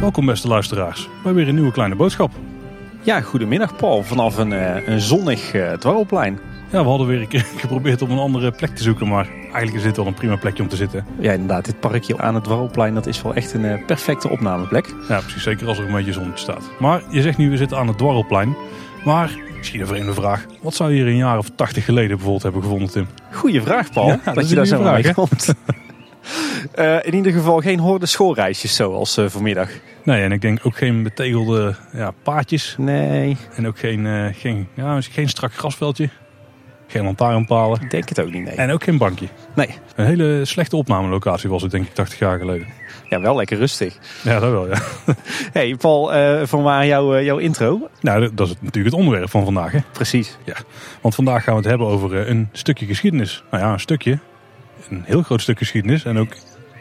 Welkom beste luisteraars bij weer een nieuwe kleine boodschap. Ja, goedemiddag Paul, vanaf een, uh, een zonnig uh, dwarrelplein. Ja, we hadden weer een keer geprobeerd om een andere plek te zoeken, maar eigenlijk is dit wel een prima plekje om te zitten. Ja, inderdaad, dit parkje aan het dwarrelplein, dat is wel echt een uh, perfecte opnameplek. Ja, precies, zeker als er een beetje zonnetje staat. Maar je zegt nu, we zitten aan het dwarrelplein. Maar, misschien een vreemde vraag, wat zou je hier een jaar of tachtig geleden bijvoorbeeld hebben gevonden, Tim? Goeie vraag, Paul, ja, dat, dat je daar zo mee komt. Uh, in ieder geval geen horde schoolreisjes zoals uh, vanmiddag. Nee, en ik denk ook geen betegelde ja, paadjes. Nee. En ook geen, uh, geen, ja, geen strak grasveldje. Geen lantaarnpalen. Ik denk het ook niet, nee. En ook geen bankje. Nee. Een hele slechte opnamelocatie was het denk ik 80 jaar geleden. Ja, wel lekker rustig. Ja, dat wel, ja. hey Paul, van waar jouw, jouw intro? Nou, dat is natuurlijk het onderwerp van vandaag, hè? Precies. Ja, want vandaag gaan we het hebben over een stukje geschiedenis. Nou ja, een stukje. Een heel groot stuk geschiedenis. En ook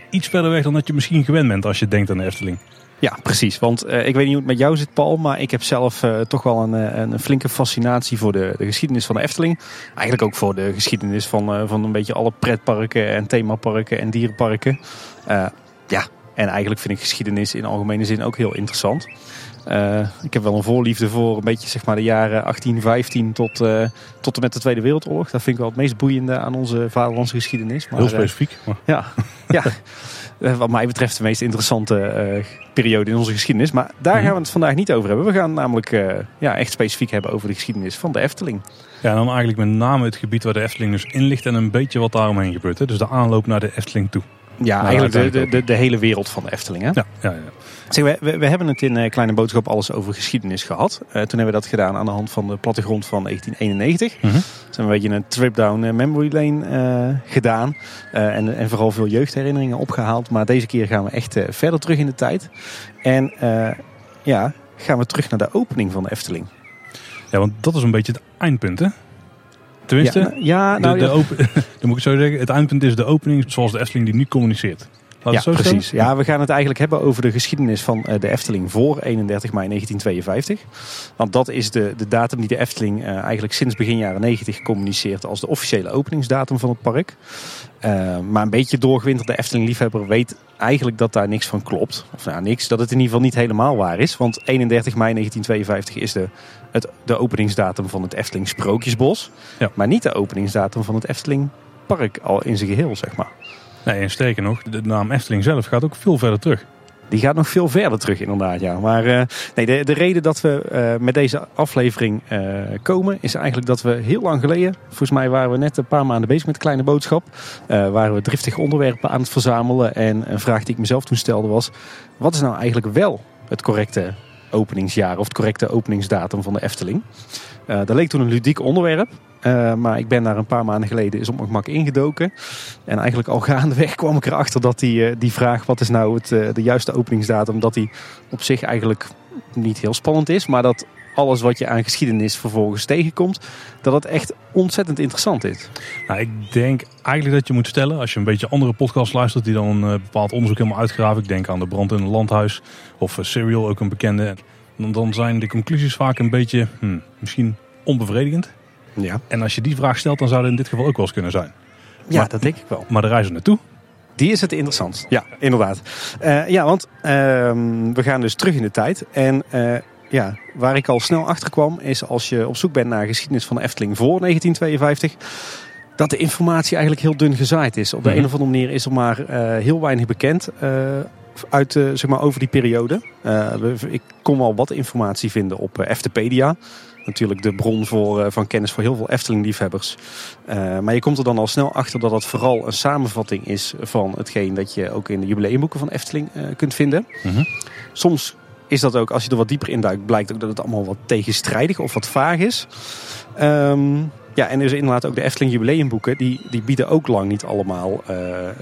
iets verder weg dan dat je misschien gewend bent als je denkt aan de Efteling. Ja, precies. Want uh, ik weet niet hoe het met jou zit, Paul. Maar ik heb zelf uh, toch wel een, een, flinke fascinatie voor de, de, geschiedenis van de Efteling. Eigenlijk ook voor de geschiedenis van, uh, van een beetje alle pretparken en themaparken en dierenparken. Ja, en eigenlijk vind ik geschiedenis in algemene zin ook heel interessant. Uh, ik heb wel een voorliefde voor een beetje zeg maar de jaren 1815 tot, uh, tot en met de Tweede Wereldoorlog. Dat vind ik wel het meest boeiende aan onze vaderlandse geschiedenis. Maar, Heel specifiek. Uh, ja, ja. wat mij betreft de meest interessante periode in onze geschiedenis. Maar daar gaan we het vandaag niet over hebben. We gaan namelijk ja, echt specifiek hebben over de geschiedenis van de Efteling. Ja, en dan eigenlijk met name het gebied waar de Efteling dus in ligt en een beetje wat daaromheen gebeurt. Hè? Dus de aanloop naar de Efteling toe. Ja, nou, eigenlijk de, de, de, hele wereld van de Efteling. Hè? Ja, ja, ja. Zeg, we, we, we, hebben het in uh, Kleine Boodschap alles over geschiedenis gehad. Uh, toen hebben we dat gedaan aan de hand van de plattegrond van 1991. Mm -hmm. Toen hebben we een beetje een trip down uh, memory lane uh, gedaan. en, en vooral veel jeugdherinneringen opgehaald. Maar deze keer gaan we echt verder terug in de tijd. En ja, gaan we terug naar de opening van de Efteling. Ja, want dat is een beetje het eindpunt hè? Tenminste, ja, ja, nou, de, de open, dan moet ik zo zeggen, het eindpunt is de opening zoals de Efteling die nu communiceert. Laat ja, precies. Ja, we gaan het eigenlijk hebben over de geschiedenis van de Efteling voor 31 mei 1952. Want dat is de, de datum die de Efteling uh, eigenlijk sinds begin jaren 90 communiceert als de officiële openingsdatum van het park. Uh, maar een beetje doorgewinterde Efteling-liefhebber weet eigenlijk dat daar niks van klopt. Of nou, niks, dat het in ieder geval niet helemaal waar is. Want 31 mei 1952 is de, het, de openingsdatum van het Efteling Sprookjesbos. Ja. Maar niet de openingsdatum van het Efteling Park al in zijn geheel, zeg maar. Nee, en sterker nog, de naam Efteling zelf gaat ook veel verder terug. Die gaat nog veel verder terug, inderdaad. Ja. Maar uh, nee, de, de reden dat we uh, met deze aflevering uh, komen, is eigenlijk dat we heel lang geleden, volgens mij waren we net een paar maanden bezig met de kleine boodschap, waren we driftige onderwerpen aan het verzamelen. En een vraag die ik mezelf toen stelde was: wat is nou eigenlijk wel het correcte openingsjaar of het correcte openingsdatum van de Efteling? dat leek toen een ludiek onderwerp. Uh, maar ik ben daar een paar maanden geleden eens op mijn gemak ingedoken. En eigenlijk al gaandeweg kwam ik erachter dat die, uh, die vraag, wat is nou het, uh, de juiste openingsdatum, dat die op zich eigenlijk niet heel spannend is. Maar dat alles wat je aan geschiedenis vervolgens tegenkomt, dat het echt ontzettend interessant is. Nou, ik denk eigenlijk dat je moet stellen, als je een beetje andere podcasts luistert die dan een bepaald onderzoek helemaal uitgraven. Ik denk aan de brand in het landhuis of Serial, ook een bekende. Dan, zijn de conclusies vaak een beetje, hmm, misschien onbevredigend. Ja. En als je die vraag stelt, dan zou het in dit geval ook wel eens kunnen zijn. Ja, maar, dat denk ik wel. Maar de reis er naartoe? Die is het interessant. Ja, inderdaad. Uh, ja, want uh, we gaan dus terug in de tijd. En uh, ja, waar ik al snel achter kwam, is als je op zoek bent naar geschiedenis van de Efteling voor 1952 dat de informatie eigenlijk heel dun gezaaid is. Op de mm -hmm. een of andere manier is er maar heel weinig bekend uit, zeg maar, over die periode. ik kon wel wat informatie vinden op Eftepedia natuurlijk de bron voor, van kennis voor heel veel Efteling-liefhebbers. Maar je komt er dan al snel achter dat het vooral een samenvatting is van hetgeen dat je ook in de jubileumboeken van Efteling kunt vinden. Mm -hmm. Soms is dat ook, als je er wat dieper in duikt, blijkt ook dat het allemaal wat tegenstrijdig of wat vaag is. Um, ja, en dus inderdaad ook de Efteling jubileumboeken, die, die bieden ook lang niet allemaal uh,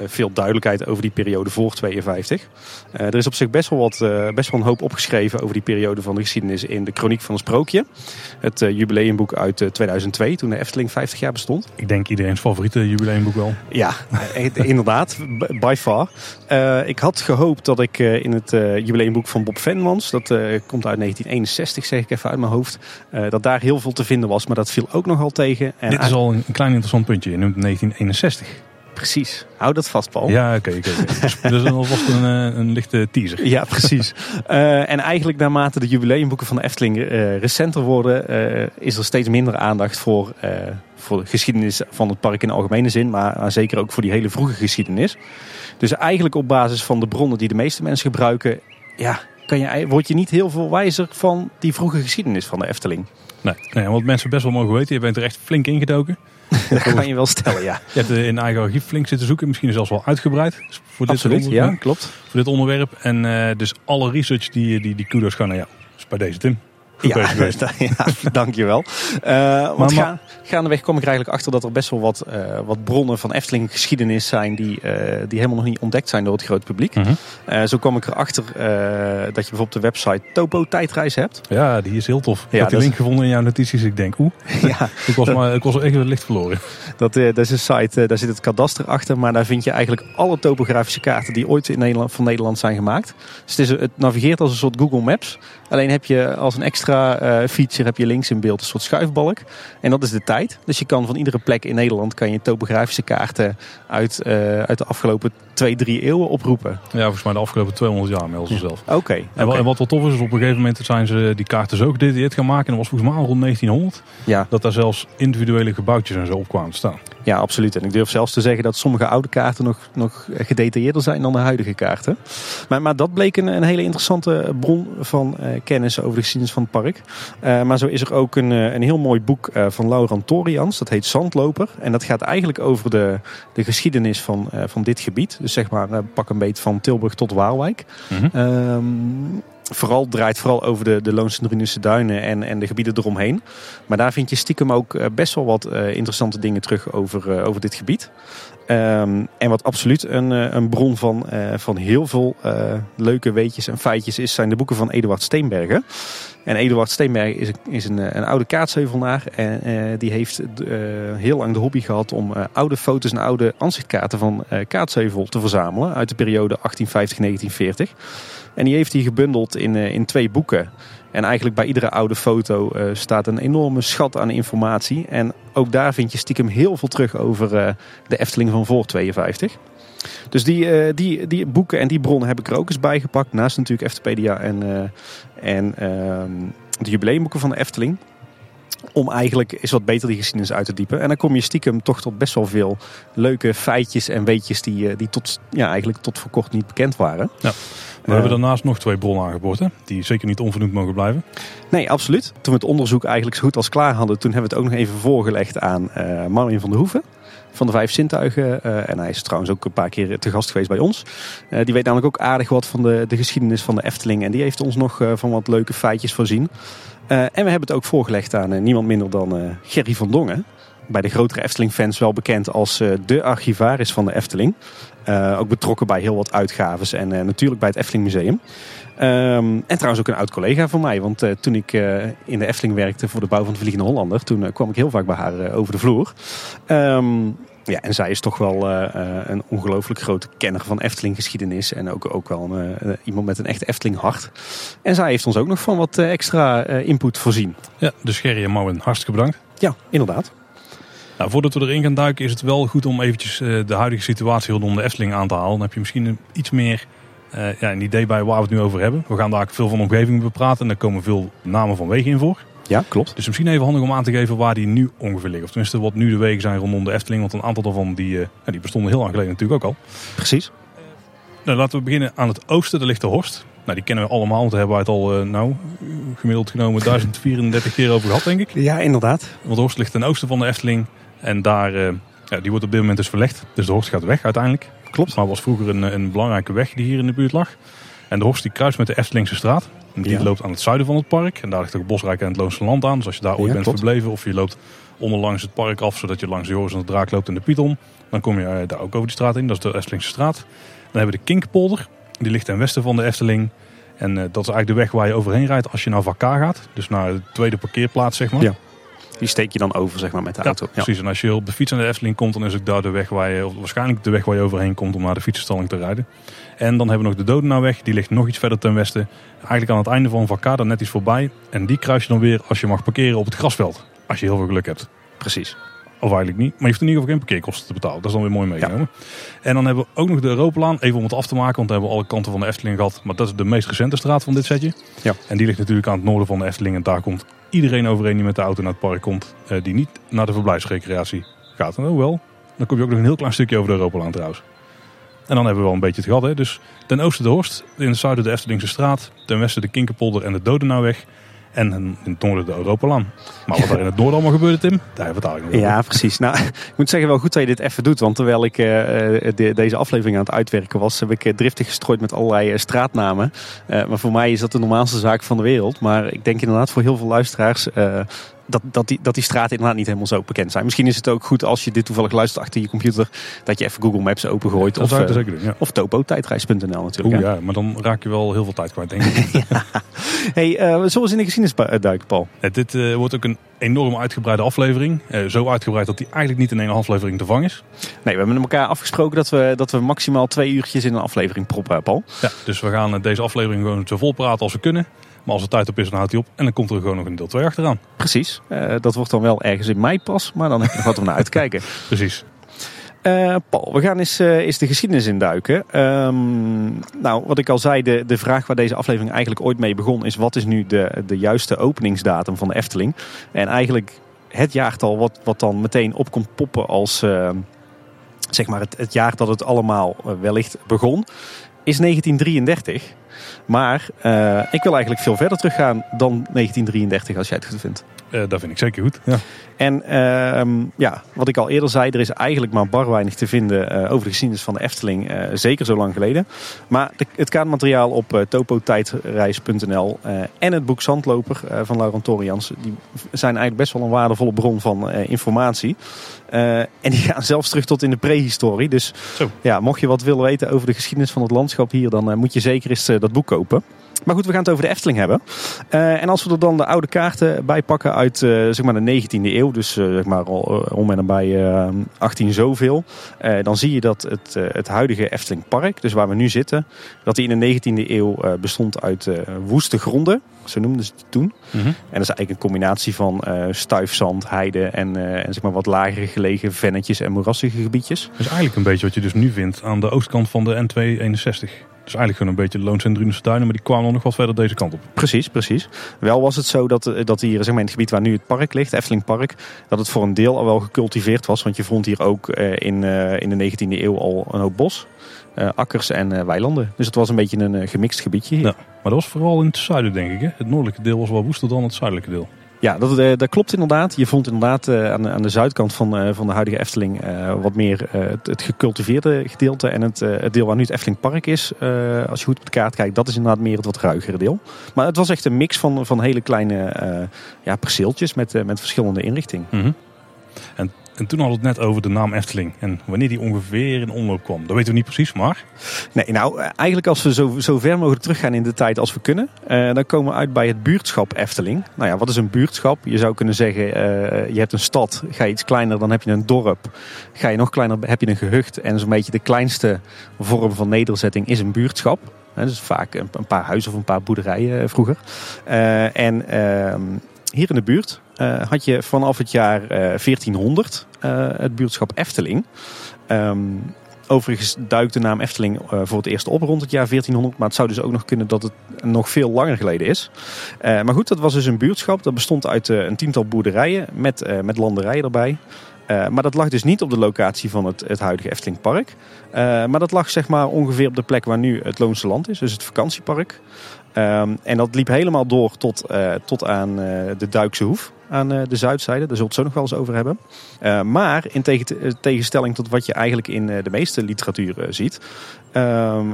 veel duidelijkheid over die periode voor 52. Uh, er is op zich best wel, wat, uh, best wel een hoop opgeschreven over die periode van de geschiedenis in de Chroniek van een Sprookje. Het jubileumboek uit 2002, toen de Efteling 50 jaar bestond. Ik denk iedereen's favoriete jubileumboek wel. Ja, inderdaad, by far. ik had gehoopt dat ik in het jubileumboek van Bob Venmans, dat komt uit 1961 zeg ik even uit mijn hoofd, dat daar heel veel te vinden was. Maar dat viel ook nogal tegen. En Dit is al een klein interessant puntje. Je noemt 1961. Precies. Hou dat vast, Paul. Ja, oké. Dus dat is alvast een, eh, een lichte teaser. Ja, precies. Eh, en eigenlijk naarmate de jubileumboeken van de Efteling eh, recenter worden, eh, is er steeds minder aandacht voor, eh, voor de geschiedenis van het park in de algemene zin, maar, maar zeker ook voor die hele vroege geschiedenis. Dus eigenlijk op basis van de bronnen die de meeste mensen gebruiken, ja, kan je, word je niet heel veel wijzer van die vroege geschiedenis van de Efteling. Nee, nee, wat mensen best wel mogen weten, je bent er echt flink ingedoken. Dat kan je wel stellen, ja. Je hebt eh, in eigen archief flink zitten zoeken, misschien zelfs wel uitgebreid. Dus voor dit Absoluut, onderwerp, ja, klopt. Voor dit onderwerp. En eh, dus alle research, die, die, die kudos gaan naar jou. Dus bij deze Tim. Goed bezig geweest. ja, dankjewel. Uh, want ga, gaandeweg kom ik er eigenlijk achter dat er best wel wat, eh, wat bronnen van Efteling geschiedenis zijn die, eh, die helemaal nog niet ontdekt zijn door het grote publiek. Mhm. Zo kwam ik erachter dat je bijvoorbeeld de website Topo Tijdreis hebt. Ja, die is heel tof. Ik Ja, heb die link gevonden in jouw notities. Ik denk, oeh, ja, ik was, maar, ik was echt weer licht verloren. dat, dat is een site, daar zit het kadaster achter, maar daar vind je eigenlijk alle topografische kaarten die ooit in Nederland, van Nederland zijn gemaakt. Dus het, is, het navigeert als een soort Google Maps. Alleen heb je als een extra eh, feature heb je links in beeld een soort schuifbalk. En dat is de tijd. Dus je kan van iedere plek in Nederland kan je topografische kaarten uit, eh, uit de afgelopen twee, drie eeuwen oproepen. Ja, volgens mij de afgelopen 200 jaar melden ze zelf. Oké. En, en wat wel tof is, is op een gegeven moment zijn ze die kaarten zo gedetailleerd gaan maken. En dat was volgens mij al rond 1900. Ja, Dat daar zelfs individuele gebouwtjes en zo op kwamen staan. Ja, absoluut. En ik durf zelfs te zeggen dat sommige oude kaarten nog, nog gedetailleerder zijn dan de huidige kaarten. Maar, maar dat bleek een, een hele interessante bron van eh, kennis over de geschiedenis van het park. Eh, maar zo is er ook een, eh, een heel mooi boek van Laurent Torians. Dat heet Zandloper. En dat gaat eigenlijk over de, de geschiedenis van, van dit gebied. Dus zeg maar, pak een beetje van Tilburg tot Waalwijk. Ehm, vooral draait vooral over de, de Loonse Drunense duinen en, en de gebieden eromheen. Maar daar vind je stiekem ook eh, best wel wat eh, interessante dingen terug over, eh, over dit gebied. Ehm, en wat absoluut een, een bron van, van heel veel leuke weetjes en feitjes is, zijn de boeken van Eduard Steenbergen. En Eduard Steenbergen is, een- is een, een oude kaartsheuvelnaar. En die heeft heel lang de hobby gehad om oude foto's en oude ansichtkaarten van kaartsheuvel te verzamelen. Uit de periode 1850-1940. En die heeft hij gebundeld in, eh, in twee boeken. En eigenlijk bij iedere oude foto eh, staat een enorme schat aan informatie. En ook daar vind je stiekem heel veel terug over eh, de Efteling van voor 52. Dus die, die, die boeken en die bronnen heb ik er ook eens bij gepakt. Naast natuurlijk Eftepedia en, en ehm, de jubileumboeken van de Efteling. Om eigenlijk eens wat beter die geschiedenis uit te diepen. En dan kom je stiekem toch tot best wel veel leuke feitjes en weetjes die, die tot, ja, eigenlijk tot voor kort niet bekend waren. We hebben daarnaast nog twee bronnen aangeboord, hè, die zeker niet onvernoemd mogen blijven. Nee, absoluut. Toen we het onderzoek eigenlijk zo goed als klaar hadden, toen hebben we het ook nog even voorgelegd aan eh Marvin van der Hoeven. Van de Vijf Zintuigen. Eh, en hij is trouwens ook een paar keer te gast geweest bij ons. Eh, die weet namelijk ook aardig wat van de, de geschiedenis van de Efteling. En die heeft ons nog eh, van wat leuke feitjes voorzien. Eh, en we hebben het ook voorgelegd aan eh, niemand minder dan eh, Gerry van Dongen. Bij de grotere Efteling-fans wel bekend als eh, de archivaris van de Efteling. Eh, ook betrokken bij heel wat uitgaves en eh, natuurlijk bij het Efteling Museum. Ehm, en trouwens ook een oud collega van mij. Want toen ik in de Efteling werkte voor de bouw van de Vliegende Hollander... toen kwam ik heel vaak bij haar over de vloer. Ehm, ja, en zij is toch wel een ongelooflijk grote kenner van Efteling geschiedenis. En ook, ook wel een, iemand met een echt Efteling hart. En zij heeft ons ook nog van wat extra input voorzien. Ja, dus Gerry en Mouwen, hartstikke bedankt. Ja, inderdaad. Nou, voordat we erin gaan duiken is het wel goed om eventjes eh, de huidige situatie rondom de Efteling aan te halen. Dan heb je misschien iets meer eh, ja, een idee bij waar we het nu over hebben. We gaan daar veel van de omgeving bepraten en daar komen veel namen van wegen in voor. Ja, klopt. Dus misschien even handig om aan te geven waar die nu ongeveer liggen. Of tenminste wat nu de wegen zijn rondom de Efteling. Want een aantal daarvan die, eh, die bestonden heel lang geleden natuurlijk ook al. Precies. Nou, laten we beginnen aan het oosten. Daar ligt de Horst. Nou, die kennen we allemaal, want daar hebben wij het al nou, gemiddeld genomen 1034 keer over gehad, denk ik. Ja, inderdaad. Want de Horst ligt ten oosten van de Efteling. En daar, eh, ja, die wordt op dit moment dus verlegd. Dus de Horst gaat weg uiteindelijk. Klopt. Maar was vroeger een, een belangrijke weg die hier in de buurt lag. En de Horst die kruist met de Eftelingse straat. En die Ja. loopt aan het zuiden van het park. En daar ligt ook Bosrijk en het Loonse Land aan. Dus als je daar ooit Ja, bent klopt. verbleven of je loopt onderlangs het park af... zodat je langs de Joris en de Draak loopt en de Python... dan kom je eh, daar ook over die straat in. Dat is de Eftelingse straat. Dan hebben we de Kinkpolder. Die ligt ten westen van de Efteling. En eh, dat is eigenlijk de weg waar je overheen rijdt als je naar Vakka gaat. Dus naar de tweede parkeerplaats, zeg maar. Ja. Die steek je dan over, zeg maar, met de Ja, auto. Ja. precies. En als je op de fiets naar de Efteling komt, dan is ook daar de weg waar je, of waarschijnlijk de weg waar je overheen komt om naar de fietsenstalling te rijden. En dan hebben we nog de Dodenaweg, die ligt nog iets verder ten westen. Eigenlijk aan het einde van Vakada net iets voorbij. En die kruis je dan weer als je mag parkeren op het grasveld. Als je heel veel geluk hebt. Precies. Of eigenlijk niet. Maar je hoeft in ieder geval geen parkeerkosten te betalen. Dat is dan weer mooi meegenomen. En dan hebben we ook nog de Europalaan. Even om het af te maken, want we hebben alle kanten van de Efteling gehad. Maar dat is de meest recente straat van dit setje. Ja. En die ligt natuurlijk aan het noorden van de Efteling. En daar komt iedereen overeen die met de auto naar het park komt. eh, die niet naar de verblijfsrecreatie gaat. En wel, dan kom je ook nog een heel klein stukje over de Europalaan trouwens. En dan hebben we wel een beetje het gehad. Hè? Dus ten oosten de Horst, in het zuiden de Eftelingse straat. Ten westen de Kinkerpolder en de Dodenauweg. En in het noorden de Europalaan. Maar wat er in het noorden allemaal gebeurde, Tim, daar hebben we het eigenlijk nog Ja, precies. Nou, ik moet zeggen wel goed dat je dit even doet. Want terwijl ik eh, eh, de- deze aflevering aan het uitwerken was, heb ik eh, driftig gestrooid met allerlei straatnamen. Maar voor mij is dat de normaalste zaak van de wereld. Maar ik denk inderdaad voor heel veel luisteraars dat, dat, die, dat die straten inderdaad niet helemaal zo bekend zijn. Misschien is het ook goed als je dit toevallig luistert achter je computer, dat je even Google Maps opengooit. Dat Of, zou ik eh, zeker doen, ja. of topo-tijdreis.nl natuurlijk. Oeh, ja, maar dan raak je wel heel veel tijd kwijt, denk ik. Hey, eh, eens in de geschiedenis bu- duiken, Paul? Ja, dit eh, wordt ook een enorm uitgebreide aflevering. Eh, zo uitgebreid dat die eigenlijk niet in één aflevering te vangen is. Nee, we hebben met elkaar afgesproken dat we, dat we maximaal twee uurtjes in een aflevering proppen, Paul. Ja, dus we gaan eh, deze aflevering gewoon zo vol praten als we kunnen. Maar als er tijd op is, dan houdt hij op. En dan komt er gewoon nog een deel 2 achteraan. Precies. Eh, dat wordt dan wel ergens in mei pas, maar dan heb je nog wat om naar uit te kijken. Precies. Eh, Paul, we gaan eens, eh, eens de geschiedenis induiken. Ehm nou, wat ik al zei, de, de vraag waar deze aflevering eigenlijk ooit mee begon... is wat is nu de, de juiste openingsdatum van de Efteling? En eigenlijk het jaartal wat, wat dan meteen op komt poppen als... zeg maar het, het jaar dat het allemaal wellicht begon... is 1933. Maar eh, ik wil eigenlijk veel verder teruggaan dan 1933 als jij het goed vindt. Eh, dat vind ik zeker goed. Ja. En ehm, ja, wat ik al eerder zei, er is eigenlijk maar bar weinig te vinden eh, over de geschiedenis van de Efteling. eh, zeker zo lang geleden. Maar de- het kaartmateriaal op topotijdreis.nl en het boek Zandloper van Laurent Torians... die zijn eigenlijk best wel een waardevolle bron van informatie. En die gaan zelfs terug tot in de prehistorie. Dus Zo. ja, mocht je wat willen weten over de geschiedenis van het landschap hier... dan moet je zeker eens dat boek kopen. Maar goed, we gaan het over de Efteling hebben. Eh, en als we er dan de oude kaarten bij pakken uit eh, zeg maar de 19e eeuw, dus eh, zeg maar om en nabij eh 18 zoveel, dan zie je dat het, het huidige Efteling Park, dus waar we nu zitten, dat die in de 19e eeuw bestond uit woeste gronden. Zo noemden ze het toen. Mhm. En dat is eigenlijk een combinatie van stuifzand, heide en, en zeg maar wat lager gelegen vennetjes en moerassige gebiedjes. Dat is eigenlijk een beetje wat je dus nu vindt aan de oostkant van de N261. Dus eigenlijk gewoon een beetje Loons en Drunense tuinen, maar die kwamen nog wat verder deze kant op. Precies, precies. Wel was het zo dat, eh, dat hier zeg maar, in het gebied waar nu het park ligt, Efteling Park, dat het voor een deel al wel gecultiveerd was. Want je vond hier ook eh, in, eh, in de 19e eeuw al een hoop bos, akkers en weilanden. Dus het was een beetje een gemixt gebiedje hier. Ja. Maar dat was vooral in het zuiden, denk ik. Hè? Het noordelijke deel was wel woester dan het zuidelijke deel. Ja, dat, eh, dat klopt inderdaad. Je vond inderdaad eh, aan, aan de zuidkant van, eh, van de huidige Efteling wat meer het, het gecultiveerde gedeelte. En het, het deel waar nu het Efteling Park is, als je goed op de kaart kijkt, dat is inderdaad meer het wat ruigere deel. Maar het was echt een mix van, van hele kleine ja, perceeltjes met, met verschillende inrichtingen. En, en toen hadden we het net over de naam Efteling. En wanneer die ongeveer in omloop kwam. Dat weten we niet precies, maar... Nee, nou, eigenlijk als we zo, zo ver mogelijk teruggaan in de tijd als we kunnen, eh, dan komen we uit bij het buurtschap Efteling. Nou ja, wat is een buurtschap? Je zou kunnen zeggen, eh, je hebt een stad, ga je iets kleiner, dan heb je een dorp. Ga je nog kleiner, heb je een gehucht. En zo'n beetje de kleinste vorm van nederzetting is een buurtschap. Dus vaak een, een paar huizen of een paar boerderijen eh, vroeger. En ehm, hier in de buurt eh, had je vanaf het jaar eh, 1400 eh, het buurtschap Efteling. Ehm, Overigens duikt de naam Efteling eh, voor het eerst op rond het jaar 1400. Maar het zou dus ook nog kunnen dat het nog veel langer geleden is. Eh, maar goed, dat was dus een buurtschap. Dat bestond uit eh, een tiental boerderijen met, eh, met landerijen erbij. Eh, maar dat lag dus niet op de locatie van het, het huidige Efteling Park. Eh, maar dat lag zeg maar ongeveer op de plek waar nu het Loonse Land is. Dus het vakantiepark. Ehm, en dat liep helemaal door tot, eh, tot aan eh, de Duikse Hoef. Aan eh, de zuidzijde. Daar zult het zo nog wel eens over hebben. Eh, maar in eh, tegenstelling tot wat je eigenlijk in de meeste literatuur ziet. ehm,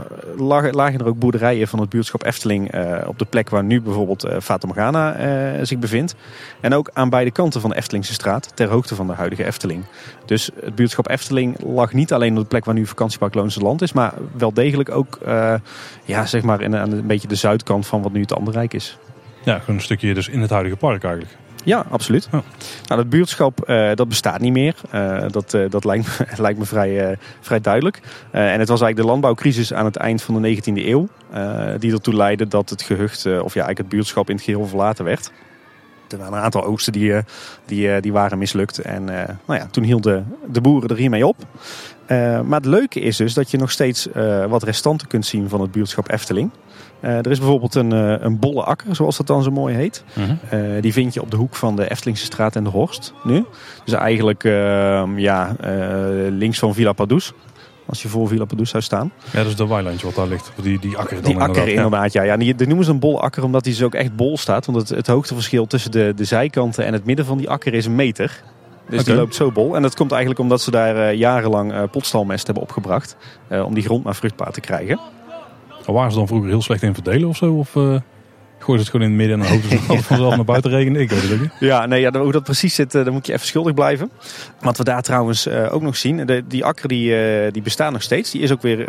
lagen, er ook boerderijen van het buurtschap Efteling op de plek waar nu bijvoorbeeld Fata Morgana zich bevindt. En ook aan beide kanten van de Eftelingse straat, ter hoogte van de huidige Efteling. Dus het buurtschap Efteling lag niet alleen op de plek waar nu vakantiepark Loonse Land is, maar wel degelijk ook ja, zeg maar in, aan een beetje de zuidkant van wat nu het Anderrijk is. Ja, een stukje dus in het huidige park eigenlijk. Ja, absoluut. Ja. Nou, dat buurtschap eh, dat bestaat niet meer. Eh, dat eh, dat lijkt, me, lijkt me vrij, vrij duidelijk. En het was eigenlijk de landbouwcrisis aan het eind van de 19e eeuw. die ertoe leidde dat het gehucht, eh, of ja, eigenlijk het buurtschap in het geheel verlaten werd. Er waren een aantal oogsten die, die, die waren mislukt. En nou ja, toen hielden de boeren er hiermee op. Maar het leuke is dus dat je nog steeds wat restanten kunt zien van het buurtschap Efteling. Eh, er is bijvoorbeeld een, eh, een bolle akker, zoals dat dan zo mooi heet. Mhm. Eh, die vind je op de hoek van de Eftelingse straat en de Horst nu. Dus eigenlijk eh, ja, links van Villa Padus. Als je voor Villa Padus zou staan. Ja, dat is de weilandje wat daar ligt. Die, die akker dan Die akker inderdaad. inderdaad, ja. ja. Die, die noemen ze een bolle akker omdat die dus ook echt bol staat. Want het, het hoogteverschil tussen de, de zijkanten en het midden van die akker is een meter. Dus die loopt zo bol. En dat komt eigenlijk omdat ze daar jarenlang potstalmest hebben opgebracht. om die grond maar vruchtbaar te krijgen. Ja. Waren ze dan vroeger heel slecht in verdelen of zo? Of eh gooien ze het gewoon in het midden en dan hopen ze dat het vanzelf naar buiten regenen? Ik weet het ook niet. Ja, nee, ja, hoe dat precies zit, eh, dan moet je even schuldig blijven. Wat we daar trouwens eh, ook nog zien, de, die akker die, die bestaat nog steeds. Die is ook weer,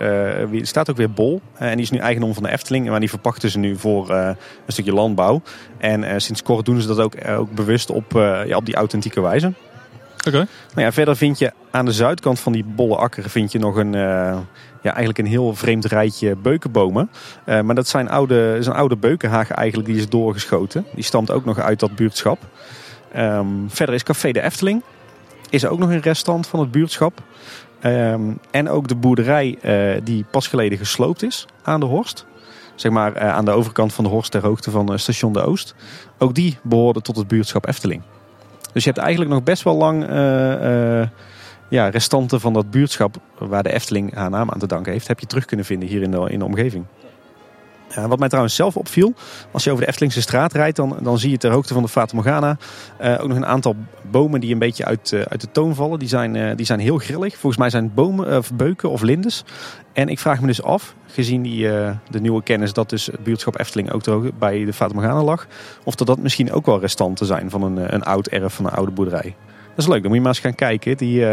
weer, staat ook weer bol. En die is nu eigendom van de Efteling. Maar die verpachten ze nu voor een stukje landbouw. En sinds kort doen ze dat ook, ook bewust op, ja, op die authentieke wijze. Nou ja, verder vind je aan de zuidkant van die bolle akker vind je nog een, eh, ja, eigenlijk een heel vreemd rijtje beukenbomen. Eh, maar dat zijn oude, is een oude beukenhaag eigenlijk, die is doorgeschoten. Die stamt ook nog uit dat buurtschap. Ehm, verder is Café de Efteling. Is ook nog een restant van het buurtschap. Ehm, en ook de boerderij eh, die pas geleden gesloopt is aan de Horst. Zeg maar aan de overkant van de Horst ter hoogte van station De Oost. Ook die behoorde tot het buurtschap Efteling. Dus je hebt eigenlijk nog best wel lang eh, eh, ja, restanten van dat buurtschap waar de Efteling haar naam aan te danken heeft, heb je terug kunnen vinden hier in de, in de omgeving. Wat mij trouwens zelf opviel, als je over de Eftelingse straat rijdt, dan, dan zie je ter hoogte van de Fata Morgana eh, ook nog een aantal bomen die een beetje uit, eh, uit de toon vallen. Die zijn, eh, die zijn heel grillig. Volgens mij zijn het bomen, of beuken of lindes. En ik vraag me dus af, gezien die, de nieuwe kennis dat dus het buurtschap Efteling ook bij de Fata lag, of dat dat misschien ook wel restanten zijn van een, een oud erf van een oude boerderij. Dat is leuk, dan moet je maar eens gaan kijken. Die,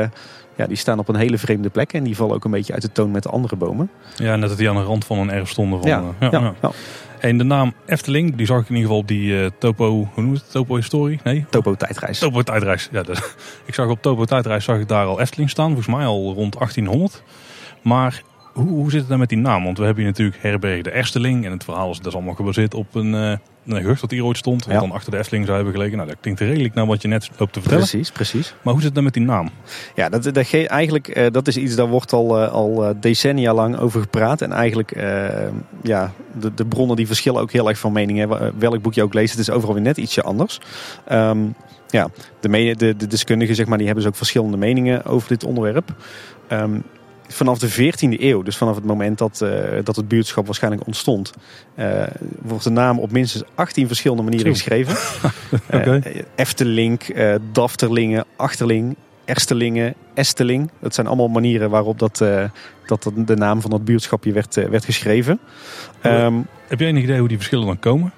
ja, die staan op een hele vreemde plek en die vallen ook een beetje uit de toon met de andere bomen. Ja, net dat die aan de rand van een erf stonden. Van, ja, ja, ja, ja. ja. En de naam Efteling, die zag ik in ieder geval op die eh, topo, hoe noem je het? Topo historie? Nee? Topo tijdreis. Topo tijdreis. Ja, ik zag op Topo tijdreis zag ik daar al Efteling staan, volgens mij al rond 1800. Maar hoe, hoe zit het dan met die naam? Want we hebben hier natuurlijk herberg de Ersteling en het verhaal is, dat is allemaal gebaseerd op een, eh een gehucht dat hier ooit stond. Wat Ja. dan achter de Efteling zou hebben gelegen. Nou, dat klinkt redelijk naar wat je net loopt te vertellen. Precies, precies. Maar hoe zit het dan met die naam? Ja, dat, dat, ge- eigenlijk, eh, dat is iets, daar wordt al, eh, al decennia lang over gepraat. En eigenlijk, ja, de, de bronnen die verschillen ook heel erg van meningen. Wa- Welk boek je ook leest, het is overal weer net ietsje anders. Ehm, ja, de, de, de deskundigen, zeg maar, die hebben dus ook verschillende meningen over dit onderwerp. Ehm, vanaf de 14e eeuw, dus vanaf het moment dat, eh, dat het buurtschap waarschijnlijk ontstond, eh, wordt de naam op minstens 18 verschillende manieren geschreven. Eh, Eftelink, eh, Dafterlingen, Achterling, Erstelingen, Esteling. Dat zijn allemaal manieren waarop dat, dat de naam van dat buurtschapje werd, werd geschreven. Ehm, Heb jij enig idee hoe die verschillen dan komen?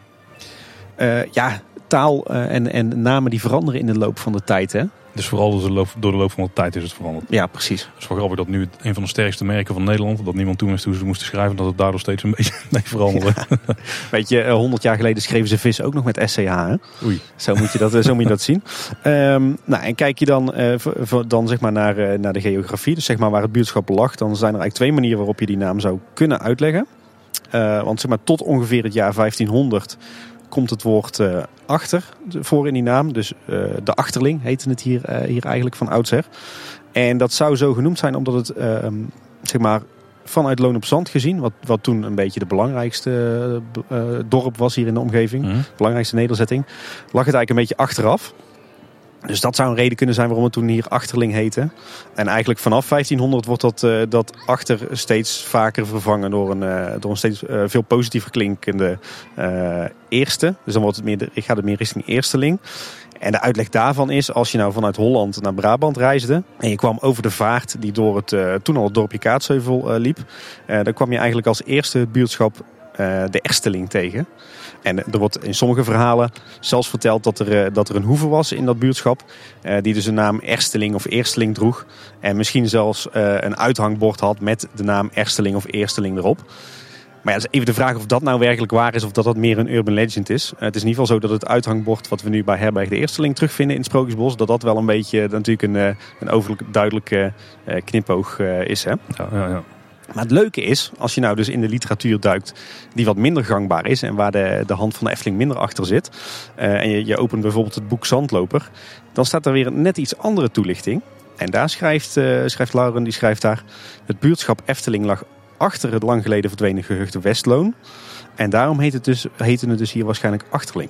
ja, taal en, en namen die veranderen in de loop van de tijd. Hè? Dus vooral door de, loop, door de loop van de tijd is het veranderd. Ja, precies. Het is wel grappig dat nu het een van de sterkste merken van Nederland, dat niemand toen wist hoe ze moesten schrijven, dat het daardoor steeds een beetje mee veranderde. Weet je, eh, 100 jaar geleden schreven ze vis ook nog met SCH. Hè? Oei. Zo moet je dat, eh, zo moet je dat zien. Ehm, nou, en kijk je dan, eh, v- dan zeg maar naar, naar de geografie, dus zeg maar waar het buurtschap lag, dan zijn er eigenlijk twee manieren waarop je die naam zou kunnen uitleggen. Want zeg maar tot ongeveer het jaar 1500 komt het woord eh, achter voor in die naam. Dus eh, de achterling heette het hier, eh, hier eigenlijk van oudsher. En dat zou zo genoemd zijn omdat het ehm, zeg maar vanuit Loon op Zand gezien, wat, wat toen een beetje de belangrijkste dorp was hier in de omgeving Mhm. belangrijkste nederzetting, lag het eigenlijk een beetje achteraf. Dus dat zou een reden kunnen zijn waarom het toen hier Achterling heette. En eigenlijk vanaf 1500 wordt dat, eh, dat achter steeds vaker vervangen door een, eh, door een steeds eh, veel positiever klinkende eerste. Dus dan wordt het meer, de- gaat het meer richting eersteling. En de uitleg daarvan is, als je nou vanuit Holland naar Brabant reisde en je kwam over de vaart die door het toen al het dorpje Kaatsheuvel liep, dan kwam je eigenlijk als eerste buurtschap eh, de Ersteling tegen. En er wordt in sommige verhalen zelfs verteld dat er, eh, dat er een hoeve was in dat buurtschap. eh, die dus de naam Ersteling of Eersteling droeg. En misschien zelfs eh, een uithangbord had met de naam Ersteling of Eersteling erop. Maar ja, is even de vraag of dat nou werkelijk waar is of dat dat meer een urban legend is. Eh, het is in ieder geval zo dat het uithangbord wat we nu bij Herberg de Eersteling terugvinden in het Sprookjesbos. Dat dat wel een beetje natuurlijk een, eh, een overduidelijke eh, knipoog eh, is. Hè? Ja, ja, ja. Maar het leuke is, als je nou dus in de literatuur duikt die wat minder gangbaar is en waar de, de hand van de Efteling minder achter zit, uh, en je, je opent bijvoorbeeld het boek Zandloper, dan staat er weer een net iets andere toelichting. En daar schrijft, uh, schrijft Lauren, die schrijft daar, het buurtschap Efteling lag achter het lang geleden verdwenen gehucht Westloon. En daarom heet het dus, heette het dus hier waarschijnlijk Achterling.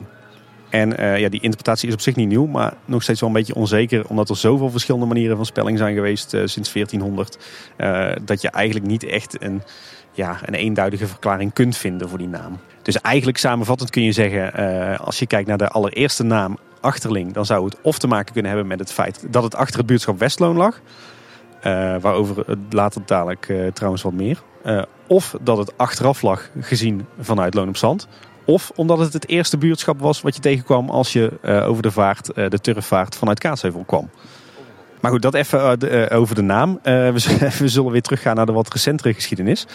En uh, ja, die interpretatie is op zich niet nieuw, maar nog steeds wel een beetje onzeker. Omdat er zoveel verschillende manieren van spelling zijn geweest uh, sinds 1400. Uh, dat je eigenlijk niet echt een, ja, een eenduidige verklaring kunt vinden voor die naam. Dus eigenlijk samenvattend kun je zeggen, als je kijkt naar de allereerste naam Achterling, dan zou het of te maken kunnen hebben met het feit dat het achter het buurtschap Westloon lag. waarover later dadelijk trouwens wat meer. of dat het achteraf lag gezien vanuit Loon op Zand. Of omdat het het eerste buurtschap was wat je tegenkwam als je uh, over de vaart, uh, de turfvaart vanuit Kaatsheuvel kwam. Maar goed, dat even uh, de, over de naam. We, we, zullen weer teruggaan naar de wat recentere geschiedenis.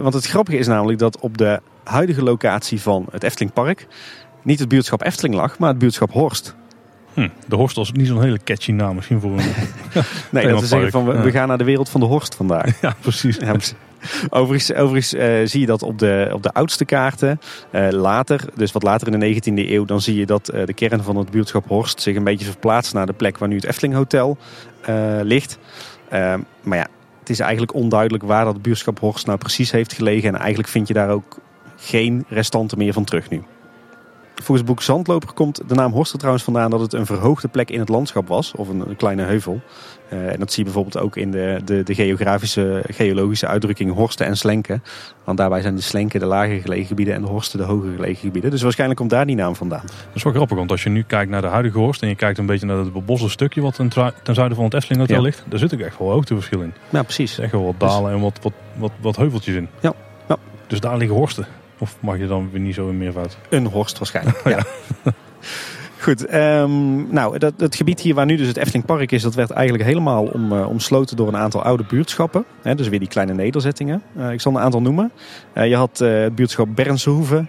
want het grappige is namelijk dat op de huidige locatie van het Eftelingpark niet het buurtschap Efteling lag, maar het buurtschap Horst. Hm, de Horst was niet zo'n hele catchy naam misschien voor een. nee, dat te zeggen van we, we, gaan naar de wereld van de Horst vandaag. Ja, precies. Ja, precies. Overigens, overigens uh, zie je dat op de, op de oudste kaarten. Uh, later, dus wat later in de 19e eeuw, dan zie je dat uh, de kern van het buurtschap Horst zich een beetje verplaatst naar de plek waar nu het Efteling Hotel ligt. maar ja, het is eigenlijk onduidelijk waar dat buurtschap Horst nou precies heeft gelegen. En eigenlijk vind je daar ook geen restanten meer van terug nu. Volgens het boek Zandloper komt de naam Horst er trouwens vandaan dat het een verhoogde plek in het landschap was. Of een kleine heuvel. Uh, en dat zie je bijvoorbeeld ook in de, de, de, geografische, geologische uitdrukking horsten en slenken. Want daarbij zijn de slenken de lager gelegen gebieden en de horsten de hoger gelegen gebieden. Dus waarschijnlijk komt daar die naam vandaan. Dat is wel grappig, want als je nu kijkt naar de huidige horst en je kijkt een beetje naar het beboste stukje wat ten, ten zuiden van het Efteling Hotel ja. ligt. Daar zit ook echt wel hoogteverschil in. Ja, precies. Echt wel wat dalen dus... en wat, wat, wat, wat heuveltjes in. Ja. ja. Dus daar liggen horsten. Of mag je dan weer niet zo in meervoud? Een horst waarschijnlijk, ja. Goed, um, nou, dat, het gebied hier waar nu dus het Eftelingpark is, dat werd eigenlijk helemaal om, uh, omsloten door een aantal oude buurtschappen. Hè, dus weer die kleine nederzettingen. Uh, ik zal een aantal noemen. Uh, je had het buurtschap Bernsehoeve,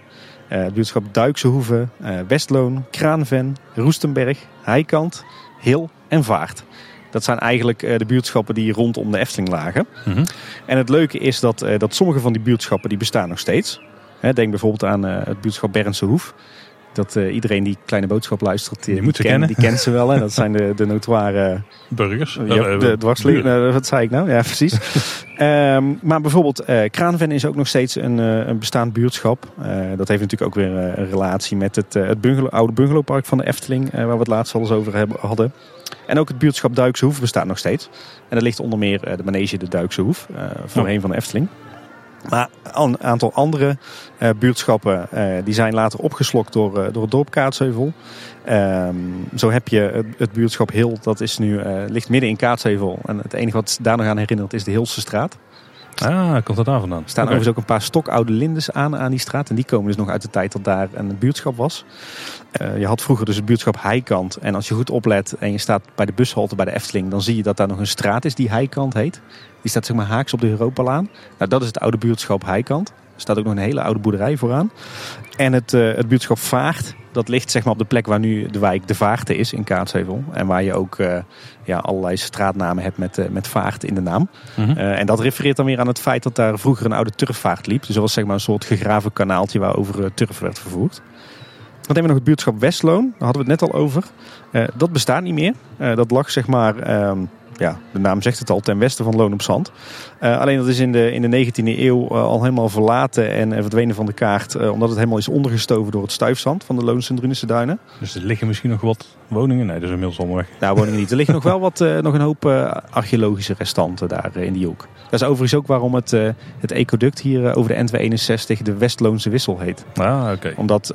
het buurtschap Duiksehoeve, Westloon, Kraanven, Roestenberg, Heikant, Hil en Vaart. Dat zijn eigenlijk de buurtschappen die rondom de Efteling lagen. Mm -hmm. En het leuke is dat, dat sommige van die buurtschappen die bestaan nog steeds. Denk bijvoorbeeld aan het buurtschap Bernse Hoef. Dat uh, iedereen die kleine boodschap luistert, die, die, ken, die kent ze wel. Hè? Dat zijn de, de notoire burgers. Ja, de dwarsliggen. Uh, wat zei ik nou? Ja, precies. um, maar bijvoorbeeld Kraanven is ook nog steeds een, een bestaand buurtschap. dat heeft natuurlijk ook weer een relatie met het, het bungalow, oude bungalowpark van de Efteling, waar we het laatst al eens over hebben, hadden. En ook het buurtschap Duikse Hoef bestaat nog steeds. En dat ligt onder meer de manege de Duikse Hoef, voorheen oh. van de Efteling. Maar een aantal andere uh, buurtschappen uh, die zijn later opgeslokt door, uh, door het dorp Kaatsheuvel. Um, zo heb je het, het, buurtschap Hil, dat is nu, ligt midden in Kaatsheuvel. En het enige wat daar nog aan herinnert is de Hilse straat. Ah, komt dat daar vandaan? Er staan okay. overigens ook een paar stokoude lindes aan, aan die straat. En die komen dus nog uit de tijd dat daar een buurtschap was. Uh, je had vroeger dus het buurtschap Heikant. En als je goed oplet en je staat bij de bushalte bij de Efteling... dan zie je dat daar nog een straat is die Heikant heet. Die staat zeg maar haaks op de Europalaan. Nou, dat is het oude buurtschap Heikant. Er staat ook nog een hele oude boerderij vooraan. En het, uh, het buurtschap Vaart, dat ligt zeg maar op de plek waar nu de wijk De Vaarten is in Kaatsheuvel. En waar je ook uh, ja, allerlei straatnamen hebt met, uh, met Vaart in de naam. Mm -hmm. en dat refereert dan weer aan het feit dat daar vroeger een oude turfvaart liep. Dus dat was zeg maar een soort gegraven kanaaltje waarover turf werd vervoerd. Dan hebben we nog het buurtschap Westloon. Daar hadden we het net al over. dat bestaat niet meer. dat lag zeg maar... Um, ja, de naam zegt het al, ten westen van Loon op Zand. Uh, alleen dat is in de, in de 19e eeuw uh, al helemaal verlaten en, en verdwenen van de kaart. Uh, omdat het helemaal is ondergestoven door het stuifzand van de Loonse en Drunense duinen. Dus er liggen misschien nog wat woningen? Nee, dat is inmiddels allemaal weg. Nou, woningen niet. Er liggen nog wel wat, nog een hoop archeologische restanten daar in die hoek. Dat is overigens ook waarom het, het ecoduct hier over de N261 de Westloonse Wissel heet. Ah, oké. Okay. Omdat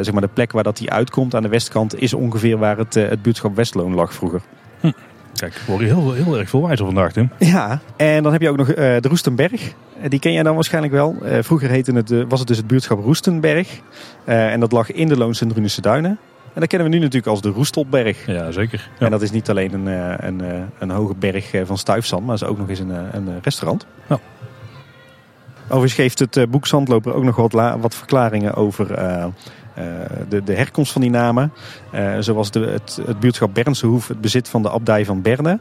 zeg maar de plek waar dat die uitkomt aan de westkant is ongeveer waar het, het buurtschap Westloon lag vroeger. Hm. Kijk, ik word heel, heel erg veel wijzer vandaag, Tim. Ja, en dan heb je ook nog uh, de Roestenberg. Die ken jij dan waarschijnlijk wel. Uh, vroeger heette het, uh, was het dus het buurtschap Roestenberg. en dat lag in de Loonse en Drunense Duinen. En dat kennen we nu natuurlijk als de Roestelberg. Ja, zeker. Ja. En dat is niet alleen een, een, een hoge berg van stuifzand, maar is ook nog eens een, een restaurant. Ja. Overigens geeft het boek Zandloper ook nog wat, wat verklaringen over de, de, herkomst van die namen. Uh, zoals de, het, het buurtschap Bernsehoef het bezit van de abdij van Berne.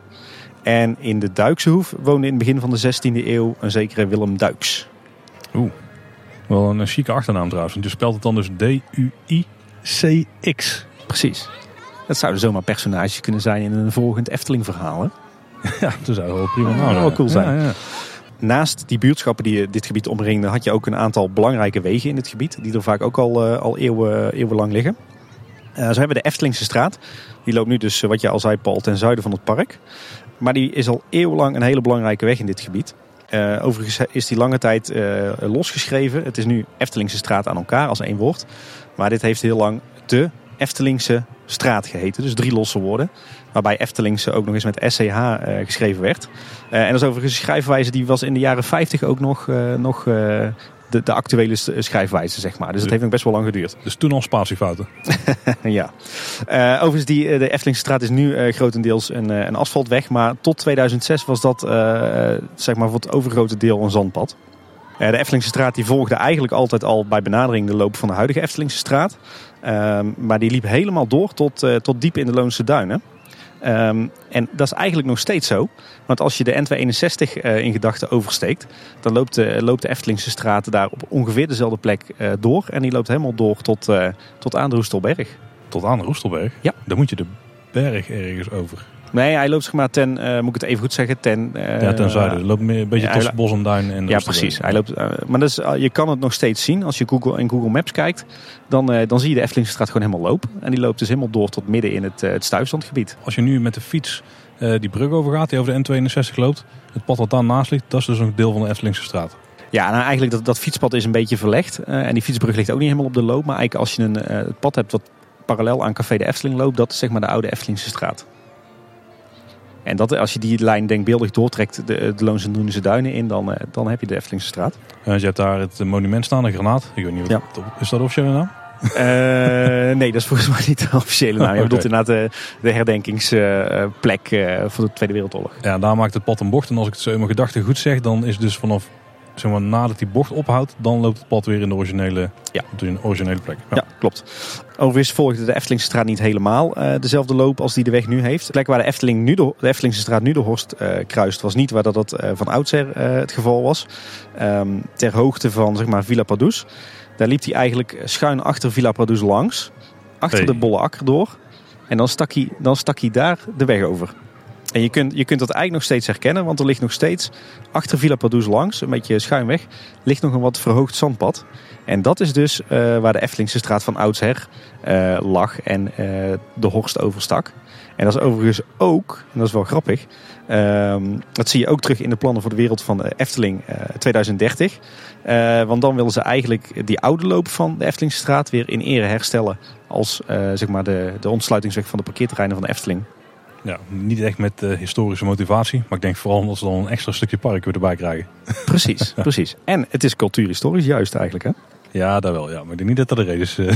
En in de Duikse Hoef woonde in het begin van de 16e eeuw een zekere Willem Duiks. Wel een, een chique achternaam trouwens. Want je spelt het dan dus D-U-I-C-X. Precies. Dat zouden zomaar personages kunnen zijn in een volgend Efteling verhaal. Hè? Ja, dat zou wel prima Ja, nou wel cool zijn. Ja, ja. Naast die buurtschappen die dit gebied omringden, had je ook een aantal belangrijke wegen in het gebied. Die er vaak ook al, eh, al eeuwen, eeuwenlang liggen. Eh, zo hebben we de Eftelingse straat. Die loopt nu dus, eh, wat je al zei Paul, ten zuiden van het park. Maar die is al eeuwenlang een hele belangrijke weg in dit gebied. Overigens is die lange tijd losgeschreven. Het is nu Eftelingse straat aan elkaar als één woord. Maar dit heeft heel lang de Eftelingse straat geheten. Dus drie losse woorden. Waarbij Eftelingse ook nog eens met SCH eh, geschreven werd. Eh, en dat is overigens een schrijfwijze die was in de jaren 50 ook nog, eh, nog de, de actuele schrijfwijze, zeg maar. Dus het heeft nog best wel lang geduurd. Dus toen al spatiefouten. ja. Overigens, die, de Eftelingse straat is nu grotendeels een, een asfaltweg. Maar tot 2006 was dat zeg maar voor het overgrote deel een zandpad. De Eftelingse straat die volgde eigenlijk altijd al bij benadering de loop van de huidige Eftelingse straat. Ehm, maar die liep helemaal door tot, tot diep in de Loonse Duinen. Ehm, en dat is eigenlijk nog steeds zo. Want als je de N261 eh, in gedachten oversteekt, dan loopt de, loopt de Eftelingse straat daar op ongeveer dezelfde plek eh, door. En die loopt helemaal door tot, eh, tot aan de Roestelberg. Tot aan de Roestelberg. Ja. Dan moet je de berg ergens over. Nee, hij loopt zeg maar ten, eh, moet ik het even goed zeggen, ten... eh, ja, ten zuiden. Loopt meer een beetje tussen Bos en Duin en Ja, precies. Hij loopt, eh, maar dat is, eh, je kan het nog steeds zien. Als je Google, in Google Maps kijkt, dan, dan zie je de Eftelingse straat gewoon helemaal lopen. En die loopt dus helemaal door tot midden in het, het stuifzandgebied. Als je nu met de fiets die brug overgaat, die over de N62 loopt. Het pad wat daarnaast ligt, dat is dus een deel van de Eftelingse straat. Ja, nou eigenlijk dat, dat fietspad is een beetje verlegd. en die fietsbrug ligt ook niet helemaal op de loop. Maar eigenlijk als je een het pad hebt wat parallel aan Café de Efteling loopt, dat is zeg maar de oude Eftelingse straat. En dat, als je die lijn denkbeeldig doortrekt de, de Loonse en Duinen in, dan, eh, dan heb je de Eftelingse straat. Eh, je hebt daar het monument staan, een granaat. Ik weet niet, Ja. wat, is dat de officiële naam? Eh, nee, dat is volgens mij niet de officiële naam. Je bedoelt inderdaad de, de herdenkingsplek eh, voor de Tweede Wereldoorlog. Ja, daar maakt het pad een bocht. En als ik het zo in mijn gedachten goed zeg, dan is dus vanaf zeg maar, nadat die bocht ophoudt, dan loopt het pad weer in de originele, Ja. de originele plek. Ja, klopt. Overigens volgde de Eftelingse straat niet helemaal eh, dezelfde loop als die de weg nu heeft. De plek waar de, Efteling nu de, de Eftelingse straat nu de Horst eh, kruist, was niet waar dat, dat eh, van oudsher het geval was. Ehm, ter hoogte van zeg maar, Villa Padus. Daar liep hij eigenlijk schuin achter Villa Padus langs. Achter Hey. de bolle akker door. En dan stak, hij, dan stak hij daar de weg over. En je kunt, je kunt dat eigenlijk nog steeds herkennen, want er ligt nog steeds achter Villa Padus langs, een beetje schuin weg, ligt nog een wat verhoogd zandpad. En dat is dus eh, waar de Eftelingse straat van oudsher eh, lag en eh, de Horst overstak. En dat is overigens ook, en dat is wel grappig, ehm, dat zie je ook terug in de plannen voor de wereld van Efteling eh, 2030. Eh, want dan willen ze eigenlijk die oude loop van de Eftelingse straat weer in ere herstellen als zeg maar de, de ontsluitingsweg van de parkeerterreinen van Efteling. Ja, niet echt met eh, historische motivatie. Maar ik denk vooral omdat ze dan een extra stukje park weer erbij krijgen. Precies, precies. En het is cultuurhistorisch juist eigenlijk hè. Ja, daar wel. Ja. Maar ik denk niet dat dat de reden is. eh.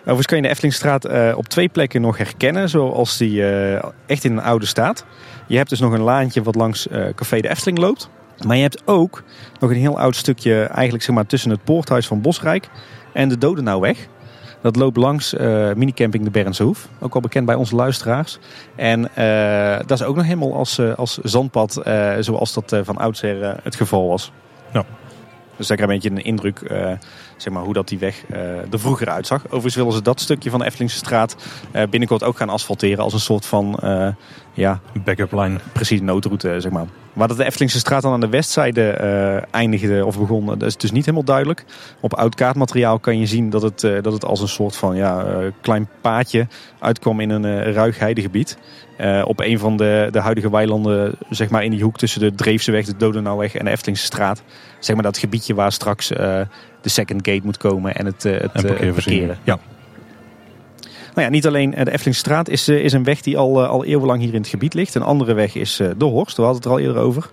Overigens kan je de Eftelingstraat eh, op twee plekken nog herkennen, zoals die echt in een oude staat. Je hebt dus nog een laantje wat langs Café de Efteling loopt. Maar je hebt ook nog een heel oud stukje eigenlijk zeg maar, tussen het poorthuis van Bosrijk en de Dodenauweg. Dat loopt langs eh minicamping de Bernshoef, ook al bekend bij onze luisteraars. En eh, dat is ook nog helemaal als, eh, als zandpad, zoals dat van oudsher het geval was. Ja. Dus daar krijg je een beetje een indruk zeg maar, hoe dat die weg er vroeger uitzag. Overigens willen ze dat stukje van de Eftelingse straat binnenkort ook gaan asfalteren als een soort van ja, Backup line. precies noodroute, zeg maar. Waar dat de Eftelingse straat dan aan de westzijde eh, eindigde of begon, dat is dus niet helemaal duidelijk. Op oud kaartmateriaal kan je zien dat het, eh, dat het als een soort van ja, eh, klein paadje uitkwam in een ruig heidegebied. Op een van de, de huidige weilanden, zeg maar in die hoek tussen de Dreefseweg, de Dodenauweg en de Eftelingse straat. Zeg maar dat gebiedje waar straks de second gate moet komen en het, het, En parkeren. Ja. Nou ja, niet alleen eh, de Eftelingstraat is, eh, is een weg die al, eh, al eeuwenlang hier in het gebied ligt. Een andere weg is de Horst, we hadden het er al eerder over.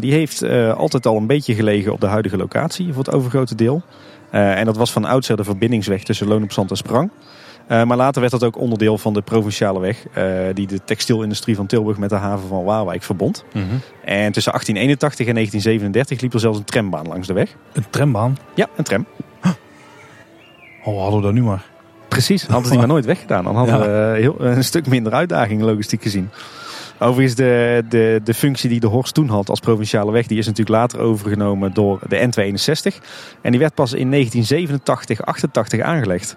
Die heeft altijd al een beetje gelegen op de huidige locatie voor het overgrote deel. En dat was van oudsher de verbindingsweg tussen Loon op Zand en Sprang. Maar later werd dat ook onderdeel van de provinciale weg die de textielindustrie van Tilburg met de haven van Waalwijk verbond. Mhm. En tussen 1881 en 1937 liep er zelfs een trambaan langs de weg. Een trambaan. Ja, een tram. Oh, hadden we dat nu maar. Precies, hadden ze die maar nooit weggedaan. Dan hadden Ja. we eh, heel, een stuk minder uitdaging logistiek gezien. Overigens, de, de, de functie die de Horst toen had als provinciale weg, die is natuurlijk later overgenomen door de N261. En die werd pas in 1987, 88 aangelegd.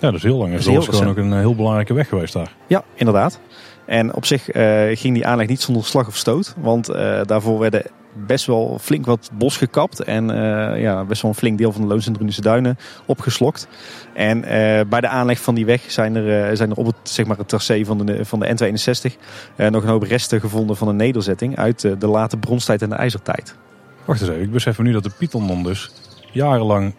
Ja, dus heel lang. Dat is heel gewoon ook een eh, heel belangrijke weg geweest daar. Ja, inderdaad. En op zich eh, ging die aanleg niet zonder slag of stoot. Want daarvoor werden best wel flink wat bos gekapt. En eh, ja, best wel een flink deel van de Loons en Drunische Duinen opgeslokt. En eh, bij de aanleg van die weg zijn er, eh, zijn er op het, zeg maar het tracé van de, van de N62 eh, nog een hoop resten gevonden van een nederzetting uit de late bronstijd en de ijzertijd. Wacht eens even, ik besef nu dat de dan dus jarenlang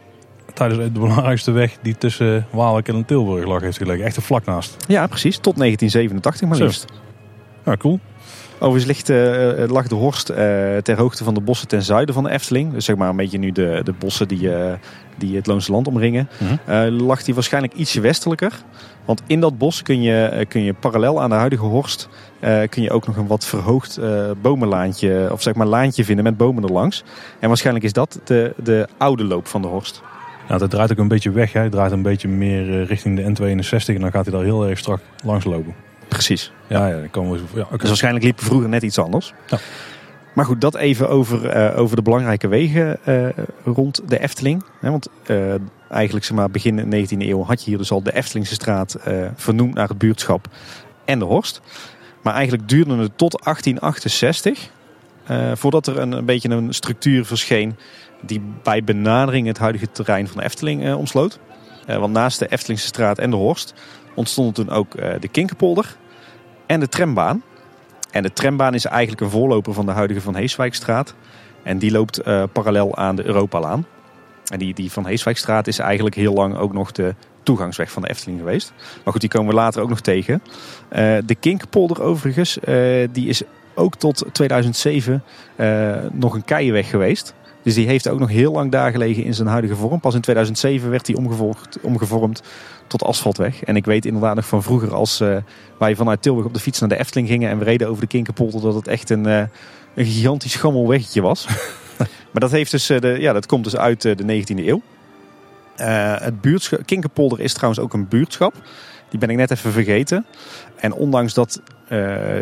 tijdens de belangrijkste weg die tussen Waalwijk en Tilburg lag heeft gelegen. Echt er vlak naast. Ja, precies. Tot 1987 maar Zo. liefst. Ja, cool. Overigens ligt, eh, eh, lag de Horst eh, ter hoogte van de bossen ten zuiden van de Efteling. Dus zeg maar een beetje nu de, de bossen die, die het Loonse Land omringen. Mhm. Lag die waarschijnlijk ietsje westelijker. Want in dat bos kun je, kun je parallel aan de huidige Horst... kun je ook nog een wat verhoogd bomenlaantje, of zeg maar laantje vinden met bomen erlangs. En waarschijnlijk is dat de, de oude loop van de Horst. Nou, het draait ook een beetje weg. Hè. Het draait een beetje meer richting de N62 en dan gaat hij daar heel erg strak langs lopen. Precies. Ja, ja, dan komen we. Ja, oké. Dus waarschijnlijk liep vroeger net iets anders. Ja. Maar goed, dat even over, eh, over de belangrijke wegen eh, rond de Efteling. Hè, want eh, eigenlijk zeg maar, begin 19e eeuw had je hier dus al de Eftelingse straat vernoemd naar het buurtschap en de Horst. Maar eigenlijk duurde het tot 1868 eh, voordat er een, een beetje een structuur verscheen die bij benadering het huidige terrein van de Efteling omsloot. Want naast de Eftelingse straat en de Horst ontstonden toen ook eh, de Kinkerpolder en de trambaan. En de trambaan is eigenlijk een voorloper van de huidige Van Heeswijkstraat. En die loopt eh, parallel aan de Europalaan. En die, die Van Heeswijkstraat is eigenlijk heel lang ook nog de toegangsweg van de Efteling geweest. Maar goed, die komen we later ook nog tegen. Eh, de Kinkerpolder overigens, die is ook tot 2007 eh, nog een keienweg geweest. Dus die heeft ook nog heel lang daar gelegen in zijn huidige vorm. Pas in 2007 werd die omgevormd, omgevormd tot asfaltweg. En ik weet inderdaad nog van vroeger als eh, wij vanuit Tilburg op de fiets naar de Efteling gingen en we reden over de Kinkerpolder dat het echt een, eh, een gigantisch gammel weggetje was. maar dat, heeft dus, eh, de, ja, dat komt dus uit de 19e eeuw. Het buurtschap, Kinkerpolder is trouwens ook een buurtschap. Die ben ik net even vergeten. En ondanks dat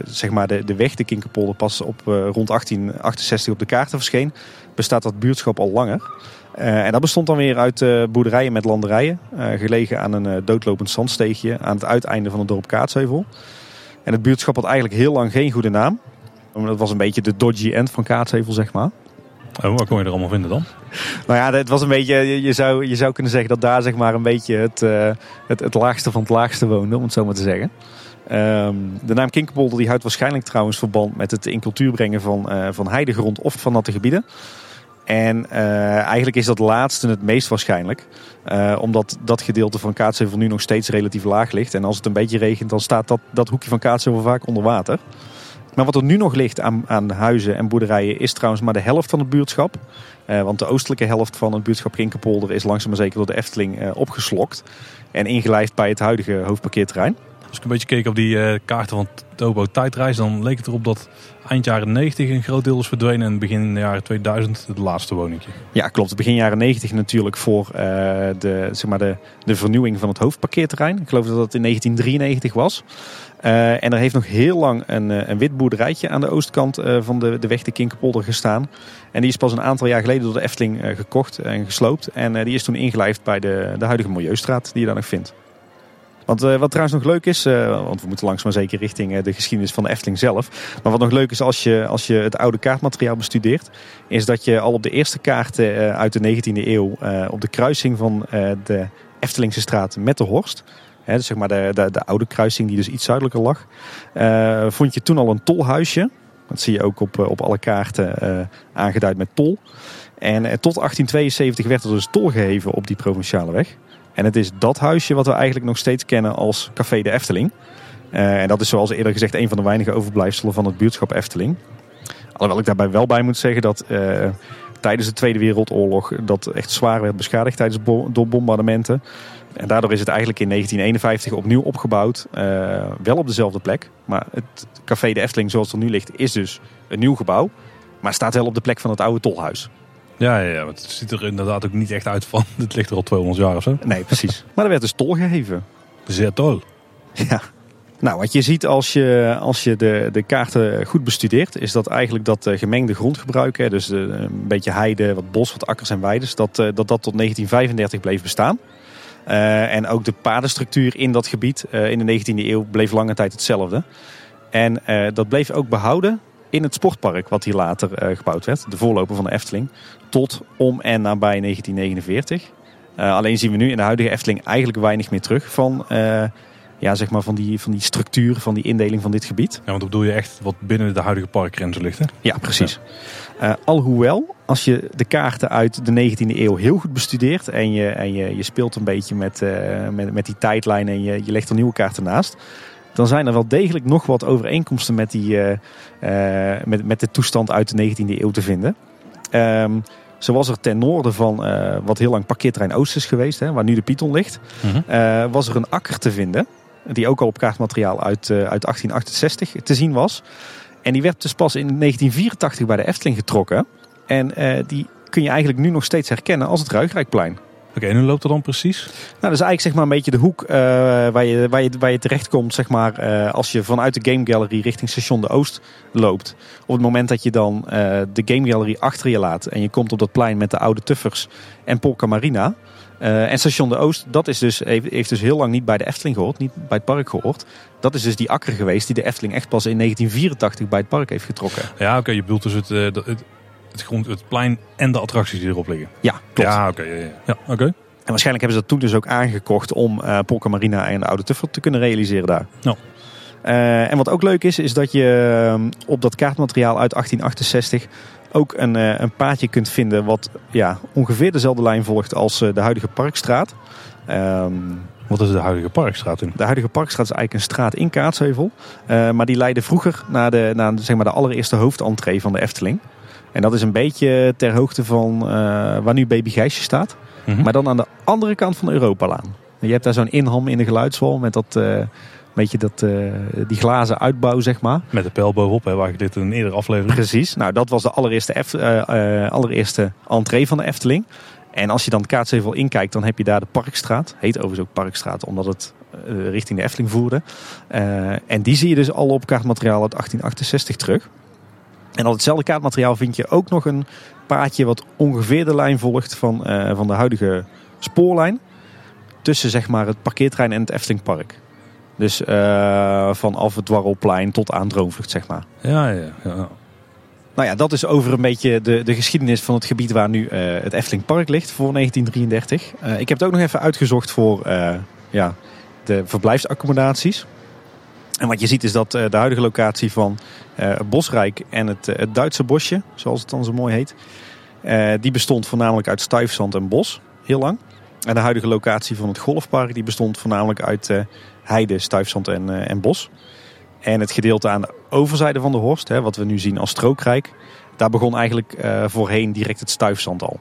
zeg maar de, de weg de Kinkerpolder pas op eh, rond 1868 op de kaarten verscheen, bestaat dat buurtschap al langer. Eh, en dat bestond dan weer uit eh, boerderijen met landerijen, eh, gelegen aan een eh, doodlopend zandsteegje aan het uiteinde van het dorp Kaatsheuvel. En het buurtschap had eigenlijk heel lang geen goede naam. Dat was een beetje de dodgy end van Kaatsheuvel, zeg maar. Oh, wat kon je er allemaal vinden dan? Nou ja, het was een beetje, je, zou, je zou kunnen zeggen dat daar zeg maar een beetje het, eh, het, het laagste van het laagste woonde, om het zo maar te zeggen. Ehm, de naam Kinkerpolder die houdt waarschijnlijk trouwens verband met het in cultuur brengen van, eh, van heidegrond of van natte gebieden. En eh, eigenlijk is dat laatste het meest waarschijnlijk. Eh, omdat dat gedeelte van Kaatsheuvel nu nog steeds relatief laag ligt. En als het een beetje regent, dan staat dat, dat hoekje van Kaatsheuvel vaak onder water. Maar wat er nu nog ligt aan, aan huizen en boerderijen is trouwens maar de helft van het buurtschap. Want de oostelijke helft van het buurtschap Kinkerpolder is langzaam maar zeker door de Efteling opgeslokt. En ingelijfd bij het huidige hoofdparkeerterrein. Als ik een beetje keek op die eh, kaarten van Tobo Tijdreis, dan leek het erop dat eind jaren 90 een groot deel is verdwenen en begin jaren 2000 het laatste woningje. Ja, klopt. Begin jaren 90 natuurlijk voor eh, de, zeg maar de, de vernieuwing van het hoofdparkeerterrein. Ik geloof dat dat in 1993 was. Eh, en er heeft nog heel lang een, een wit boerderijtje aan de oostkant van de, de weg de Kinkerpolder gestaan. En die is pas een aantal jaar geleden door de Efteling gekocht en gesloopt. En die is toen ingelijfd bij de, de huidige Milieustraat die je daar nog vindt. Want eh, wat trouwens nog leuk is, eh, want we moeten langzaam maar zeker richting eh, de geschiedenis van de Efteling zelf. Maar wat nog leuk is als je, als je het oude kaartmateriaal bestudeert, is dat je al op de eerste kaarten uit de 19e eeuw op de kruising van de Eftelingse straat met de Horst, dus zeg maar de, de, de oude kruising die dus iets zuidelijker lag, vond je toen al een tolhuisje. Dat zie je ook op, op alle kaarten aangeduid met tol. En tot 1872 werd er dus tol geheven op die provinciale weg. En het is dat huisje wat we eigenlijk nog steeds kennen als Café de Efteling. Eh, en dat is zoals eerder gezegd een van de weinige overblijfselen van het buurtschap Efteling. Alhoewel ik daarbij wel bij moet zeggen dat eh, tijdens de Tweede Wereldoorlog dat echt zwaar werd beschadigd tijdens door bombardementen. En daardoor is het eigenlijk in 1951 opnieuw opgebouwd. eh, wel op dezelfde plek. Maar het Café de Efteling zoals het er nu ligt is dus een nieuw gebouw. Maar staat wel op de plek van het oude tolhuis. Ja, ja, het ziet er inderdaad ook niet echt uit van. Het ligt er al 200 jaar of zo. Nee, precies. maar er werd dus tol geheven. Zeer toll. Ja. Nou, wat je ziet als je, als je de, de kaarten goed bestudeert, is dat eigenlijk dat uh, gemengde grondgebruik, hè, dus de, een beetje heide, wat bos, wat akkers en weides, dat, uh, dat dat tot 1935 bleef bestaan. Uh, en ook de padenstructuur in dat gebied in de 19e eeuw bleef lange tijd hetzelfde. En dat bleef ook behouden in het sportpark wat hier later gebouwd werd, de voorloper van de Efteling, tot om en nabij 1949. alleen zien we nu in de huidige Efteling eigenlijk weinig meer terug van ja, zeg maar van, die, van die structuur, van die indeling van dit gebied. Ja, want dat bedoel je echt wat binnen de huidige parkgrenzen ligt, hè? Ja, precies. Ja. Uh, alhoewel, als je de kaarten uit de 19e eeuw heel goed bestudeert en je, en je, je speelt een beetje met, met, met die tijdlijn en je, je legt er nieuwe kaarten naast, dan zijn er wel degelijk nog wat overeenkomsten met, die, met, met de toestand uit de 19e eeuw te vinden. Um, zo was er ten noorden van wat heel lang parkeerterrein Oost is geweest, hè, waar nu de Python ligt, mm -hmm. was er een akker te vinden die ook al op kaartmateriaal uit, uh, uit 1868 te zien was. En die werd dus pas in 1984 bij de Efteling getrokken. En die kun je eigenlijk nu nog steeds herkennen als het Ruigrijkplein. Oké, en hoe loopt dat dan precies? Nou, dat is eigenlijk zeg maar een beetje de hoek uh, waar, je, waar, je, waar je terechtkomt zeg maar, uh, als je vanuit de Game Gallery richting Station de Oost loopt. Op het moment dat je dan uh, de Game Gallery achter je laat en je komt op dat plein met de oude Tuffers en Polka Marina. En Station de Oost, dat is dus, heeft, heeft, dus heel lang niet bij de Efteling gehoord, niet bij het park gehoord. Dat is dus die akker geweest die de Efteling echt pas in 1984 bij het park heeft getrokken. Ja, oké, okay, je bedoelt dus het, het, het, grond, het plein en de attracties die erop liggen. Ja, klopt. Ja, oké. Okay, ja, ja. ja oké. En waarschijnlijk hebben ze dat toen dus ook aangekocht om uh, Polka Marina en de Oude Tuffel te kunnen realiseren daar. No. Uh, en wat ook leuk is, is dat je uh, op dat kaartmateriaal uit 1868 ook een, uh, een paadje kunt vinden wat ja, ongeveer dezelfde lijn volgt als de huidige Parkstraat. Um, wat is de huidige Parkstraat in? De huidige Parkstraat is eigenlijk een straat in Kaatsheuvel. maar die leidde vroeger naar de, naar zeg maar de allereerste hoofdentree van de Efteling. En dat is een beetje ter hoogte van waar nu Baby Gijsje staat. Mm -hmm. Maar dan aan de andere kant van de Europalaan. Je hebt daar zo'n inham in de geluidswal met dat, uh, beetje dat, uh, die glazen uitbouw, zeg maar. Met de pijl bovenop, hè, waar ik dit in een eerdere aflevering. Precies. Nou, dat was de allereerste, Eft allereerste entree van de Efteling. En als je dan het kaartzevel inkijkt, dan heb je daar de Parkstraat. Heet overigens ook Parkstraat, omdat het richting de Efteling voerde. en die zie je dus al op kaartmateriaal uit 1868 terug. En op hetzelfde kaartmateriaal vind je ook nog een paadje wat ongeveer de lijn volgt van, uh, van de huidige spoorlijn. Tussen zeg maar het parkeerterrein en het Eftelingpark. Dus uh, vanaf het Dwarrelplein tot aan Droomvlucht zeg maar. Ja, ja, ja. Nou ja, dat is over een beetje de, de geschiedenis van het gebied waar nu uh, het Eftelingpark ligt voor 1933. ik heb het ook nog even uitgezocht voor ja, de verblijfsaccommodaties. En wat je ziet is dat de huidige locatie van uh, Bosrijk en het, het, Duitse bosje, zoals het dan zo mooi heet. Die bestond voornamelijk uit stuifzand en bos, heel lang. En de huidige locatie van het golfpark die bestond voornamelijk uit heide, stuifzand en, en bos. En het gedeelte aan de overzijde van de Horst, hè, wat we nu zien als strookrijk, daar begon eigenlijk voorheen direct het stuifzand al.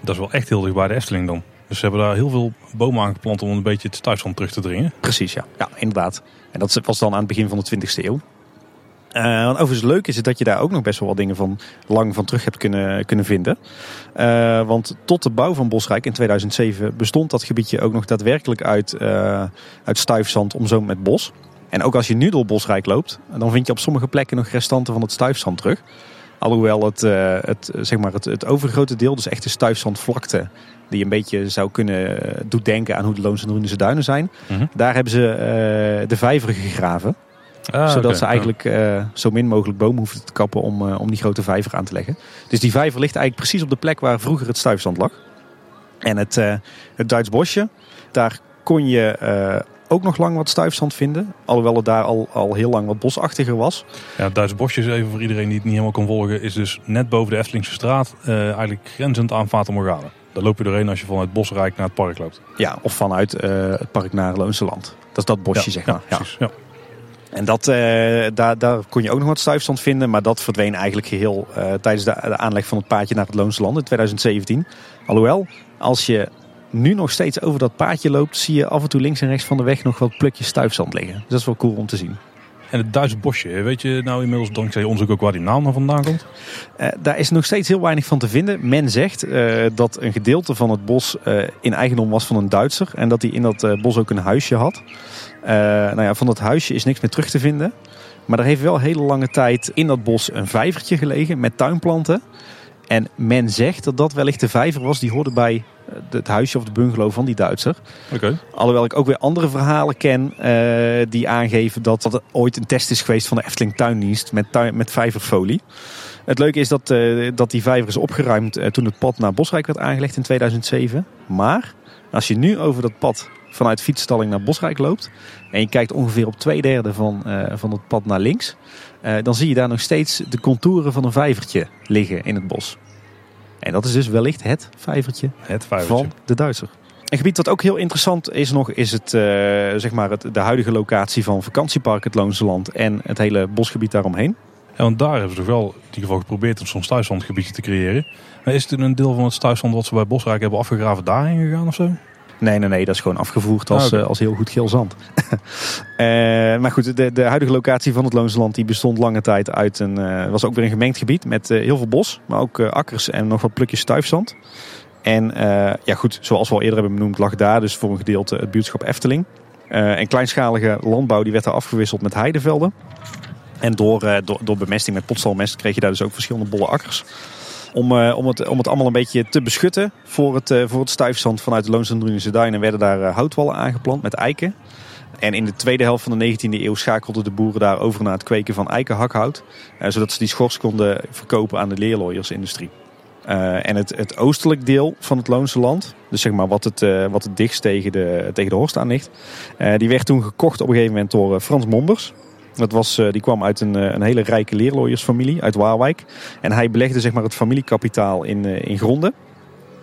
Dat is wel echt heel dicht bij de Efteling dan. Dus ze hebben daar heel veel bomen aangeplant om een beetje het stuifzand terug te dringen. Precies, ja. Ja, inderdaad. En dat was dan aan het begin van de 20e eeuw. Uh, wat overigens leuk is, is dat je daar ook nog best wel wat dingen van lang van terug hebt kunnen, kunnen vinden. Uh, want tot de bouw van Bosrijk in 2007 bestond dat gebiedje ook nog daadwerkelijk uit, uh, uit stuifzand omzoomd met bos. En ook als je nu door Bosrijk loopt, dan vind je op sommige plekken nog restanten van het stuifzand terug. Alhoewel het, het, zeg maar het, het overgrote deel, dus echt de stuifzandvlakte, die een beetje zou kunnen doet denken aan hoe de Loonse en Roenense duinen zijn. Mm -hmm. Daar hebben ze de vijver gegraven. Ah, zodat okay. ze eigenlijk uh, zo min mogelijk bomen hoeven te kappen om, uh, om die grote vijver aan te leggen. Dus die vijver ligt eigenlijk precies op de plek waar vroeger het stuifzand lag. En het, het Duits bosje, daar kon je ook nog lang wat stuifzand vinden. Alhoewel het daar al, al heel lang wat bosachtiger was. Ja, het Duits bosje is even voor iedereen die het niet helemaal kan volgen. Is dus net boven de Eftelingse straat. eigenlijk grenzend aan Fata Morgana. Daar loop je doorheen als je vanuit Bosrijk naar het park loopt. Ja, of vanuit het park naar Loonse Land. Dat is dat bosje ja, zeg maar. Ja, precies. Ja. En dat, uh, daar, daar kon je ook nog wat stuifstand vinden. Maar dat verdween eigenlijk geheel uh, tijdens de, de, aanleg van het paadje naar het Loonse Land in 2017. Alhoewel, als je nu nog steeds over dat paadje loopt... zie je af en toe links en rechts van de weg nog wat plukjes stuifzand liggen. Dus dat is wel cool om te zien. En het Duitse bosje, weet je nou inmiddels dankzij je onderzoek ook waar die naam dan vandaan komt? Uh, daar is nog steeds heel weinig van te vinden. Men zegt uh, dat een gedeelte van het bos uh, in eigendom was van een Duitser. En dat hij in dat bos ook een huisje had. nou ja, van dat huisje is niks meer terug te vinden. Maar er heeft wel hele lange tijd in dat bos een vijvertje gelegen met tuinplanten. En men zegt dat dat wellicht de vijver was die hoorde bij het huisje of de bungalow van die Duitser. Okay. Alhoewel ik ook weer andere verhalen ken uh, die aangeven dat dat ooit een test is geweest van de Efteling Tuindienst met, tuin, met vijverfolie. Het leuke is dat, uh, dat die vijver is opgeruimd uh, toen het pad naar Bosrijk werd aangelegd in 2007. Maar als je nu over dat pad vanuit fietsstalling naar Bosrijk loopt en je kijkt ongeveer op twee derde van, van het pad naar links, dan zie je daar nog steeds de contouren van een vijvertje liggen in het bos. En dat is dus wellicht het vijvertje, het vijvertje. van de Duitser. Een gebied dat ook heel interessant is nog, is het, uh, zeg maar het, de huidige locatie van vakantiepark het Loonse Land en het hele bosgebied daaromheen. Ja, want daar hebben ze toch wel in ieder geval geprobeerd om zo'n stuifzandgebiedje te creëren. Maar is het een deel van het stuifzand wat ze bij Bosrijk hebben afgegraven daarheen gegaan of zo? Nee, nee, nee, dat is gewoon afgevoerd als, okay. uh, als heel goed geel zand. uh, maar goed, de, de huidige locatie van het Loonse Land die bestond lange tijd uit een, uh, was ook weer een gemengd gebied met heel veel bos, maar ook akkers en nog wat plukjes stuifzand. En ja goed, zoals we al eerder hebben benoemd, lag daar dus voor een gedeelte het buurtschap Efteling. en kleinschalige landbouw die werd daar afgewisseld met heidevelden. En door, door, door bemesting met potstalmest kreeg je daar dus ook verschillende bolle akkers. Om, uh, om, het, om het allemaal een beetje te beschutten voor het, uh, voor het stuifzand vanuit de Loonsendrunische Duinen werden daar uh, houtwallen aangeplant met eiken. En in de tweede helft van de 19e eeuw schakelden de boeren daar over naar het kweken van eikenhakhout. zodat ze die schors konden verkopen aan de leerlooiersindustrie. en het, het oostelijk deel van het Loonse land, dus zeg maar wat het, wat het dichtst tegen de, tegen de Horst aan ligt, die werd toen gekocht op een gegeven moment door Frans Mombers. Dat was, die kwam uit een, een hele rijke leerlooiersfamilie uit Waalwijk. En hij belegde zeg maar, het familiekapitaal in, in gronden.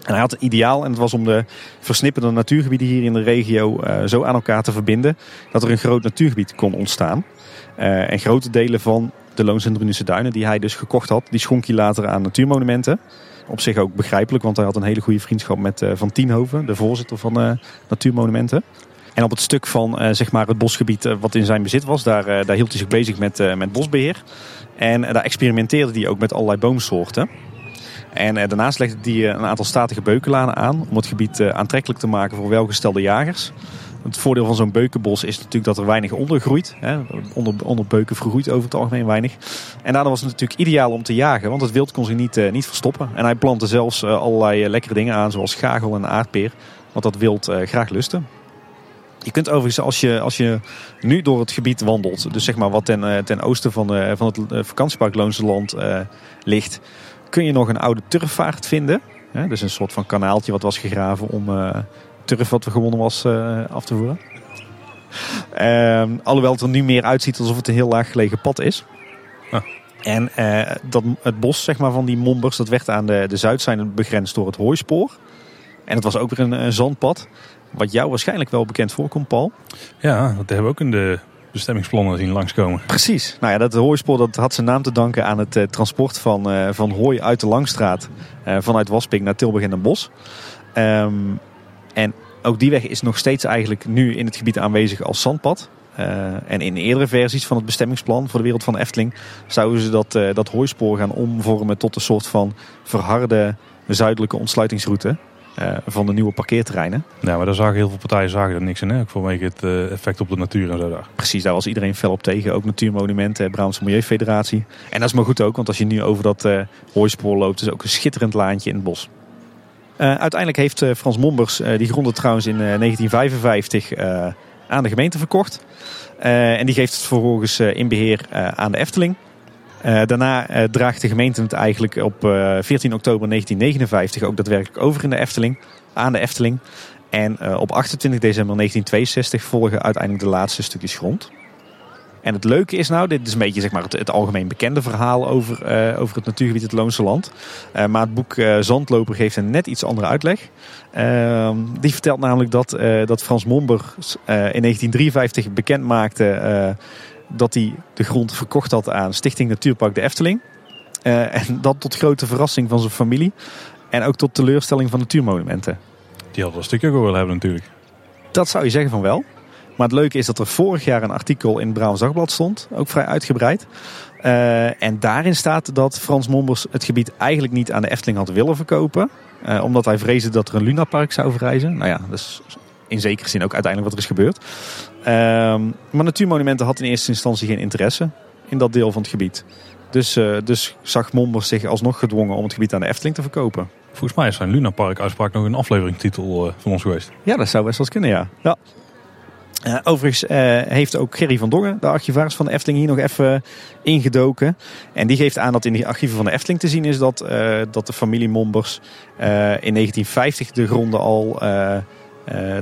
En hij had een ideaal en het was om de versnipperde natuurgebieden hier in de regio zo aan elkaar te verbinden dat er een groot natuurgebied kon ontstaan. En grote delen van de Loons en Drunische Duinen die hij dus gekocht had, die schonk hij later aan natuurmonumenten. Op zich ook begrijpelijk, want hij had een hele goede vriendschap met Van Tienhoven, de voorzitter van Natuurmonumenten. En op het stuk van uh, zeg maar het bosgebied uh, wat in zijn bezit was, daar, uh, daar hield hij zich bezig met, met bosbeheer. En daar experimenteerde hij ook met allerlei boomsoorten. En daarnaast legde hij een aantal statige beukenlanen aan om het gebied aantrekkelijk te maken voor welgestelde jagers. Het voordeel van zo'n beukenbos is natuurlijk dat er weinig onder groeit. Hè. Onder, onder beuken vergroeit over het algemeen weinig. En daardoor was het natuurlijk ideaal om te jagen, want het wild kon zich niet, niet verstoppen. En hij plantte zelfs allerlei lekkere dingen aan, zoals gagel en aardpeer, wat dat wild graag lustte. Je kunt overigens, als je, als je nu door het gebied wandelt, dus zeg maar wat ten, ten oosten van, de, van het vakantiepark Loonse Land uh, ligt, kun je nog een oude turfvaart vinden. Ja, dus een soort van kanaaltje wat was gegraven om uh, turf wat er gewonnen was uh, af te voeren. Uh, alhoewel het er nu meer uitziet alsof het een heel laag gelegen pad is. Ah. En dat, het bos zeg maar, van die mombers, dat werd aan de, de zuidzijde begrensd door het hooispoor. En het was ook weer een, een zandpad. Wat jou waarschijnlijk wel bekend voorkomt, Paul. Ja, dat hebben we ook in de bestemmingsplannen zien langskomen. Precies. Nou ja, dat hooispoor dat had zijn naam te danken aan het uh, transport van, uh, van hooi uit de Langstraat. Uh, vanuit Waspik naar Tilburg en Den Bosch. Um, en ook die weg is nog steeds eigenlijk nu in het gebied aanwezig als zandpad. en in eerdere versies van het bestemmingsplan voor de wereld van Efteling zouden ze dat, dat hooispoor gaan omvormen tot een soort van verharde zuidelijke ontsluitingsroute. Uh, van de nieuwe parkeerterreinen. Ja, maar daar zagen heel veel partijen zagen er niks in, hè? Ook vanwege het uh, effect op de natuur en zo daar. Precies, daar was iedereen fel op tegen. Ook Natuurmonumenten, Brabantse Milieufederatie. En dat is maar goed ook, want als je nu over dat uh, hooispoor loopt, is ook een schitterend laantje in het bos. uiteindelijk heeft Frans Mombers die gronden trouwens in 1955 aan de gemeente verkocht. en die geeft het vervolgens in beheer aan de Efteling. Uh, daarna uh, draagt de gemeente het eigenlijk op uh, eh, 14 oktober 1959 ook daadwerkelijk over in de Efteling, aan de Efteling. En op 28 december 1962 volgen uiteindelijk de laatste stukjes grond. En het leuke is nou, dit is een beetje zeg maar, het, het algemeen bekende verhaal over, over het natuurgebied het Loonse Land. maar het boek Zandloper geeft een net iets andere uitleg. Ehm, die vertelt namelijk dat, dat Frans Momber in 1953 bekend maakte dat hij de grond verkocht had aan Stichting Natuurpark de Efteling. Uh, en dat tot grote verrassing van zijn familie. En ook tot teleurstelling van natuurmonumenten. Die hadden een stukje willen hebben natuurlijk. Dat zou je zeggen van wel. Maar het leuke is dat er vorig jaar een artikel in het Brabants Dagblad stond. Ook vrij uitgebreid. Uh, en daarin staat dat Frans Mombers het gebied eigenlijk niet aan de Efteling had willen verkopen. Uh, omdat hij vreesde dat er een lunapark zou verrijzen. Nou ja, dat is in zekere zin ook uiteindelijk wat er is gebeurd. Uh, maar Natuurmonumenten had in eerste instantie geen interesse in dat deel van het gebied. Dus, uh, dus zag Mombers zich alsnog gedwongen om het gebied aan de Efteling te verkopen. Volgens mij is zijn Luna Park uitspraak nog een afleveringstitel uh, van ons geweest. Ja, dat zou best wel eens kunnen, ja. ja. Uh, overigens heeft ook Gerry van Dongen, de archivaris van de Efteling, hier nog even ingedoken. En die geeft aan dat in de archieven van de Efteling te zien is dat, dat de familie Mombers in 1950 de gronden al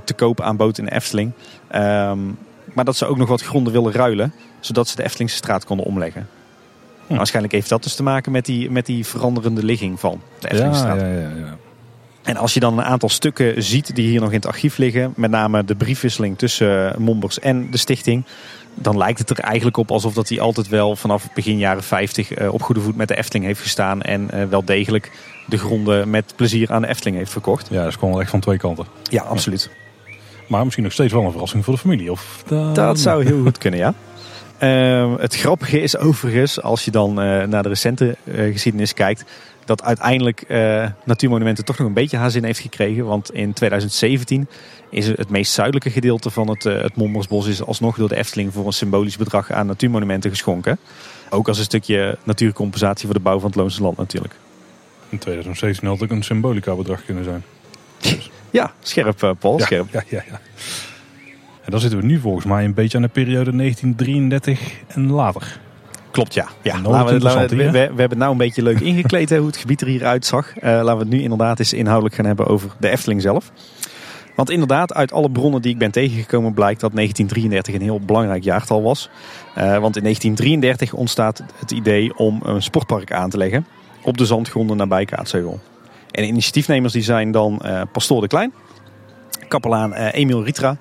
te koop aanbood in de Efteling. Um, maar dat ze ook nog wat gronden willen ruilen, zodat ze de Eftelingse straat konden omleggen. Hm. Waarschijnlijk heeft dat dus te maken met die, met die veranderende ligging van de Eftelingstraat. Ja, ja, ja, ja. En als je dan een aantal stukken ziet die hier nog in het archief liggen, met name de briefwisseling tussen Mombers en de stichting, dan lijkt het er eigenlijk op alsof dat hij altijd wel vanaf begin jaren 50 uh, op goede voet met de Efteling heeft gestaan en uh, wel degelijk de gronden met plezier aan de Efteling heeft verkocht. Ja, dat is gewoon echt van twee kanten. Ja, absoluut. Maar misschien nog steeds wel een verrassing voor de familie. Of dan... Dat zou heel goed kunnen, ja. Uh, het grappige is overigens, als je dan uh, naar de recente geschiedenis kijkt, dat uiteindelijk Natuurmonumenten toch nog een beetje haar zin heeft gekregen. Want in 2017 is het meest zuidelijke gedeelte van het, het Mommersbos is alsnog door de Efteling voor een symbolisch bedrag aan Natuurmonumenten geschonken. Ook als een stukje natuurcompensatie voor de bouw van het Loonse Land natuurlijk. In 2017 had ook een symbolica bedrag kunnen zijn. Dus. Ja, scherp Paul, ja, scherp. Ja, ja, ja. En dan zitten we nu volgens mij een beetje aan de periode 1933 en later. Klopt, ja. ja. Laten we, laten we, we, we, hebben het nou een beetje leuk ingekleed, hoe het gebied er hier uitzag. Uh, laten we het nu inderdaad eens inhoudelijk gaan hebben over de Efteling zelf. Want inderdaad, uit alle bronnen die ik ben tegengekomen blijkt dat 1933 een heel belangrijk jaartal was. Uh, want in 1933 ontstaat het idee om een sportpark aan te leggen op de zandgronden nabij Kaatsheuvel. En de initiatiefnemers die zijn dan uh, Pastoor de Klein, kapelaan Emiel Ritra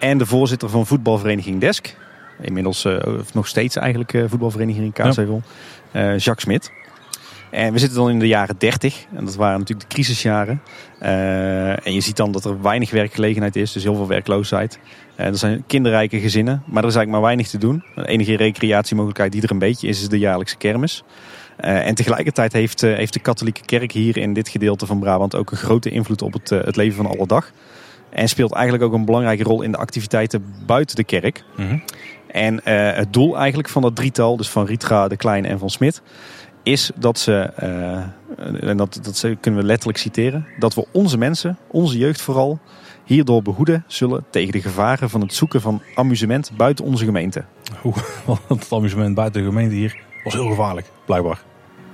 en de voorzitter van voetbalvereniging Desk. Inmiddels uh, nog steeds eigenlijk uh, voetbalvereniging in Kaatsheuvel. Ja. Uh, Jacques Smit. En we zitten dan in de jaren 30. En dat waren natuurlijk de crisisjaren. en je ziet dan dat er weinig werkgelegenheid is. Dus heel veel werkloosheid. er zijn kinderrijke gezinnen. Maar er is eigenlijk maar weinig te doen. De enige recreatiemogelijkheid die er een beetje is, is de jaarlijkse kermis. en tegelijkertijd heeft, heeft de katholieke kerk hier in dit gedeelte van Brabant ook een grote invloed op het, het leven van alle dag. En speelt eigenlijk ook een belangrijke rol in de activiteiten buiten de kerk. Mm -hmm. En uh, het doel eigenlijk van dat drietal, dus van Rietra, de Klein en van Smit, is dat ze, uh, en dat, dat kunnen we letterlijk citeren, dat we onze mensen, onze jeugd vooral, hierdoor behoeden zullen tegen de gevaren van het zoeken van amusement buiten onze gemeente. Oeh, het amusement buiten de gemeente hier was heel gevaarlijk, blijkbaar.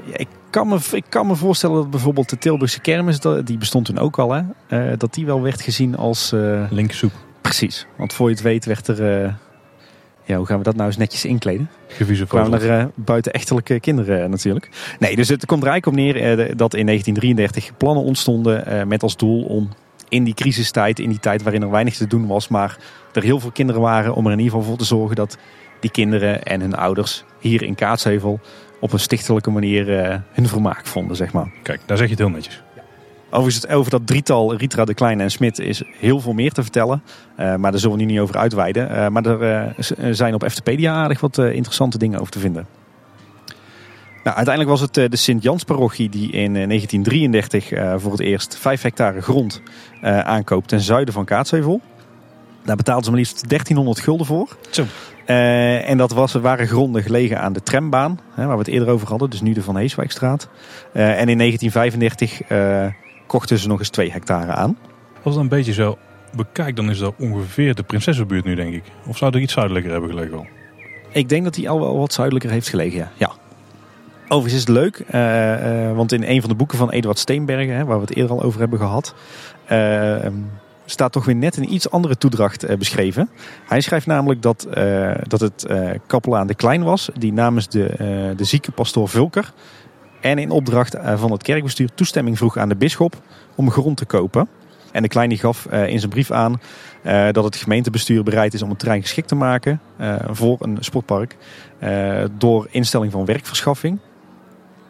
Ja, ik, kan me, ik kan me voorstellen dat bijvoorbeeld de Tilburgse kermis, die bestond toen ook al, hè, uh, dat die wel werd gezien als... Linkersoep. Precies, want voor je het weet werd er... Ja, hoe gaan we dat nou eens netjes inkleden? Kwamen er uh, buitenechtelijke kinderen uh, natuurlijk. Nee, dus het komt er eigenlijk op neer uh, dat in 1933 plannen ontstonden met als doel om in die crisistijd, in die tijd waarin er weinig te doen was, maar er heel veel kinderen waren, om er in ieder geval voor te zorgen dat die kinderen en hun ouders hier in Kaatsheuvel op een stichtelijke manier hun vermaak vonden, zeg maar. Kijk, daar zeg je het heel netjes. Overigens, over dat drietal, Ritra, De Kleine en Smit, is heel veel meer te vertellen. Uh, maar daar zullen we nu niet over uitweiden. Uh, maar er uh, zijn op Eftepedia aardig wat interessante dingen over te vinden. Nou, uiteindelijk was het de Sint-Jans-parochie die in 1933 voor het eerst 5 hectare grond aankoopt ten zuiden van Kaatsheuvel. Daar betaalden ze maar liefst 1300 gulden voor. Zo. en dat was, waren gronden gelegen aan de trambaan, hè, waar we het eerder over hadden. Dus nu de Van Heeswijkstraat. en in 1935 kochten ze nog eens 2 hectare aan. Als het een beetje zo bekijkt, dan is dat ongeveer de Prinsessenbuurt nu, denk ik. Of zou er iets zuidelijker hebben gelegen al? Ik denk dat hij al wel wat zuidelijker heeft gelegen, ja. ja. Overigens is het leuk, uh, uh, want in een van de boeken van Eduard Steenbergen, hè, waar we het eerder al over hebben gehad, uh, staat toch weer net een iets andere toedracht beschreven. Hij schrijft namelijk dat, dat het kapelaan de Klein was, die namens de, de zieke pastoor Vulker en in opdracht van het kerkbestuur toestemming vroeg aan de bisschop om grond te kopen. En de Kleine gaf in zijn brief aan dat het gemeentebestuur bereid is om het terrein geschikt te maken voor een sportpark door instelling van werkverschaffing.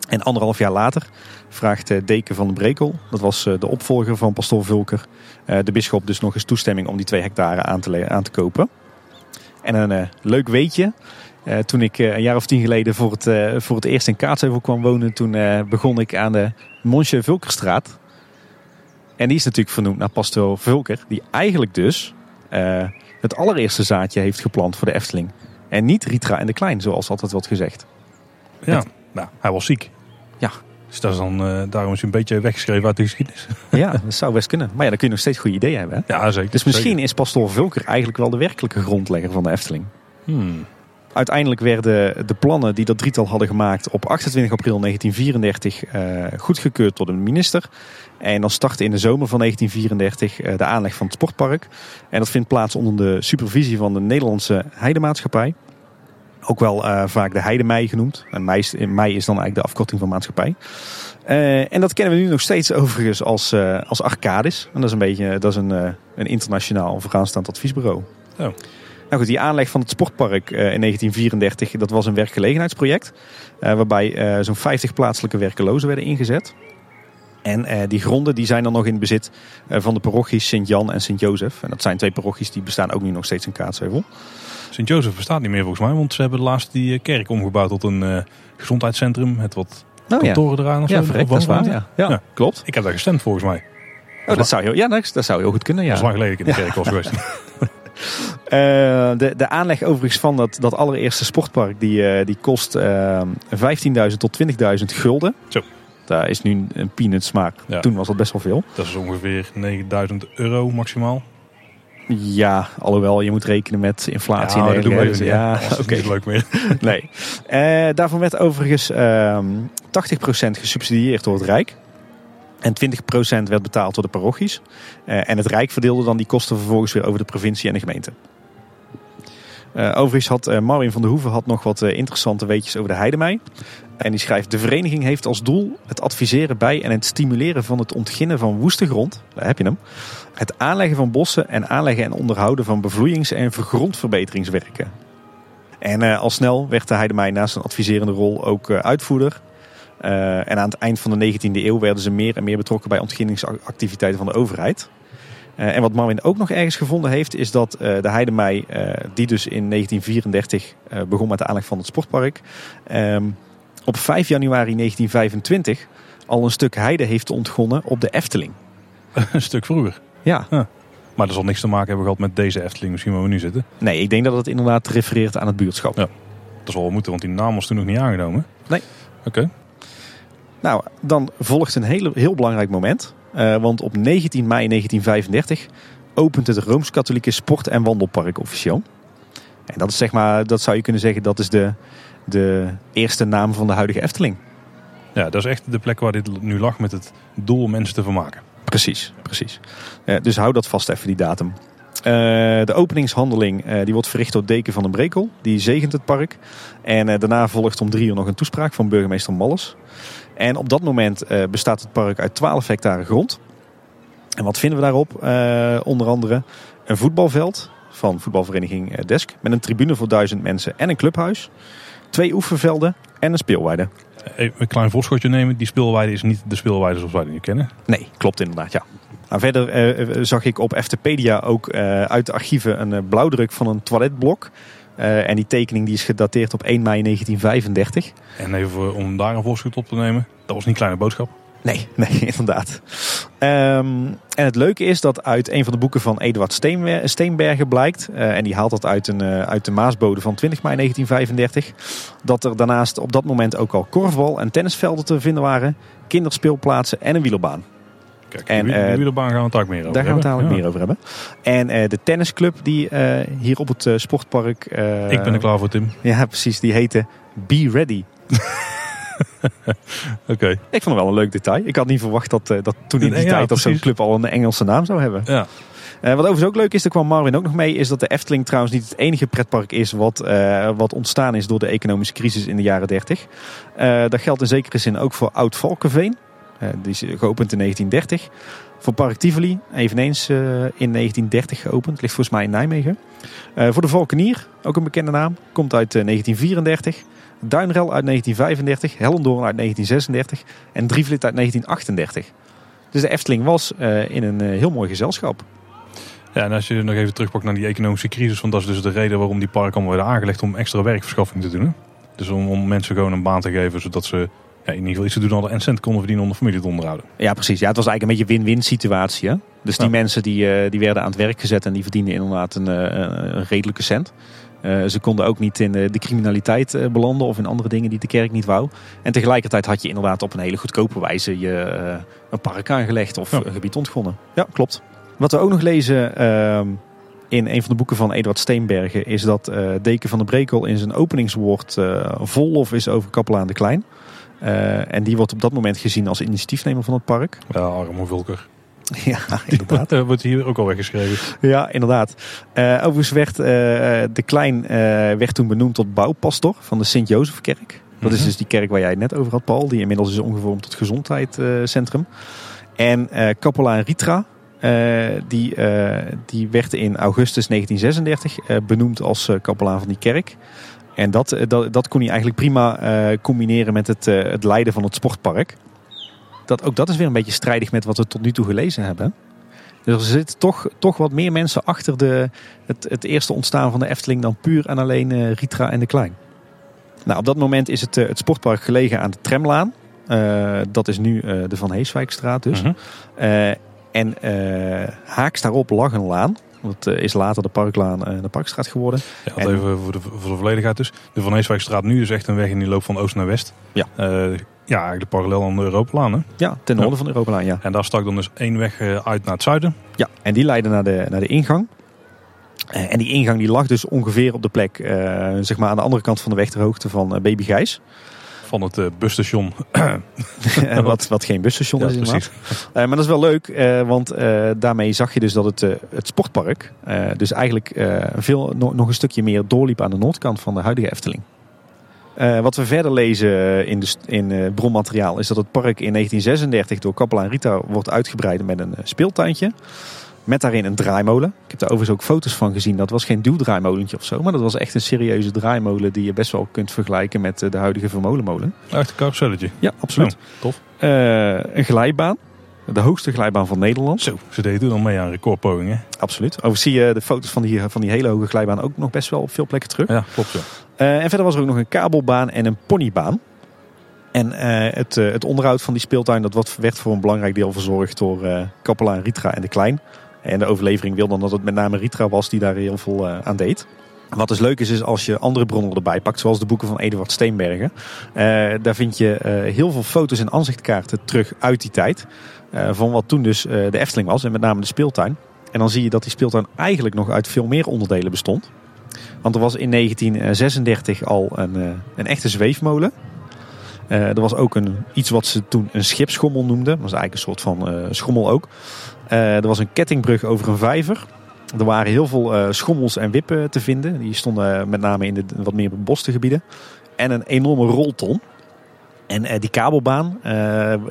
En anderhalf jaar later vraagt Deken van de Brekel, dat was de opvolger van pastoor Vulker, de bisschop dus nog eens toestemming om die twee hectare aan te, aan te kopen. En een leuk weetje. Uh, toen ik uh, een jaar of tien geleden voor het, voor het eerst in Kaatsheuvel kwam wonen, toen begon ik aan de Monsje Vulkerstraat. En die is natuurlijk vernoemd naar pastoor Vulker, die eigenlijk dus het allereerste zaadje heeft geplant voor de Efteling. En niet Ritra en de Klein, zoals altijd wordt gezegd. Ja, nou, hij was ziek. Ja. Dus dat is dan, daarom is hij een beetje weggeschreven uit de geschiedenis. Ja, dat zou best kunnen. Maar ja, dan kun je nog steeds goede ideeën hebben. Hè? Ja, zeker. Dus misschien is pastoor Vulker eigenlijk wel de werkelijke grondlegger van de Efteling. Hmm. Uiteindelijk werden de plannen die dat drietal hadden gemaakt op 28 april 1934 uh, goedgekeurd door de minister. En dan startte in de zomer van 1934 uh, de aanleg van het sportpark. En dat vindt plaats onder de supervisie van de Nederlandse Heidemaatschappij. Ook wel uh, vaak de Heidemei genoemd. En mei is, dan eigenlijk de afkorting van maatschappij. En dat kennen we nu nog steeds overigens als, als Arcadis. En dat is een beetje dat is een, een internationaal vooraanstaand adviesbureau. Oh. Nou goed, die aanleg van het sportpark in 1934, dat was een werkgelegenheidsproject. waarbij zo'n 50 plaatselijke werkelozen werden ingezet. En die gronden die zijn dan nog in bezit van de parochies Sint-Jan en Sint-Jozef. En dat zijn twee parochies die bestaan ook nu nog steeds in Kaatsheuvel. Sint-Jozef bestaat niet meer volgens mij, want ze hebben laatst die eh, kerk omgebouwd tot een gezondheidscentrum met wat kantoren ja. eraan. Of ja, verrekt, dat is waar. Ja. Ja, ja. klopt. Ik heb daar gestemd volgens mij. Oh, dat zou, heel, ja, dat, dat zou heel goed kunnen, ja. Dat is lang geleden ik in de kerk was geweest. Uh, de, de aanleg overigens van dat, dat allereerste sportpark die, uh, die kost uh, 15.000 tot 20.000 gulden. Zo. Daar is nu een peanuts, maar ja. toen was dat best wel veel. Dat is ongeveer 9.000 euro maximaal. Ja, alhoewel je moet rekenen met inflatie. Ja, dat doen. Ja, oké. Okay. niet leuk meer. nee. Uh, daarvan werd overigens uh, 80% gesubsidieerd door het Rijk. En 20% werd betaald door de parochies. Uh, en het Rijk verdeelde dan die kosten vervolgens weer over de provincie en de gemeente. Uh, overigens had uh, Marvin van der Hoeven nog wat interessante weetjes over de heidemei. En die schrijft: De vereniging heeft als doel het adviseren bij en het stimuleren van het ontginnen van woeste grond. Daar heb je hem. Het aanleggen van bossen en aanleggen en onderhouden van bevloeiings- en vergrondverbeteringswerken. En al snel werd de heidemei naast een adviserende rol ook uitvoerder. En aan het eind van de 19e eeuw werden ze meer en meer betrokken bij ontginningsactiviteiten van de overheid. Uh, en wat Marvin ook nog ergens gevonden heeft, is dat uh, de Heidemei, die dus in 1934 begon met de aanleg van het sportpark, um, op 5 januari 1925 al een stuk heide heeft ontgonnen op de Efteling. een stuk vroeger? Ja. Maar dat zal niks te maken hebben gehad met deze Efteling, misschien waar we nu zitten. Nee, ik denk dat het inderdaad refereert aan het buurtschap. Ja. Dat zal wel moeten, want die naam was toen nog niet aangenomen. Nee. Oké. Okay. Nou, dan volgt een hele, heel belangrijk moment. Uh, want op 19 mei 1935 opent het Rooms-Katholieke Sport- en Wandelpark officieel. En dat is zeg maar, dat zou je kunnen zeggen, dat is de, de eerste naam van de huidige Efteling. Ja, dat is echt de plek waar dit nu lag met het doel om mensen te vermaken. Precies, precies. Uh, dus hou dat vast even, die datum. Uh, de openingshandeling uh, die wordt verricht door Deken van den Brekel. Die zegent het park. En daarna volgt om drie uur nog een toespraak van burgemeester Malles. En op dat moment bestaat het park uit 12 hectare grond. En wat vinden we daarop? Onder andere een voetbalveld van voetbalvereniging Desk. Met een tribune voor duizend mensen en een clubhuis. Twee oefenvelden en een speelweide. Even een klein voorschotje nemen. Die speelweide is niet de speelweide zoals wij die nu kennen. Nee, klopt inderdaad, ja. Nou, verder uh, zag ik op Eftepedia ook uit de archieven een blauwdruk van een toiletblok. Uh, en die tekening die is gedateerd op 1 mei 1935. En even om daar een voorschot op te nemen. Dat was niet kleine boodschap. Nee, nee, inderdaad. Um, en het leuke is dat uit een van de boeken van Eduard Steenbergen blijkt, uh, en die haalt dat uit, een, uh, uit de Maasbode van 20 mei 1935, dat er daarnaast op dat moment ook al korfbal en tennisvelden te vinden waren, kinderspeelplaatsen en een wielerbaan. Kijk, en, de, de wielerbaan gaan we het ook meer over Daar hebben. gaan we het ja. meer over hebben. En uh, de tennisclub die uh, hier op het sportpark... Ik ben er klaar voor, Tim. Ja, precies. Die heette Be Ready. Oké. Okay. Ik vond het wel een leuk detail. Ik had niet verwacht dat, dat toen in die ja, tijd dat zo'n club al een Engelse naam zou hebben. Ja. Uh, wat overigens ook leuk is, daar kwam Marvin ook nog mee, is dat de Efteling trouwens niet het enige pretpark is wat, uh, wat ontstaan is door de economische crisis in de jaren 30. Uh, dat geldt in zekere zin ook voor Oud-Valkenveen. Uh, die is geopend in 1930. Voor Park Tivoli, eveneens uh, in 1930 geopend. Ligt volgens mij in Nijmegen. Uh, voor de Valkenier, ook een bekende naam. Komt uit 1934. Duinrel uit 1935. Hellendoorn uit 1936. En Drievlit uit 1938. Dus de Efteling was in een heel mooi gezelschap. Ja, en als je nog even terugpakt naar die economische crisis, want dat is dus de reden waarom die parken allemaal werden aangelegd om extra werkverschaffing te doen. Dus om, om mensen gewoon een baan te geven, zodat ze in ieder geval iets te doen hadden en cent konden verdienen om de familie te onderhouden. Ja, precies. Ja, het was eigenlijk een beetje win-win situatie. Hè? Dus die Ja. mensen die, eh, die werden aan het werk gezet en die verdienden inderdaad een, eh, een redelijke cent. Eh, ze konden ook niet in de criminaliteit belanden of in andere dingen die de kerk niet wou. En tegelijkertijd had je inderdaad op een hele goedkope wijze je een park aangelegd of Ja. een gebied ontgonnen. Ja, klopt. Wat we ook nog lezen ehm, in een van de boeken van Eduard Steenbergen is dat Deken van de Brekel in zijn openingswoord vol lof is over Kapelaan de Klein. Eh, en die wordt op dat moment gezien als initiatiefnemer van het park. Ja, arme Vulker. ja, inderdaad. Dat wordt hier ook al weggeschreven. Ja, inderdaad. Eh, overigens werd eh, de Klein eh, werd toen benoemd tot bouwpastor van de Sint-Jozefkerk. Dat is Mhm. dus die kerk waar jij het net over had, Paul. Die inmiddels is omgevormd tot gezondheidscentrum. en eh kapelaan Ritra, eh, die, eh, die werd in augustus 1936 eh, benoemd als eh, kapelaan van die kerk. En dat, eh, dat, dat kon hij eigenlijk prima eh, combineren met het, eh, het leiden van het sportpark. Dat, ook dat is weer een beetje strijdig met wat we tot nu toe gelezen hebben. Dus er zitten toch, toch wat meer mensen achter de, het, het eerste ontstaan van de Efteling dan puur en alleen eh, Ritra en de Klein. Nou, op dat moment is het, het sportpark gelegen aan de Tramlaan. Dat is nu de Van Heeswijkstraat dus. Mhm. En haaks daarop lag een laan. Dat eh, is later de Parklaan en de Parkstraat geworden. Ja, En- even voor de, voor de volledigheid dus. De Van Heeswijkstraat nu is echt een weg in die loop van oost naar west. Ja. Eh, ja, eigenlijk de parallel aan de Europalaan. Hè? Ja, ten noorden van de Europalaan, ja. En daar stak dan dus één weg eh, uit naar het zuiden. Ja, en die leidde naar de, naar de ingang. Eh, en die ingang die lag dus ongeveer op de plek, eh, zeg maar aan de andere kant van de weg ter hoogte van eh, Baby Gijs. Van het eh, busstation. Wat, wat geen busstation Ja, is precies. Eh, maar dat is wel leuk, eh, want daarmee zag je dus dat het, het sportpark dus eigenlijk veel, nog, nog een stukje meer doorliep aan de noordkant van de huidige Efteling. Wat we verder lezen in, de, in bronmateriaal is dat het park in 1936 door kapelaan Rita wordt uitgebreid met een speeltuintje. Met daarin een draaimolen. Ik heb daar overigens ook foto's van gezien. Dat was geen duwdraaimolentje of zo, maar dat was echt een serieuze draaimolen die je best wel kunt vergelijken met eh, de huidige vermolenmolen. Echt een carouselletje. Ja, absoluut. Oh, tof. Eh, een glijbaan. De hoogste glijbaan van Nederland. Zo, ze deden dan mee aan recordpogingen. Absoluut. Overigens zie je de foto's van die, van die hele hoge glijbaan ook nog best wel op veel plekken terug. Ja, klopt ja. Eh, en verder was er ook nog een kabelbaan en een ponybaan. En het, het onderhoud van die speeltuin dat werd voor een belangrijk deel verzorgd door kapelaan Ritra en de Klein. En de overlevering wil dan dat het met name Ritra was die daar heel veel eh, aan deed. Wat dus leuk is, is als je andere bronnen erbij pakt, zoals de boeken van Eduard Steenbergen. eh, daar vind je eh, heel veel foto's en aanzichtkaarten terug uit die tijd. van wat toen dus de Efteling was en met name de speeltuin. En dan zie je dat die speeltuin eigenlijk nog uit veel meer onderdelen bestond. Want er was in 1936 al een, een echte zweefmolen. Er was ook een, iets wat ze toen een schipschommel noemden. Dat was eigenlijk een soort van schommel ook. Eh, er was een kettingbrug over een vijver. Er waren heel veel eh, schommels en wippen te vinden. Die stonden eh, met name in de wat meer beboste gebieden. En een enorme rolton. En die kabelbaan,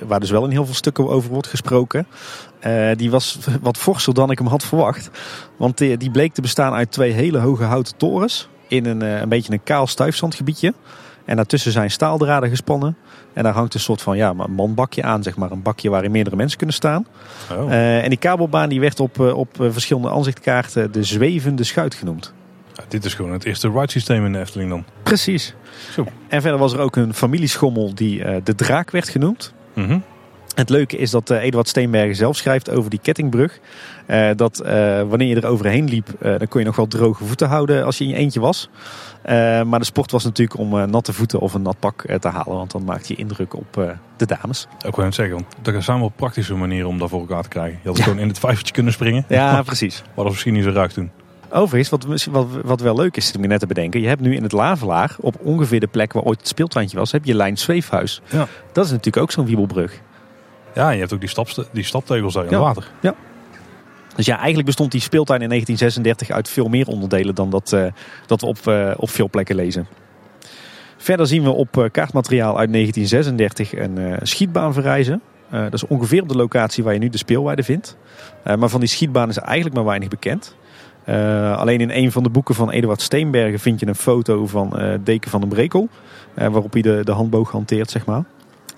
waar dus wel in heel veel stukken over wordt gesproken, die was wat forser dan ik hem had verwacht. Want die, bleek te bestaan uit twee hele hoge houten torens in een, een beetje een kaal stuifzandgebiedje. En daartussen zijn staaldraden gespannen. En daar hangt een soort van ja, een manbakje aan, zeg maar. Een bakje waarin meerdere mensen kunnen staan. Oh. Eh, en die kabelbaan die werd op, eh, op eh, verschillende aanzichtkaarten de zwevende schuit genoemd. Ja, dit is gewoon het eerste ride systeem in de Efteling dan. Precies. Zo. En verder was er ook een familieschommel die de draak werd genoemd. Mhm. Het leuke is dat Eduard Steenbergen zelf schrijft over die kettingbrug. Eh, dat eh, wanneer je er overheen liep, eh, dan kon je nog wel droge voeten houden als je in je eentje was. Maar de sport was natuurlijk om natte voeten of een nat pak te halen. Want dan maakte je indruk op de dames. Ook gewoon zeggen, want er zijn wel praktische manieren om dat voor elkaar te krijgen. Je had Ja. gewoon in het vijvertje kunnen springen. Ja, precies. Maar dat misschien niet zo ruik toen. Overigens, wat, wat, wat wel leuk is om je net te bedenken. Je hebt nu in het Lavelaar, op ongeveer de plek waar ooit het speeltuintje was, heb je Lijn Zweefhuis. Ja. Dat is natuurlijk ook zo'n wiebelbrug. Ja, en je hebt ook die, stapste, die staptegels daar in Ja. het water. Dus ja, eigenlijk bestond die speeltuin in 1936 uit veel meer onderdelen dan dat, eh, dat we op, eh, op veel plekken lezen. Verder zien we op eh, kaartmateriaal uit 1936 een schietbaan verrijzen. Dat is ongeveer op de locatie waar je nu de speelweide vindt. Maar van die schietbaan is eigenlijk maar weinig bekend. Alleen in een van de boeken van Eduard Steenbergen vind je een foto van Deken van den Brekel. waarop hij de, de handboog hanteert, zeg maar.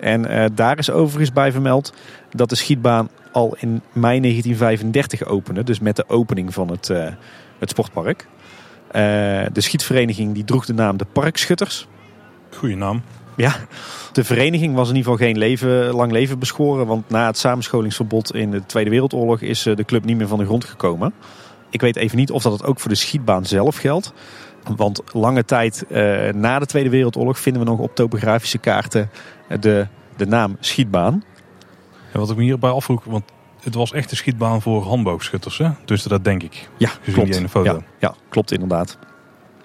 En eh, daar is overigens bij vermeld dat de schietbaan al in mei 1935 opende. Dus met de opening van het, eh, het sportpark. Eh, de schietvereniging die droeg de naam de Parkschutters. Goeie naam. Ja, de vereniging was in ieder geval geen leven, lang leven beschoren. Want na het samenscholingsverbod in de Tweede Wereldoorlog is de club niet meer van de grond gekomen. Ik weet even niet of dat het ook voor de schietbaan zelf geldt. Want lange tijd eh, na de Tweede Wereldoorlog vinden we nog op topografische kaarten de, de naam schietbaan. En wat ik me hierbij afvroeg, want het was echt een schietbaan voor handboogschutters, hè? Dus dat denk ik. Ja, Gezien klopt. die ene foto. Ja, ja, klopt inderdaad.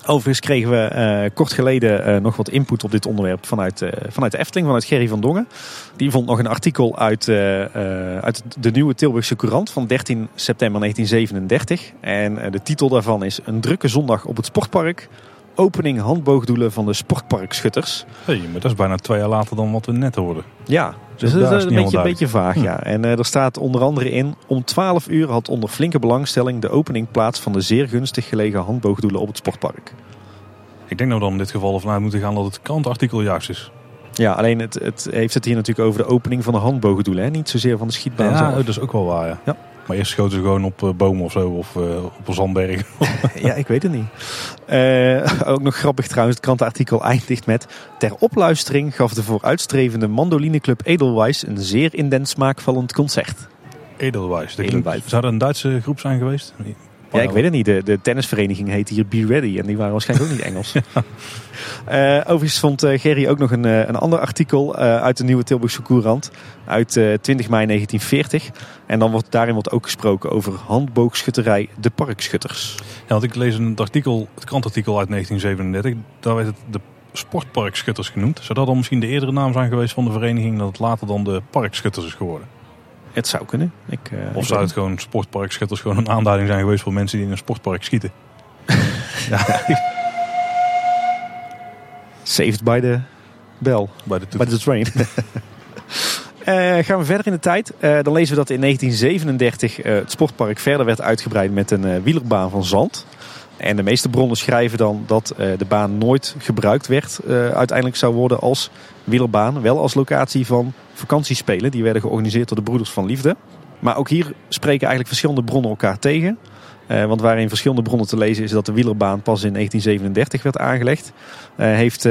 Overigens kregen we eh, kort geleden eh, nog wat input op dit onderwerp vanuit, eh, vanuit de Efteling, vanuit Gerry van Dongen. Die vond nog een artikel uit, uit de nieuwe Tilburgse Courant van 13 september 1937. En de titel daarvan is Een drukke zondag op het sportpark. Opening handboogdoelen van de sportparkschutters. Hey, maar dat is bijna twee jaar later dan wat we net hoorden. Ja, dus daar dat is een beetje, een beetje vaag. Hm. Ja. En eh, er staat onder andere in: om 12 uur had onder flinke belangstelling de opening plaats van de zeer gunstig gelegen handboogdoelen op het sportpark. Ik denk nou dan in dit geval vanuit moeten gaan dat het krantartikel juist is. Ja, alleen het, het heeft het hier natuurlijk over de opening van de handboogdoelen, hè? niet zozeer van de schietbaan Ja, zelf. dat is ook wel waar, ja. Ja. Maar eerst schoten ze gewoon op eh, bomen of zo, of eh, op een zandberg. Ja, ik weet het niet. Eh, ook nog grappig trouwens, het krantenartikel eindigt met... Ter opluistering gaf de vooruitstrevende mandolineclub Edelweiss een zeer indens smaakvallend concert. Edelweiss. Dat Edelweiss. Zou dat een Duitse groep zijn geweest? Ja, ik weet het niet. De, de tennisvereniging heet hier Be Ready en die waren waarschijnlijk ook niet Engels. Eh, overigens vond eh, Gerry ook nog een, eh, een ander artikel uit de nieuwe Tilburgse Courant uit eh, 20 mei 1940. En dan wordt, daarin wordt ook gesproken over handboogschutterij De Parkschutters. Ja, want ik lees een artikel, het krantartikel uit 1937. Daar werd het de sportparkschutters genoemd. Zou dat dan misschien de eerdere naam zijn geweest van de vereniging... dat het later dan de parkschutters is geworden? Het zou kunnen. Ik, eh, Of zou het gewoon sportparkschutters gewoon een aanduiding zijn geweest... voor mensen die in een sportpark schieten? Saved by the bell. Bij de By the train. Eh, gaan we verder in de tijd. Eh, dan lezen we dat in 1937 eh, het sportpark verder werd uitgebreid met een wielerbaan van zand. En de meeste bronnen schrijven dan dat eh, de baan nooit gebruikt werd. eh, uiteindelijk zou worden als wielerbaan. Wel als locatie van vakantiespelen. Die werden georganiseerd door de Broeders van Liefde. Maar ook hier spreken eigenlijk verschillende bronnen elkaar tegen. Eh, want waarin verschillende bronnen te lezen is dat de wielerbaan pas in 1937 werd aangelegd. Heeft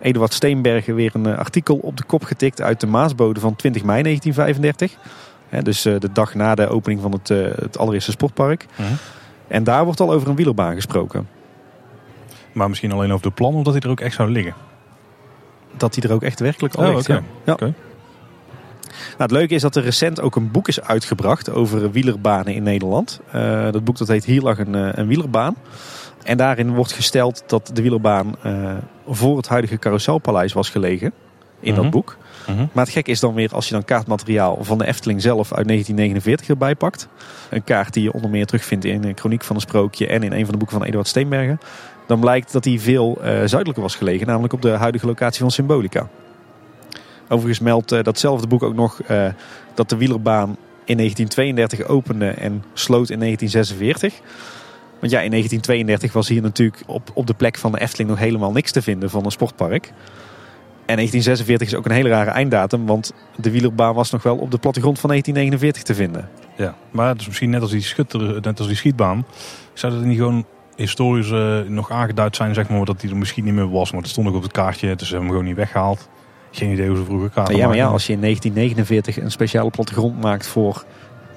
Eduard Steenbergen weer een artikel op de kop getikt uit de Maasbode van 20 mei 1935. Hè, dus de dag na de opening van het, het allereerste sportpark. Mhm. En daar wordt al over een wielerbaan gesproken. Maar misschien alleen over de plan, of dat hij er ook echt zou liggen. Dat die er ook echt werkelijk al Oh, ligt. ja. Ja. Oké. Nou, het leuke is dat er recent ook een boek is uitgebracht over wielerbanen in Nederland. Eh, dat boek dat heet Hier lag een, eh, een wielerbaan. En daarin wordt gesteld dat de wielerbaan eh, voor het huidige Carouselpaleis was gelegen. In Mhm. dat boek. Mhm. Maar het gek is dan weer als je dan kaartmateriaal van de Efteling zelf uit 1949 erbij pakt. Een kaart die je onder meer terugvindt in een Chroniek van een Sprookje en in een van de boeken van Eduard Steenbergen. Dan blijkt dat die veel eh, zuidelijker was gelegen, namelijk op de huidige locatie van Symbolica. Overigens meldt eh, datzelfde boek ook nog eh, dat de wielerbaan in 1932 opende en sloot in 1946. Want ja, in 1932 was hier natuurlijk op, op de plek van de Efteling nog helemaal niks te vinden van een sportpark. En 1946 is ook een hele rare einddatum, want de wielerbaan was nog wel op de plattegrond van 1949 te vinden. Ja, maar het is misschien net als die, schutter, net als die schietbaan. Zou dat niet gewoon historisch eh, nog aangeduid zijn, zeg maar, dat die er misschien niet meer was. Maar het stond ook op het kaartje, dus ze hebben hem gewoon niet weggehaald. Geen idee hoe ze vroeger kaarten ja, maar ja, als je in 1949 een speciale plattegrond maakt voor,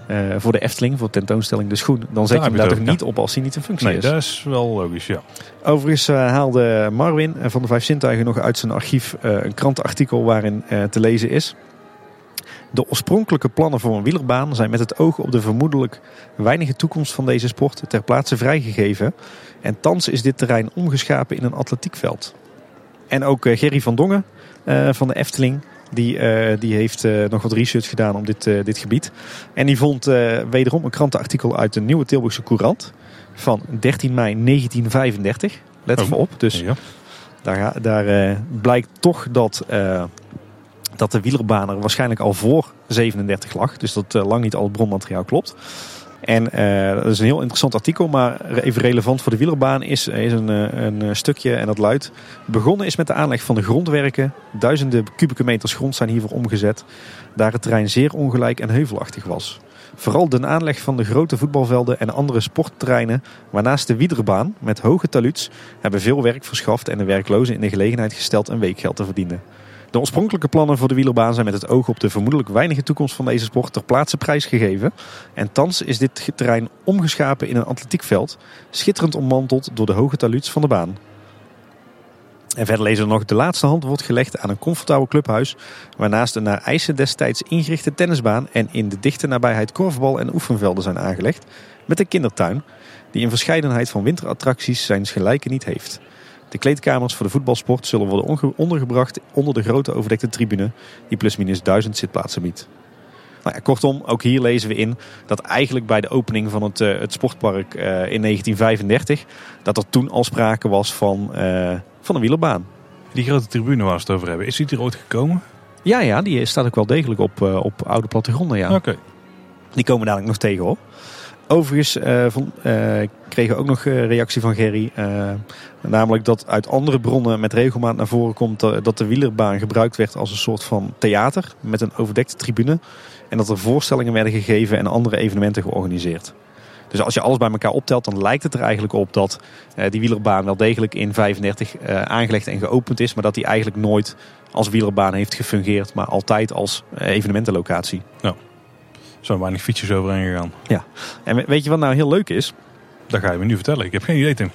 eh, voor de Efteling, voor tentoonstelling De Schoen, dan zet je Daar hem heb daar je toch niet op als hij niet in functie Nee, is. dat is wel logisch, ja. Overigens eh, haalde Marwin eh, van de Vijf Zintuigen nog uit zijn archief een krantenartikel waarin te lezen is. De oorspronkelijke plannen voor een wielerbaan zijn met het oog op de vermoedelijk weinige toekomst van deze sport ter plaatse vrijgegeven. En thans is dit terrein omgeschapen in een atletiekveld. En ook Gerry van Dongen van de Efteling, die, eh, die heeft eh, nog wat research gedaan op dit, eh, dit gebied. En die vond wederom een krantenartikel uit de Nieuwe Tilburgse Courant van 13 mei 1935. Let Oh. even op, dus ja. daar, daar blijkt toch dat, dat de wielerbaan er waarschijnlijk al voor 37 lag. Dus dat lang niet al het bronmateriaal klopt. En eh, dat is een heel interessant artikel, maar even relevant voor de wielerbaan is, is een, eh, een stukje en dat luidt. Begonnen is met de aanleg van de grondwerken. Duizenden kubieke meters grond zijn hiervoor omgezet, daar het terrein zeer ongelijk en heuvelachtig was. Vooral de aanleg van de grote voetbalvelden en andere sportterreinen, waarnaast de wielerbaan met hoge taluds, hebben veel werk verschaft en de werklozen in de gelegenheid gesteld een weekgeld te verdienen. De oorspronkelijke plannen voor de wielerbaan zijn met het oog op de vermoedelijk weinige toekomst van deze sport ter plaatse prijsgegeven. En thans is dit terrein omgeschapen in een atletiekveld, schitterend ommanteld door de hoge taluds van de baan. En verder lezen we nog de laatste hand wordt gelegd aan een comfortabel clubhuis, waarnaast een naar eisen destijds ingerichte tennisbaan en in de dichte nabijheid korfbal- en oefenvelden zijn aangelegd, met een kindertuin, die een verscheidenheid van winterattracties zijn gelijke niet heeft. De kleedkamers voor de voetbalsport zullen worden ondergebracht onder de grote overdekte tribune, die plusminus duizend zitplaatsen biedt. Nou ja, kortom, ook hier lezen we in dat eigenlijk bij de opening van het, uh, het sportpark uh, in 1935, dat er toen al sprake was van, uh, van een wielerbaan. Die grote tribune waar we het over hebben, is die er ooit gekomen? Ja, ja die staat ook wel degelijk op, op oude plattegronden. Ja. Oké. Die komen dadelijk nog tegen hoor. Overigens van, uh, kregen we ook nog reactie van Gerry. Namelijk dat uit andere bronnen met regelmaat naar voren komt dat de wielerbaan gebruikt werd als een soort van theater met een overdekte tribune. En dat er voorstellingen werden gegeven en andere evenementen georganiseerd. Dus als je alles bij elkaar optelt, dan lijkt het er eigenlijk op dat die wielerbaan wel degelijk in 35 aangelegd en geopend is. Maar dat die eigenlijk nooit als wielerbaan heeft gefungeerd, maar altijd als evenementenlocatie. Ja. Zo weinig fietsjes overheen gegaan. Ja. En weet je wat nou heel leuk is? Dat ga je me nu vertellen. Ik heb geen idee, Tim.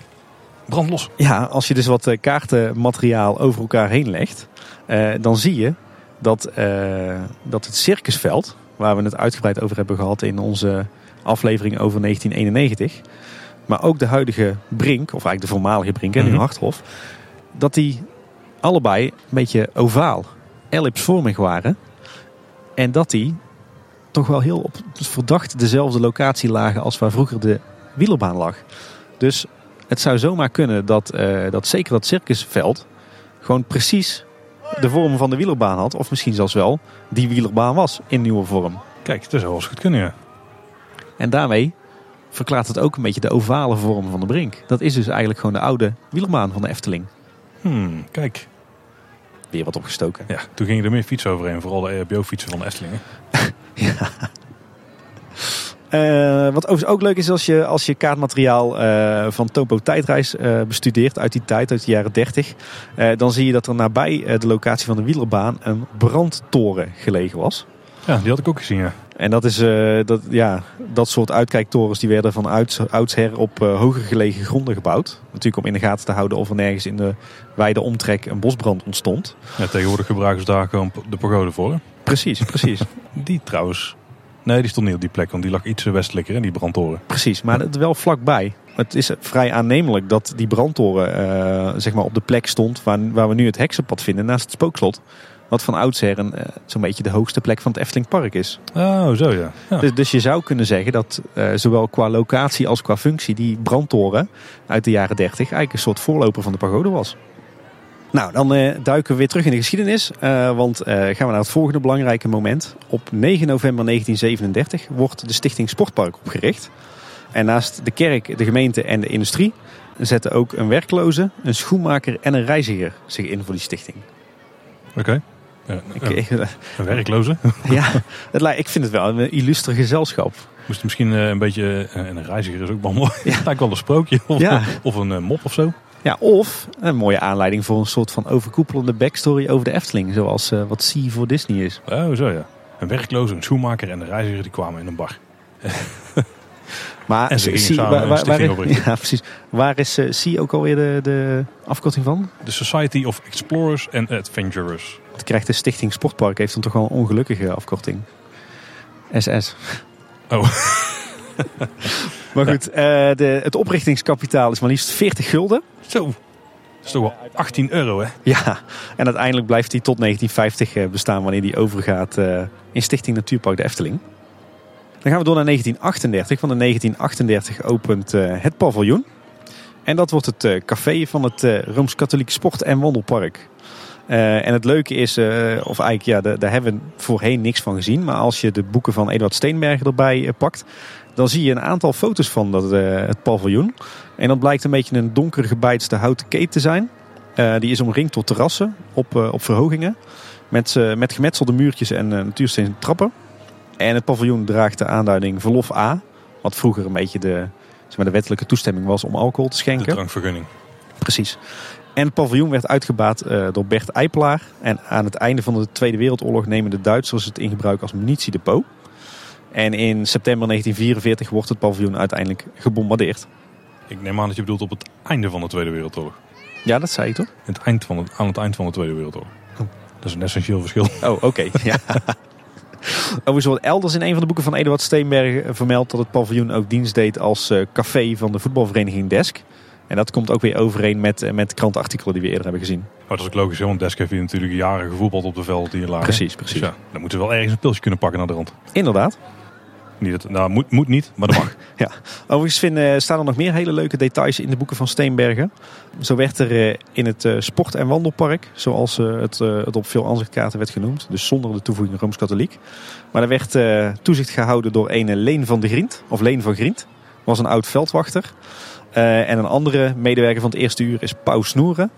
Brand los. Ja, als je dus wat kaartenmateriaal over elkaar heen legt, uh, dan zie je dat, uh, dat het circusveld, waar we het uitgebreid over hebben gehad in onze aflevering over 1991, maar ook de huidige Brink, of eigenlijk de voormalige Brink en mm -hmm. nu Harthof, dat die allebei een beetje ovaal, ellipsvormig waren. En dat die toch wel heel op verdacht dezelfde locatie lagen als waar vroeger de wielerbaan lag. Dus het zou zomaar kunnen dat, uh, dat zeker dat circusveld gewoon precies de vorm van de wielerbaan had. Of misschien zelfs wel die wielerbaan was in nieuwe vorm. Kijk, dat zou wel goed kunnen, ja. En daarmee verklaart het ook een beetje de ovale vorm van de brink. Dat is dus eigenlijk gewoon de oude wielerbaan van de Efteling. Hmm, kijk. Weer wat opgestoken. Ja, toen gingen er meer fietsen overheen. Vooral de EHBO-fietsen van de Efteling. ja. Uh, wat overigens ook leuk is als je, als je kaartmateriaal uh, van Topo Tijdreis uh, bestudeert uit die tijd, uit de jaren 30. dan zie je dat er nabij de locatie van de wielerbaan een brandtoren gelegen was. Ja, die had ik ook gezien, ja. En dat, is, dat, ja, dat soort uitkijktorens die werden van ouds, oudsher op hoger gelegen gronden gebouwd. Natuurlijk om in de gaten te houden of er nergens in de wijde omtrek een bosbrand ontstond. Ja, tegenwoordig gebruiken ze daar gewoon de pagode voor. Hè? Precies, precies. die trouwens Nee, die stond niet op die plek, want die lag iets westelijker in die brandtoren. Precies, maar het wel vlakbij. Het is vrij aannemelijk dat die brandtoren uh, zeg maar op de plek stond waar, waar we nu het heksenpad vinden, naast het spookslot. Wat van oudsher een, uh, zo'n beetje de hoogste plek van het Eftelingpark is. Oh, zo ja. ja. Dus, dus, je zou kunnen zeggen dat uh, zowel qua locatie als qua functie die brandtoren uit de jaren 30 eigenlijk een soort voorloper van de pagode was. Nou, dan uh, duiken we weer terug in de geschiedenis. Uh, want uh, gaan we naar het volgende belangrijke moment. Op 9 november 1937 wordt de Stichting Sportpark opgericht. En naast de kerk, de gemeente en de industrie zetten ook een werkloze, een schoenmaker en een reiziger zich in voor die stichting. Oké. Okay. Ja, een, een werkloze? ja, het, ik vind het wel een illustre gezelschap. Moest misschien een beetje, en een reiziger is ook wel mooi. Ja. Lijkt wel een sprookje of, ja. of een mop of zo. Ja, of een mooie aanleiding voor een soort van overkoepelende backstory over de Efteling. Zoals uh, wat Sea voor Disney is. Oh, zo ja. Een werkloze, een schoenmaker en de reiziger die kwamen in een bar. maar en ze gingen samen waar, waar, waar, Ja, precies. Waar is uh, Sea ook alweer de, de afkorting van? De Society of Explorers and Adventurers. Het krijgt de Stichting Sportpark, heeft dan toch wel een ongelukkige afkorting. SS. Oh. maar goed, uh, de, het oprichtingskapitaal is maar liefst 40 gulden. Zo. Dat is toch wel 18 euro, hè? Ja, en uiteindelijk blijft hij tot 1950 bestaan wanneer hij overgaat uh, in Stichting Natuurpark de Efteling. Dan gaan we door naar 1938. Van in 1938 opent het paviljoen. En dat wordt het café van het Rooms-Katholiek Sport- en Wandelpark. Uh, en het leuke is, uh, of eigenlijk, ja, daar, daar hebben we voorheen niks van gezien. Maar als je de boeken van Eduard Steenbergen erbij uh, pakt, dan zie je een aantal foto's van dat, het paviljoen. En dat blijkt een beetje een donker gebeitste houten keet te zijn. die is omringd door terrassen op, op verhogingen. Met, met gemetselde muurtjes en natuursteen trappen. En het paviljoen draagt de aanduiding verlof A. Wat vroeger een beetje de, zeg maar, de wettelijke toestemming was om alcohol te schenken. De drankvergunning. Precies. En het paviljoen werd uitgebaat door Bert Eipelaar. En aan het einde van de Tweede Wereldoorlog nemen de Duitsers het in gebruik als munitiedepot. En in september 1944 wordt het paviljoen uiteindelijk gebombardeerd. Ik neem aan dat je bedoelt op het einde van de Tweede Wereldoorlog. Ja, dat zei je toch? Het eind van het, aan het eind van de Tweede Wereldoorlog. Oh. Dat is een essentieel verschil. Oh, oké. Okay. ja. Overigens wordt elders in een van de boeken van Eduard Steenberg vermeld dat het paviljoen ook dienst deed als uh, café van de voetbalvereniging Desk. En dat komt ook weer overeen met, eh, met krantenartikelen die we eerder hebben gezien. Maar dat is ook logisch, want Desk heeft hier natuurlijk jaren gevoetbald op de veld hier lagen. Precies, precies. Dus ja, dan moeten we wel ergens een pilsje kunnen pakken naar de rand. Inderdaad. Niet dat, nou, moet, moet niet, maar dat mag. ja. Overigens vinden, staan er nog meer hele leuke details in de boeken van Steenbergen. Zo werd er eh, in het eh, sport- en wandelpark, zoals het, het op veel aanzichtkaarten werd genoemd, dus zonder de toevoeging Rooms-Katholiek. Maar er werd toezicht gehouden door een Leen van de Grient, of Leen van Grient. Was een oud veldwachter. En een andere medewerker van het eerste uur is Pauw Snoeren.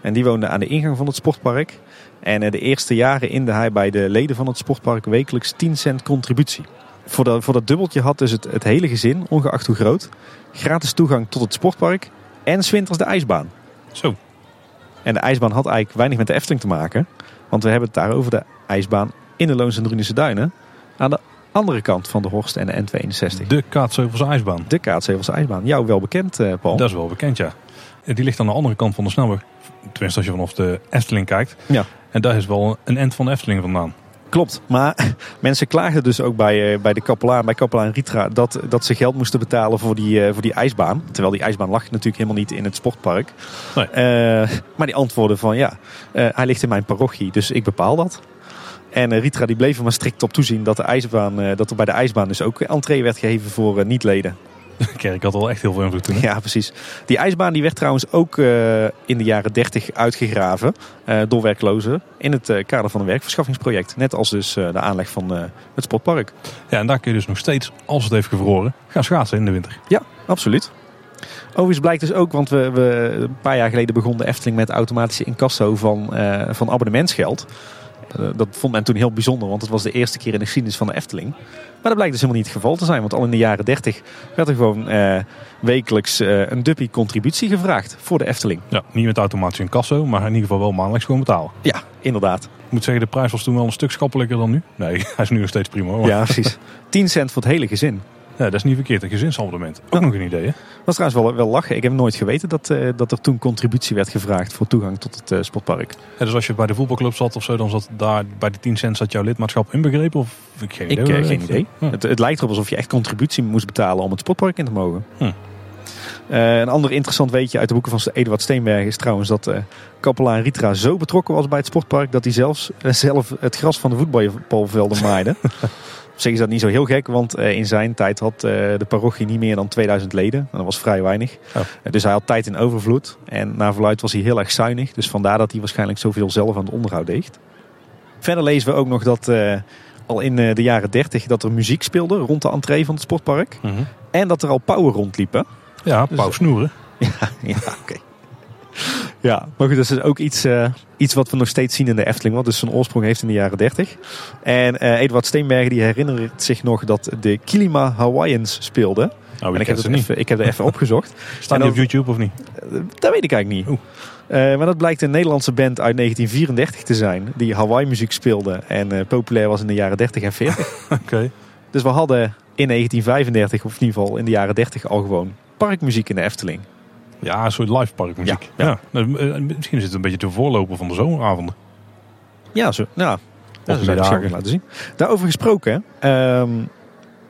En die woonde aan de ingang van het sportpark. En de eerste jaren inde hij bij de leden van het sportpark wekelijks 10 cent contributie. Voor dat, voor dat dubbeltje had dus het, het hele gezin, ongeacht hoe groot, gratis toegang tot het sportpark en zwinters de ijsbaan. Zo. En de ijsbaan had eigenlijk weinig met de Efteling te maken. Want we hebben het daar over de ijsbaan in de Loons en Drunische Duinen. Aan de andere kant van de Horst en de N62. De Kaatsheuvelse ijsbaan. De Kaatsheuvelse ijsbaan. Jou wel bekend, uh, Paul? Dat is wel bekend, ja. Die ligt aan de andere kant van de snelweg. Tenminste, als je vanaf de Efteling kijkt. Ja. En daar is wel een end van de Efteling vandaan. Klopt, maar mensen klaagden dus ook bij, uh, bij de kapelaan, bij kapelaan Ritra, dat, dat ze geld moesten betalen voor die, uh, voor die ijsbaan. Terwijl die ijsbaan lag natuurlijk helemaal niet in het sportpark. Nee. Uh, maar die antwoorden van ja, hij ligt in mijn parochie, dus ik bepaal dat. En uh, Ritra die bleef er maar strikt op toezien dat, de ijsbaan, dat er bij de ijsbaan dus ook entree werd gegeven voor niet-leden. De kerk had al echt heel veel invloed toen. Hè? Ja, precies. Die ijsbaan die werd trouwens ook in de jaren 30 uitgegraven door werklozen in het kader van een werkverschaffingsproject. Net als dus de aanleg van het sportpark. Ja, en daar kun je dus nog steeds, als het heeft gevroren, gaan schaatsen in de winter. Ja, absoluut. Overigens blijkt dus ook, want we, we een paar jaar geleden begon de Efteling met automatische incasso van, van abonnementsgeld. Eh, dat vond men toen heel bijzonder, want het was de eerste keer in de geschiedenis van de Efteling. Maar dat blijkt dus helemaal niet het geval te zijn, want al in de jaren 30 werd er gewoon eh, wekelijks eh, een duppie contributie gevraagd voor de Efteling. Ja, niet met automatisch in kasso, maar in ieder geval wel maandelijks gewoon betalen. Ja, inderdaad. Ik moet zeggen, de prijs was toen wel een stuk schappelijker dan nu. Nee, hij is nu nog steeds prima hoor. Ja, precies. 10 cent voor het hele gezin. Ja, dat is niet verkeerd. Een gezinsabonnement. Ook nog een idee, hè? Dat is trouwens wel, wel lachen. Ik heb nooit geweten dat, uh, dat er toen contributie werd gevraagd voor toegang tot het uh, sportpark. Ja, dus als je bij de voetbalclub zat of zo, dan zat daar bij de 10 cent zat jouw lidmaatschap inbegrepen? Of ik geen idee? Ik, uh, geen idee. Het, het, lijkt erop alsof je echt contributie moest betalen om het sportpark in te mogen. Hm. een ander interessant weetje uit de boeken van Eduard Steenberg is trouwens dat kapelaan Ritra zo betrokken was bij het sportpark dat hij zelfs zelf het gras van de voetbalvelden maaide. Op zich is dat niet zo heel gek, want eh, in zijn tijd had eh, de parochie niet meer dan 2000 leden. En dat was vrij weinig. Oh. Eh, dus hij had tijd in overvloed. En naar verluid was hij heel erg zuinig. Dus vandaar dat hij waarschijnlijk zoveel zelf aan het onderhoud deed. Verder lezen we ook nog dat al in de jaren 30 dat er muziek speelde rond de entree van het sportpark. Mhm. En dat er al pauwen rondliepen. Ja, dus, pauw snoeren. Ja, ja oké. Ja, maar goed, dat is ook iets, uh, iets wat we nog steeds zien in de Efteling. Wat dus zijn oorsprong heeft in de jaren 30. En uh, Eduard Steenbergen die herinnert zich nog dat de Kilima Hawaiians speelden. Oh, en ik, heb het even, ik heb er even opgezocht. Staan die op YouTube of niet? Uh, dat weet ik eigenlijk niet. maar dat blijkt een Nederlandse band uit 1934 te zijn. Die Hawaii muziek speelde en populair was in de jaren 30 en 40. Oké. Okay. Dus we hadden in 1935, of in ieder geval in de jaren 30 al gewoon parkmuziek in de Efteling. Ja, een soort live parkmuziek. Ja, ja. Nou, eh, misschien is het een beetje te voorlopen van de zomeravonden. Ja, zo, ja. dat zou ik laten zien. Daarover gesproken, um,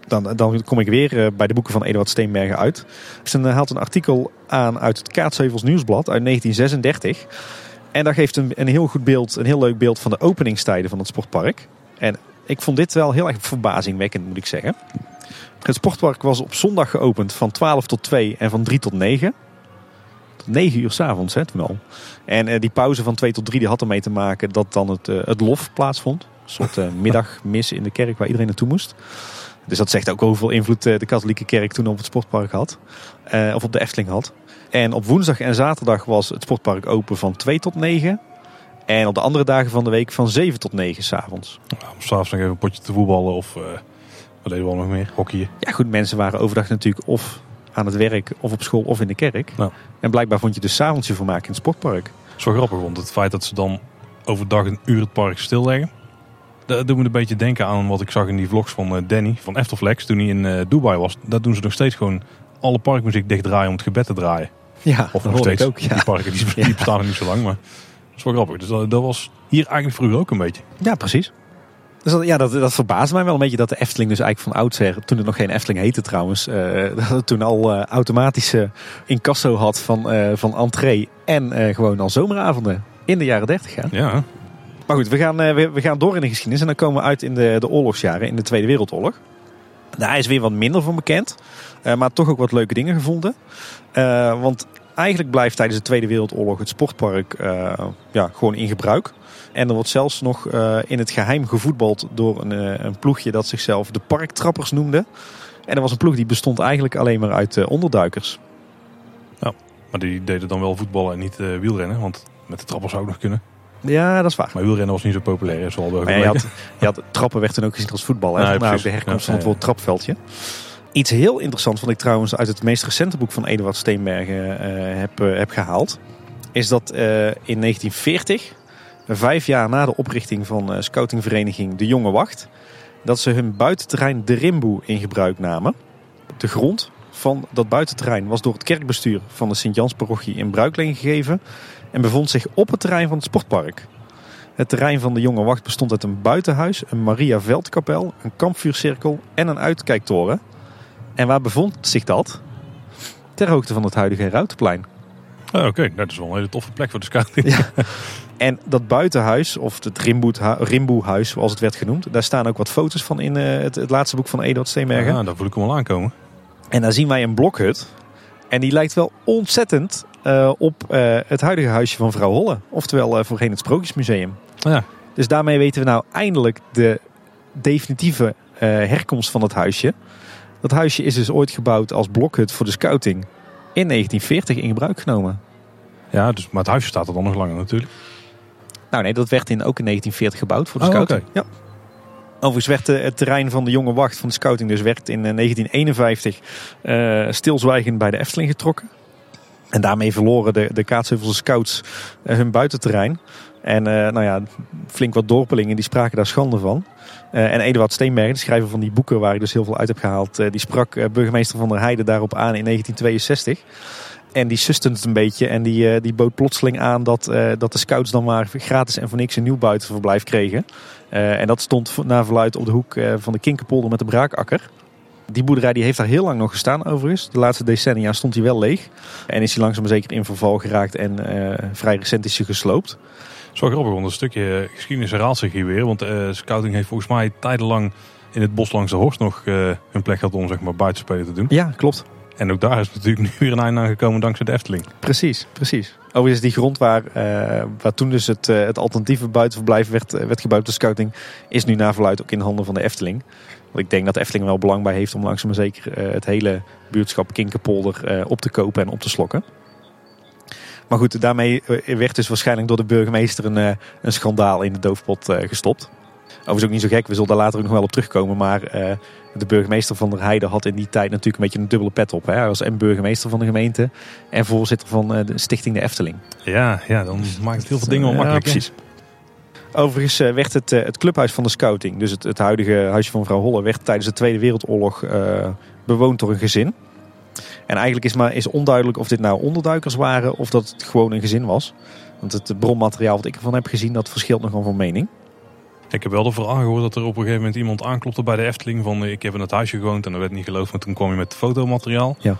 dan, dan kom ik weer uh, bij de boeken van Eduard Steenbergen uit. Hij haalt een artikel aan uit het Kaatshevels Nieuwsblad uit 1936. En daar geeft een, een heel goed beeld, een heel leuk beeld van de openingstijden van het sportpark. En ik vond dit wel heel erg verbazingwekkend, moet ik zeggen. Het sportpark was op zondag geopend van 12 tot 2 en van 3 tot 9. 9 uur s'avonds toen al. En eh, die pauze van 2 tot 3 die had ermee te maken dat dan het, eh, het lof plaatsvond. Een soort uh, middagmis in de kerk waar iedereen naartoe moest. Dus dat zegt ook hoeveel invloed de katholieke kerk toen op het sportpark had. of op de Efteling had. En op woensdag en zaterdag was het sportpark open van 2 tot 9. En op de andere dagen van de week van 7 tot 9 s'avonds. Ja, om s'avonds nog even een potje te voetballen of uh, wat deden we al nog meer? Hockeyen. Ja goed, mensen waren overdag natuurlijk of aan het werk of op school of in de kerk. Nou. En blijkbaar vond je dus s'avonds je vermaak in het sportpark. Zo grappig, want het feit dat ze dan overdag een uur het park stilleggen. Dat doet me een beetje denken aan wat ik zag in die vlogs van eh, Danny van Eftelflex toen hij in uh, Dubai was. Dat doen ze nog steeds gewoon alle parkmuziek dichtdraaien om het gebed te draaien. Ja, of nog steeds. Ook, ja. Die parken die, die bestaan nog niet zo lang, maar dat is wel grappig. Dus dat, dat, was hier eigenlijk vroeger ook een beetje. Ja, precies. Dus dat, ja, dat, dat verbaasde mij wel een beetje dat de Efteling dus eigenlijk van oudsher, toen het nog geen Efteling heette trouwens, uh, dat het toen al uh, automatische incasso had van, uh, van entree en gewoon al zomeravonden in de jaren 30 gaan. Ja. Maar goed, we gaan, we, we, gaan door in de geschiedenis en dan komen we uit in de, de oorlogsjaren, in de Tweede Wereldoorlog. Daar is weer wat minder van bekend, maar toch ook wat leuke dingen gevonden. want eigenlijk blijft tijdens de Tweede Wereldoorlog het sportpark ja, gewoon in gebruik. En er wordt zelfs nog uh, in het geheim gevoetbald door een, uh, een, ploegje dat zichzelf de Parktrappers noemde. En dat was een ploeg die bestond eigenlijk alleen maar uit onderduikers. Ja, maar die deden dan wel voetballen en niet wielrennen, want met de trappers zou ook nog kunnen. Ja, dat is waar. Maar wielrennen was niet zo populair. Zoals maar je had, je had, trappen werd toen ook gezien als voetbal. Hè? Nee, nou, de herkomst van het woord trapveldje. Iets heel interessants wat ik trouwens uit het meest recente boek van Eduard Steenbergen heb, heb gehaald. Is dat in 1940 vijf jaar na de oprichting van scoutingvereniging De Jonge Wacht, dat ze hun buitenterrein De Rimboe in gebruik namen. De grond van dat buitenterrein was door het kerkbestuur van de Sint-Jansparochie in bruikleen gegeven en bevond zich op het terrein van het sportpark. Het terrein van de Jonge Wacht bestond uit een buitenhuis, een Maria Veldkapel, een kampvuurcirkel en een uitkijktoren. En waar bevond zich dat? Ter hoogte van het huidige Ruitenplein. Oh, Oké, nou, dat is wel een hele toffe plek voor de scouting. Ja. En dat buitenhuis, of het Rimboe-huis zoals het werd genoemd, daar staan ook wat foto's van in uh, het, het, laatste boek van Eduard Steenbergen. Ja, daar voel ik hem al aankomen. En daar zien wij een blokhut. En die lijkt wel ontzettend uh, op uh, het huidige huisje van vrouw Holle. Oftewel voorheen het Sprookjesmuseum. Ja. Dus daarmee weten we nou eindelijk de definitieve herkomst van het huisje. Dat huisje is dus ooit gebouwd als blokhut voor de scouting in 1940 in gebruik genomen. Ja, dus, maar het huisje staat er dan nog langer natuurlijk. Nou nee, dat werd in, ook in 1940 gebouwd voor de oh, scouting. Ja. Overigens werd het terrein van de jonge wacht van de scouting dus werd in 1951 uh, eh, stilzwijgend bij de Efteling getrokken. En daarmee verloren de, de Kaatsheuvelse scouts uh, hun buitenterrein. En uh, nou ja, flink wat dorpelingen die spraken daar schande van. Uh, en Eduard Steenberg, de schrijver van die boeken waar ik dus heel veel uit heb gehaald, die sprak burgemeester van der Heijden daarop aan in 1962. En die suste het een beetje en die, die bood plotseling aan dat, dat de scouts dan maar gratis en voor niks een nieuw buitenverblijf kregen. En dat stond naar verluid op de hoek van de Kinkerpolder met de Braakakker. Die boerderij die heeft daar heel lang nog gestaan overigens. De laatste decennia stond hij wel leeg. En is hij langzaam zeker in verval geraakt en vrij recent is hij gesloopt. Zo grappig, want een stukje geschiedenis herhaalt zich hier weer. Want scouting heeft volgens mij tijdenlang in het bos langs de Horst nog hun plek gehad om zeg maar, buitenspelen te doen. Ja, klopt. En ook daar is natuurlijk nu weer een einde aan gekomen dankzij de Efteling. Precies, precies. Overigens die grond waar, uh, waar toen dus het, uh, het alternatieve buitenverblijf werd, uh, werd gebouwd, de scouting, is nu naar verluid ook in handen van de Efteling. Want ik denk dat de Efteling wel belang bij heeft om langzaam maar zeker het hele buurtschap Kinkerpolder op te kopen en op te slokken. Maar goed, daarmee werd dus waarschijnlijk door de burgemeester een, een schandaal in de doofpot gestopt. Overigens ook niet zo gek, we zullen daar later ook nog wel op terugkomen. Maar uh, de burgemeester van der Heide had in die tijd natuurlijk een beetje een dubbele pet op. Hè? Hij was en burgemeester van de gemeente en voorzitter van uh, de stichting De Efteling. Ja, ja dan maakt het heel veel dingen onmakkelijk. Ja, precies. Overigens uh, werd het, het clubhuis van de scouting, dus het, het huidige huisje van mevrouw Holle, werd tijdens de Tweede Wereldoorlog bewoond door een gezin. En eigenlijk is, maar, is onduidelijk of dit nou onderduikers waren of dat het gewoon een gezin was. Want het bronmateriaal wat ik ervan heb gezien, dat verschilt nogal van mening. Ik heb wel de verhaal gehoord dat er op een gegeven moment iemand aanklopte bij de Efteling van ik heb in het huisje gewoond en dat werd niet geloofd, maar toen kwam je met fotomateriaal. Ja.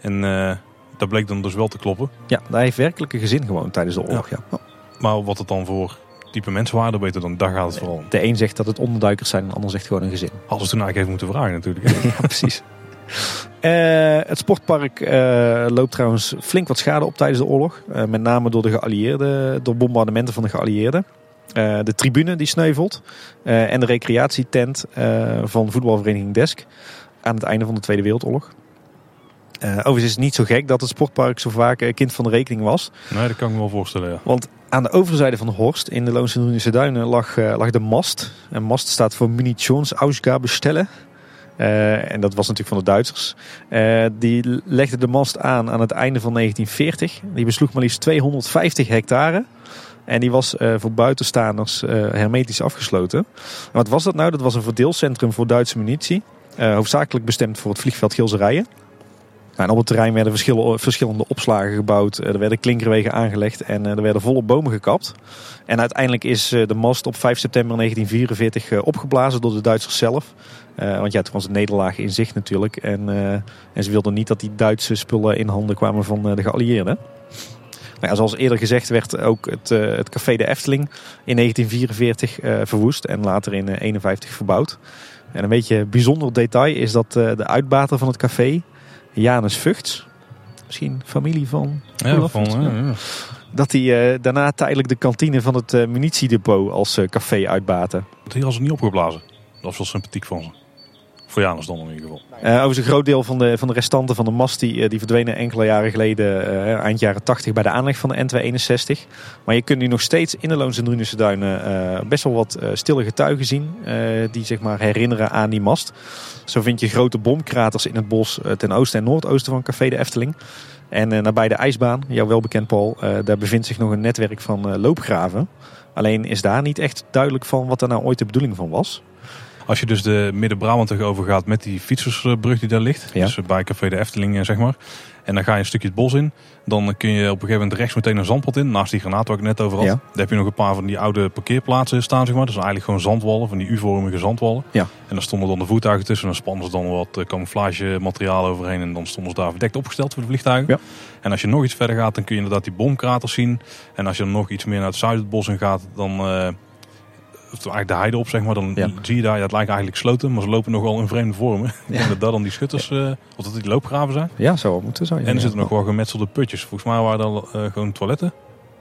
En uh, dat bleek dan dus wel te kloppen. Ja, daar heeft werkelijk een gezin gewoond tijdens de oorlog. Ja. Maar wat het dan voor type mensen waren, beter dan daar gaat het vooral om. De een zegt dat het onderduikers zijn, de ander zegt gewoon een gezin. Hadden ze toen eigenlijk even moeten vragen natuurlijk. ja, precies. Eh, het sportpark eh, loopt trouwens flink wat schade op tijdens de oorlog. Eh, met name door de geallieerden, door bombardementen van de geallieerden. De tribune die sneuvelt. en de recreatietent van voetbalvereniging Desk. Aan het einde van de Tweede Wereldoorlog. Overigens is het niet zo gek dat het sportpark zo vaak kind van de rekening was. Nee, dat kan ik me wel voorstellen, ja. Want aan de overzijde van de Horst in de Loonse Duinen lag, lag de mast. En mast staat voor Munitionsausgabestelle. Eh en dat was natuurlijk van de Duitsers. Eh, die legde de mast aan aan het einde van 1940. Die besloeg maar liefst 250 hectare. En die was eh, voor buitenstaanders eh, hermetisch afgesloten. En wat was dat nou? Dat was een verdeelcentrum voor Duitse munitie. Eh, hoofdzakelijk bestemd voor het vliegveld Gilserijen. Nou, en op het terrein werden verschil- verschillende opslagen gebouwd. Eh, Er werden klinkerwegen aangelegd en eh, er werden volle bomen gekapt. En uiteindelijk is eh, de mast op 5 september 1944 eh, opgeblazen door de Duitsers zelf. Want ja, toen was het nederlaag in zicht natuurlijk. En, en ze wilden niet dat die Duitse spullen in handen kwamen van de geallieerden. Nou zoals eerder gezegd werd ook het, het café de Efteling in 1944 eh, verwoest. En later in 1951 verbouwd. En een beetje bijzonder detail is dat de uitbater van het café, Janus Vugts, misschien familie van Ja, van, ja, ja. dat hij eh, daarna tijdelijk de kantine van het eh, munitiedepot als eh, café uitbaten. Die hadden ze niet opgeblazen. Dat was wel sympathiek van ze. Voor Janus dan in ieder geval. Eh overigens een groot deel van de, van de restanten van de mast die, eh, die verdwenen enkele jaren geleden, eh, eind jaren 80, bij de aanleg van de N261. Maar je kunt nu nog steeds in de Loons en Duinen best wel wat stille getuigen zien die zeg maar herinneren aan die mast. Zo vind je grote bomkraters in het bos ten oosten en noordoosten van Café de Efteling. En nabij de ijsbaan, jou wel bekend Paul, daar bevindt zich nog een netwerk van loopgraven. Alleen is daar niet echt duidelijk van wat er nou ooit de bedoeling van was. Als je dus de Midden-Brabant tegenover gaat met die fietsersbrug die daar ligt. Ja. Dus bij Café de Efteling, eh, zeg maar. En dan ga je een stukje het bos in. Dan kun je op een gegeven moment rechts meteen een zandpad in. Naast die granaat waar ik net over had. Ja. Daar heb je nog een paar van die oude parkeerplaatsen staan, zeg maar. Dat zijn eigenlijk gewoon zandwallen, van die U-vormige zandwallen. Ja. En daar stonden dan de voertuigen tussen. En dan spannen ze dan wat eh, camouflagemateriaal overheen. En dan stonden ze daar verdekt opgesteld voor de vliegtuigen. Ja. En als je nog iets verder gaat, dan kun je inderdaad die bomkraters zien. En als je dan nog iets meer naar het zuiden het bos in gaat, dan... eh, eigenlijk de heide op, zeg maar, dan Ja. zie je daar, ja, het lijkt eigenlijk sloten, maar ze lopen nogal in vreemde vormen. Ik denk dat dat dan die schutters, eh, of dat die loopgraven zijn. Ja, zou wel moeten. Je En er zitten nog wel gemetselde putjes. Volgens mij waren dat eh, gewoon toiletten.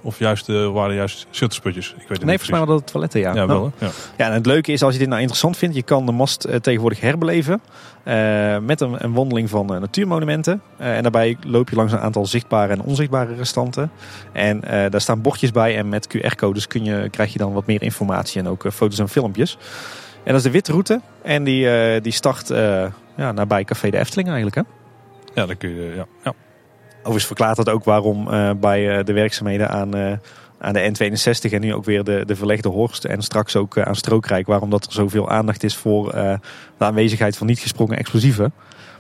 Of juist, eh, waren juist schuttersputjes. Ik weet het Nee, niet volgens mij wel dat het toiletten, ja. Ja, wel hè? Ja. Ja, en het leuke is als je dit nou interessant vindt, je kan de mast eh, tegenwoordig herbeleven eh, met een, een wandeling van natuurmonumenten. Eh, en daarbij loop je langs een aantal zichtbare en onzichtbare restanten. En eh, daar staan bordjes bij en met QR-codes kun je, krijg je dan wat meer informatie en ook foto's en filmpjes. En dat is de witroute en die, eh, die start eh, ja, nabij Café de Efteling eigenlijk. Hè? ja, dan kun je, ja. ja. Overigens verklaart dat ook waarom eh, bij eh, de werkzaamheden aan, eh, aan de N62 en nu ook weer de, de verlegde Horst en straks ook aan Strookrijk, waarom dat er zoveel aandacht is voor de aanwezigheid van niet gesprongen explosieven.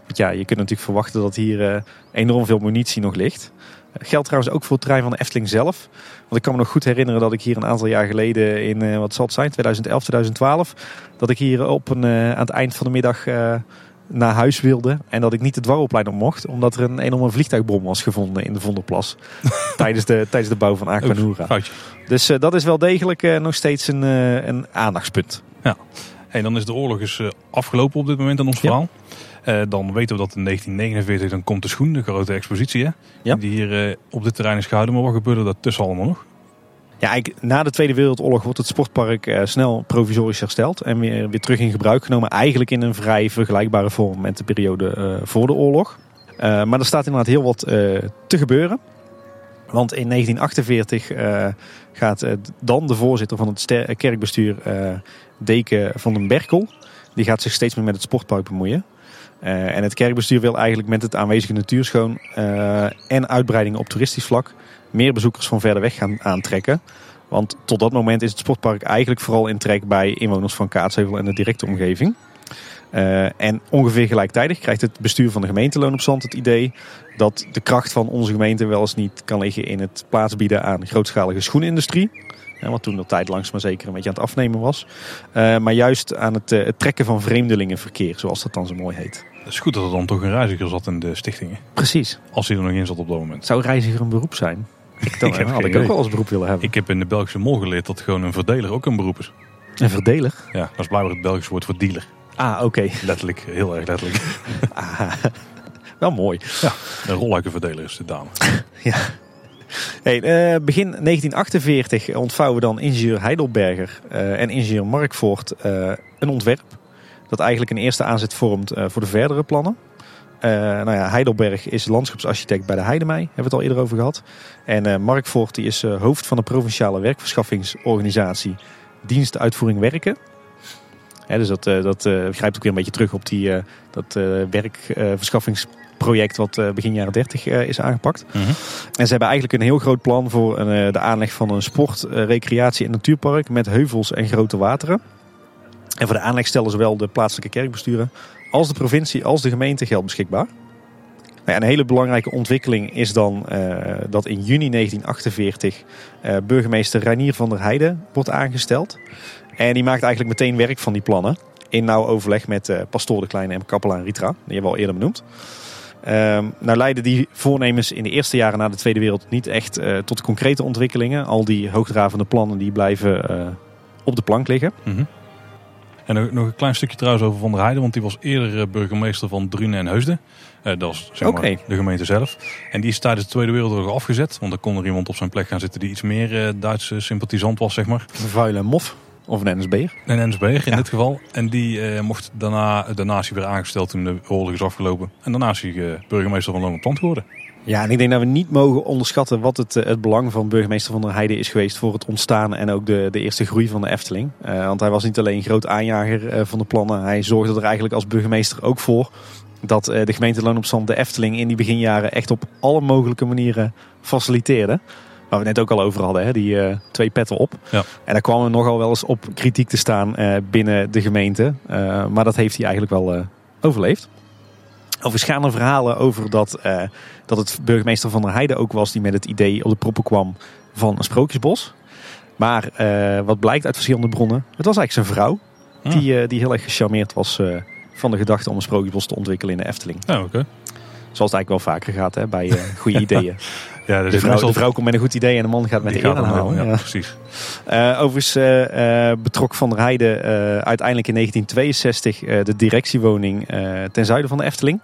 Want ja, je kunt natuurlijk verwachten dat hier enorm veel munitie nog ligt. Geldt trouwens ook voor het terrein van de Efteling zelf. Want ik kan me nog goed herinneren dat ik hier een aantal jaar geleden in, wat zal het zijn, 2011, 2012, dat ik hier op een, aan het eind van de middag naar huis wilde. En dat ik niet het dwarrelplein op mocht. Omdat er een enorme vliegtuigbom was gevonden in de Vondelplas. tijdens, de, tijdens de bouw van Aquanura. Dus eh, dat is wel degelijk eh, nog steeds een, eh, een aandachtspunt. Hey, dan is de oorlog eh, afgelopen op dit moment in ons Ja. verhaal. Dan weten we dat in 1949 dan komt de schoen, de grote expositie. Hè? Ja. Die hier op dit terrein is gehouden. Maar wat gebeurde tussen allemaal nog? Ja, na de Tweede Wereldoorlog wordt het sportpark eh, snel provisorisch hersteld. En weer, weer terug in gebruik genomen. Eigenlijk in een vrij vergelijkbare vorm met de periode eh, voor de oorlog. Eh, maar er staat inderdaad heel wat te gebeuren. Want in 1948 eh, gaat dan de voorzitter van het kerkbestuur, Deken van den Berkel, die gaat zich steeds meer met het sportpark bemoeien. En het kerkbestuur wil eigenlijk met het aanwezige natuurschoon en uitbreidingen op toeristisch vlak meer bezoekers van verder weg gaan aantrekken. Want tot dat moment is het sportpark eigenlijk vooral in trek bij inwoners van Kaatsheuvel en de directe omgeving. Eh, en ongeveer gelijktijdig krijgt het bestuur van de gemeente Loon op Zand het idee dat de kracht van onze gemeente wel eens niet kan liggen in het plaatsbieden aan grootschalige schoenindustrie. Ja, wat toen de tijd langs maar zeker een beetje aan het afnemen was. Eh, maar juist aan het, eh, het trekken van vreemdelingenverkeer, zoals dat dan zo mooi heet. Het is goed dat er dan toch een reiziger zat in de stichtingen. Precies. Als hij er nog in zat op dat moment. Zou reiziger een beroep zijn? Ik, dan, heb had ik ook wel als beroep willen hebben. Ik heb in de Belgische mol geleerd dat gewoon een verdeler ook een beroep is. Een verdeler? Ja, dat is blijkbaar het Belgisch woord voor dealer. Ah, oké. Letterlijk, heel erg letterlijk. Ah. Wel mooi. Ja, een rolluikenverdeler is de dame. ja. Hey, uh, begin 1948 ontvouwen dan ingenieur Heidelberger uh, en ingenieur Markvoort uh, een ontwerp. Dat eigenlijk een eerste aanzet vormt voor de verdere plannen. Nou ja, Heidelberg is landschapsarchitect bij de Heidemei, hebben we het al eerder over gehad. En Markvoort die is hoofd van de provinciale werkverschaffingsorganisatie Dienst Uitvoering Werken. dus dat, dat grijpt ook weer een beetje terug op die, dat werkverschaffingsproject project wat eh, begin jaren 30 eh, is aangepakt. Mhm. En ze hebben eigenlijk een heel groot plan voor een, eh, de aanleg van een sport, recreatie- en natuurpark met heuvels en grote wateren. En voor de aanleg stellen zowel de plaatselijke kerkbesturen als de provincie als de gemeente geld beschikbaar. Nou een hele belangrijke ontwikkeling is dan dat in juni 1948 burgemeester Reinier van der Heijden wordt aangesteld. En die maakt eigenlijk meteen werk van die plannen. In nauw overleg met pastoor de Kleine en kapelaan Ritra. Die hebben we al eerder benoemd. Um, nou leiden die voornemens in de eerste jaren na de Tweede Wereld niet echt tot concrete ontwikkelingen. Al die hoogdravende plannen die blijven op de plank liggen. -hmm. En nog een klein stukje trouwens over Van der Heijden, want die was eerder eh, burgemeester van Drunen en Heusden. Uh, dat was zeg maar, de gemeente zelf. En die is tijdens de Tweede Wereldoorlog afgezet, want er kon er iemand op zijn plek gaan zitten die iets meer uh, Duitse sympathisant was, zeg maar. Een vuile mof. Of een NSB'er? Een NSB'er in dit geval. En die eh, mocht daarna, is hij weer aangesteld toen de oorlog is afgelopen. En daarna is hij burgemeester van Loon Plant geworden. Ja, en ik denk dat we niet mogen onderschatten wat het, eh, het belang van burgemeester van der Heijden is geweest voor het ontstaan en ook de, de eerste groei van de Efteling. Uh, want hij was niet alleen groot aanjager uh, van de plannen, hij zorgde er eigenlijk als burgemeester ook voor dat de gemeente Loon op Zand de Efteling in die beginjaren echt op alle mogelijke manieren faciliteerde. Waar we net ook al over hadden, hè, die twee petten op. Ja. En daar kwam er nogal wel eens op kritiek te staan binnen de gemeente. Maar dat heeft hij eigenlijk wel overleefd. Overschaande verhalen over dat, dat het burgemeester van der Heijden ook was die met het idee op de proppen kwam van een sprookjesbos. Maar wat blijkt uit verschillende bronnen, het was eigenlijk zijn vrouw. Ah. Die, die heel erg gecharmeerd was van de gedachte om een sprookjesbos te ontwikkelen in de Efteling. Oké. Zoals het eigenlijk wel vaker gaat hè, bij goede ideeën. Ja, de, vrouw, de vrouw komt met een goed idee en de man gaat met de eer aanhalen. Ja, precies. Uh, overigens uh, betrok Van der Heijden uh, uiteindelijk in 1962 de directiewoning ten zuiden van de Efteling.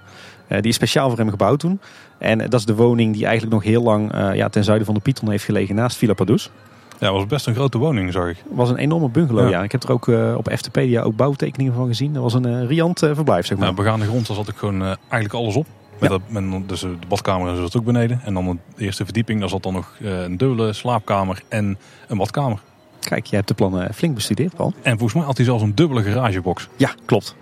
die is speciaal voor hem gebouwd toen. En dat is de woning die eigenlijk nog heel lang ja, ten zuiden van de Python heeft gelegen naast Villa Padus. Ja, was best een grote woning, zag ik. Het was een enorme bungalow, ja. Ik heb er ook op FTpedia ook bouwtekeningen van gezien. Dat was een riant verblijf, zeg maar. Nou, begaande grond, daar zat ik gewoon eigenlijk alles op. Met, dat, met dus de badkamer zat ook beneden. En dan de eerste verdieping, daar zat dan nog eh, een dubbele slaapkamer en een badkamer. Kijk, je hebt de plannen flink bestudeerd, Paul. En volgens mij had hij zelfs een dubbele garagebox. Ja, klopt.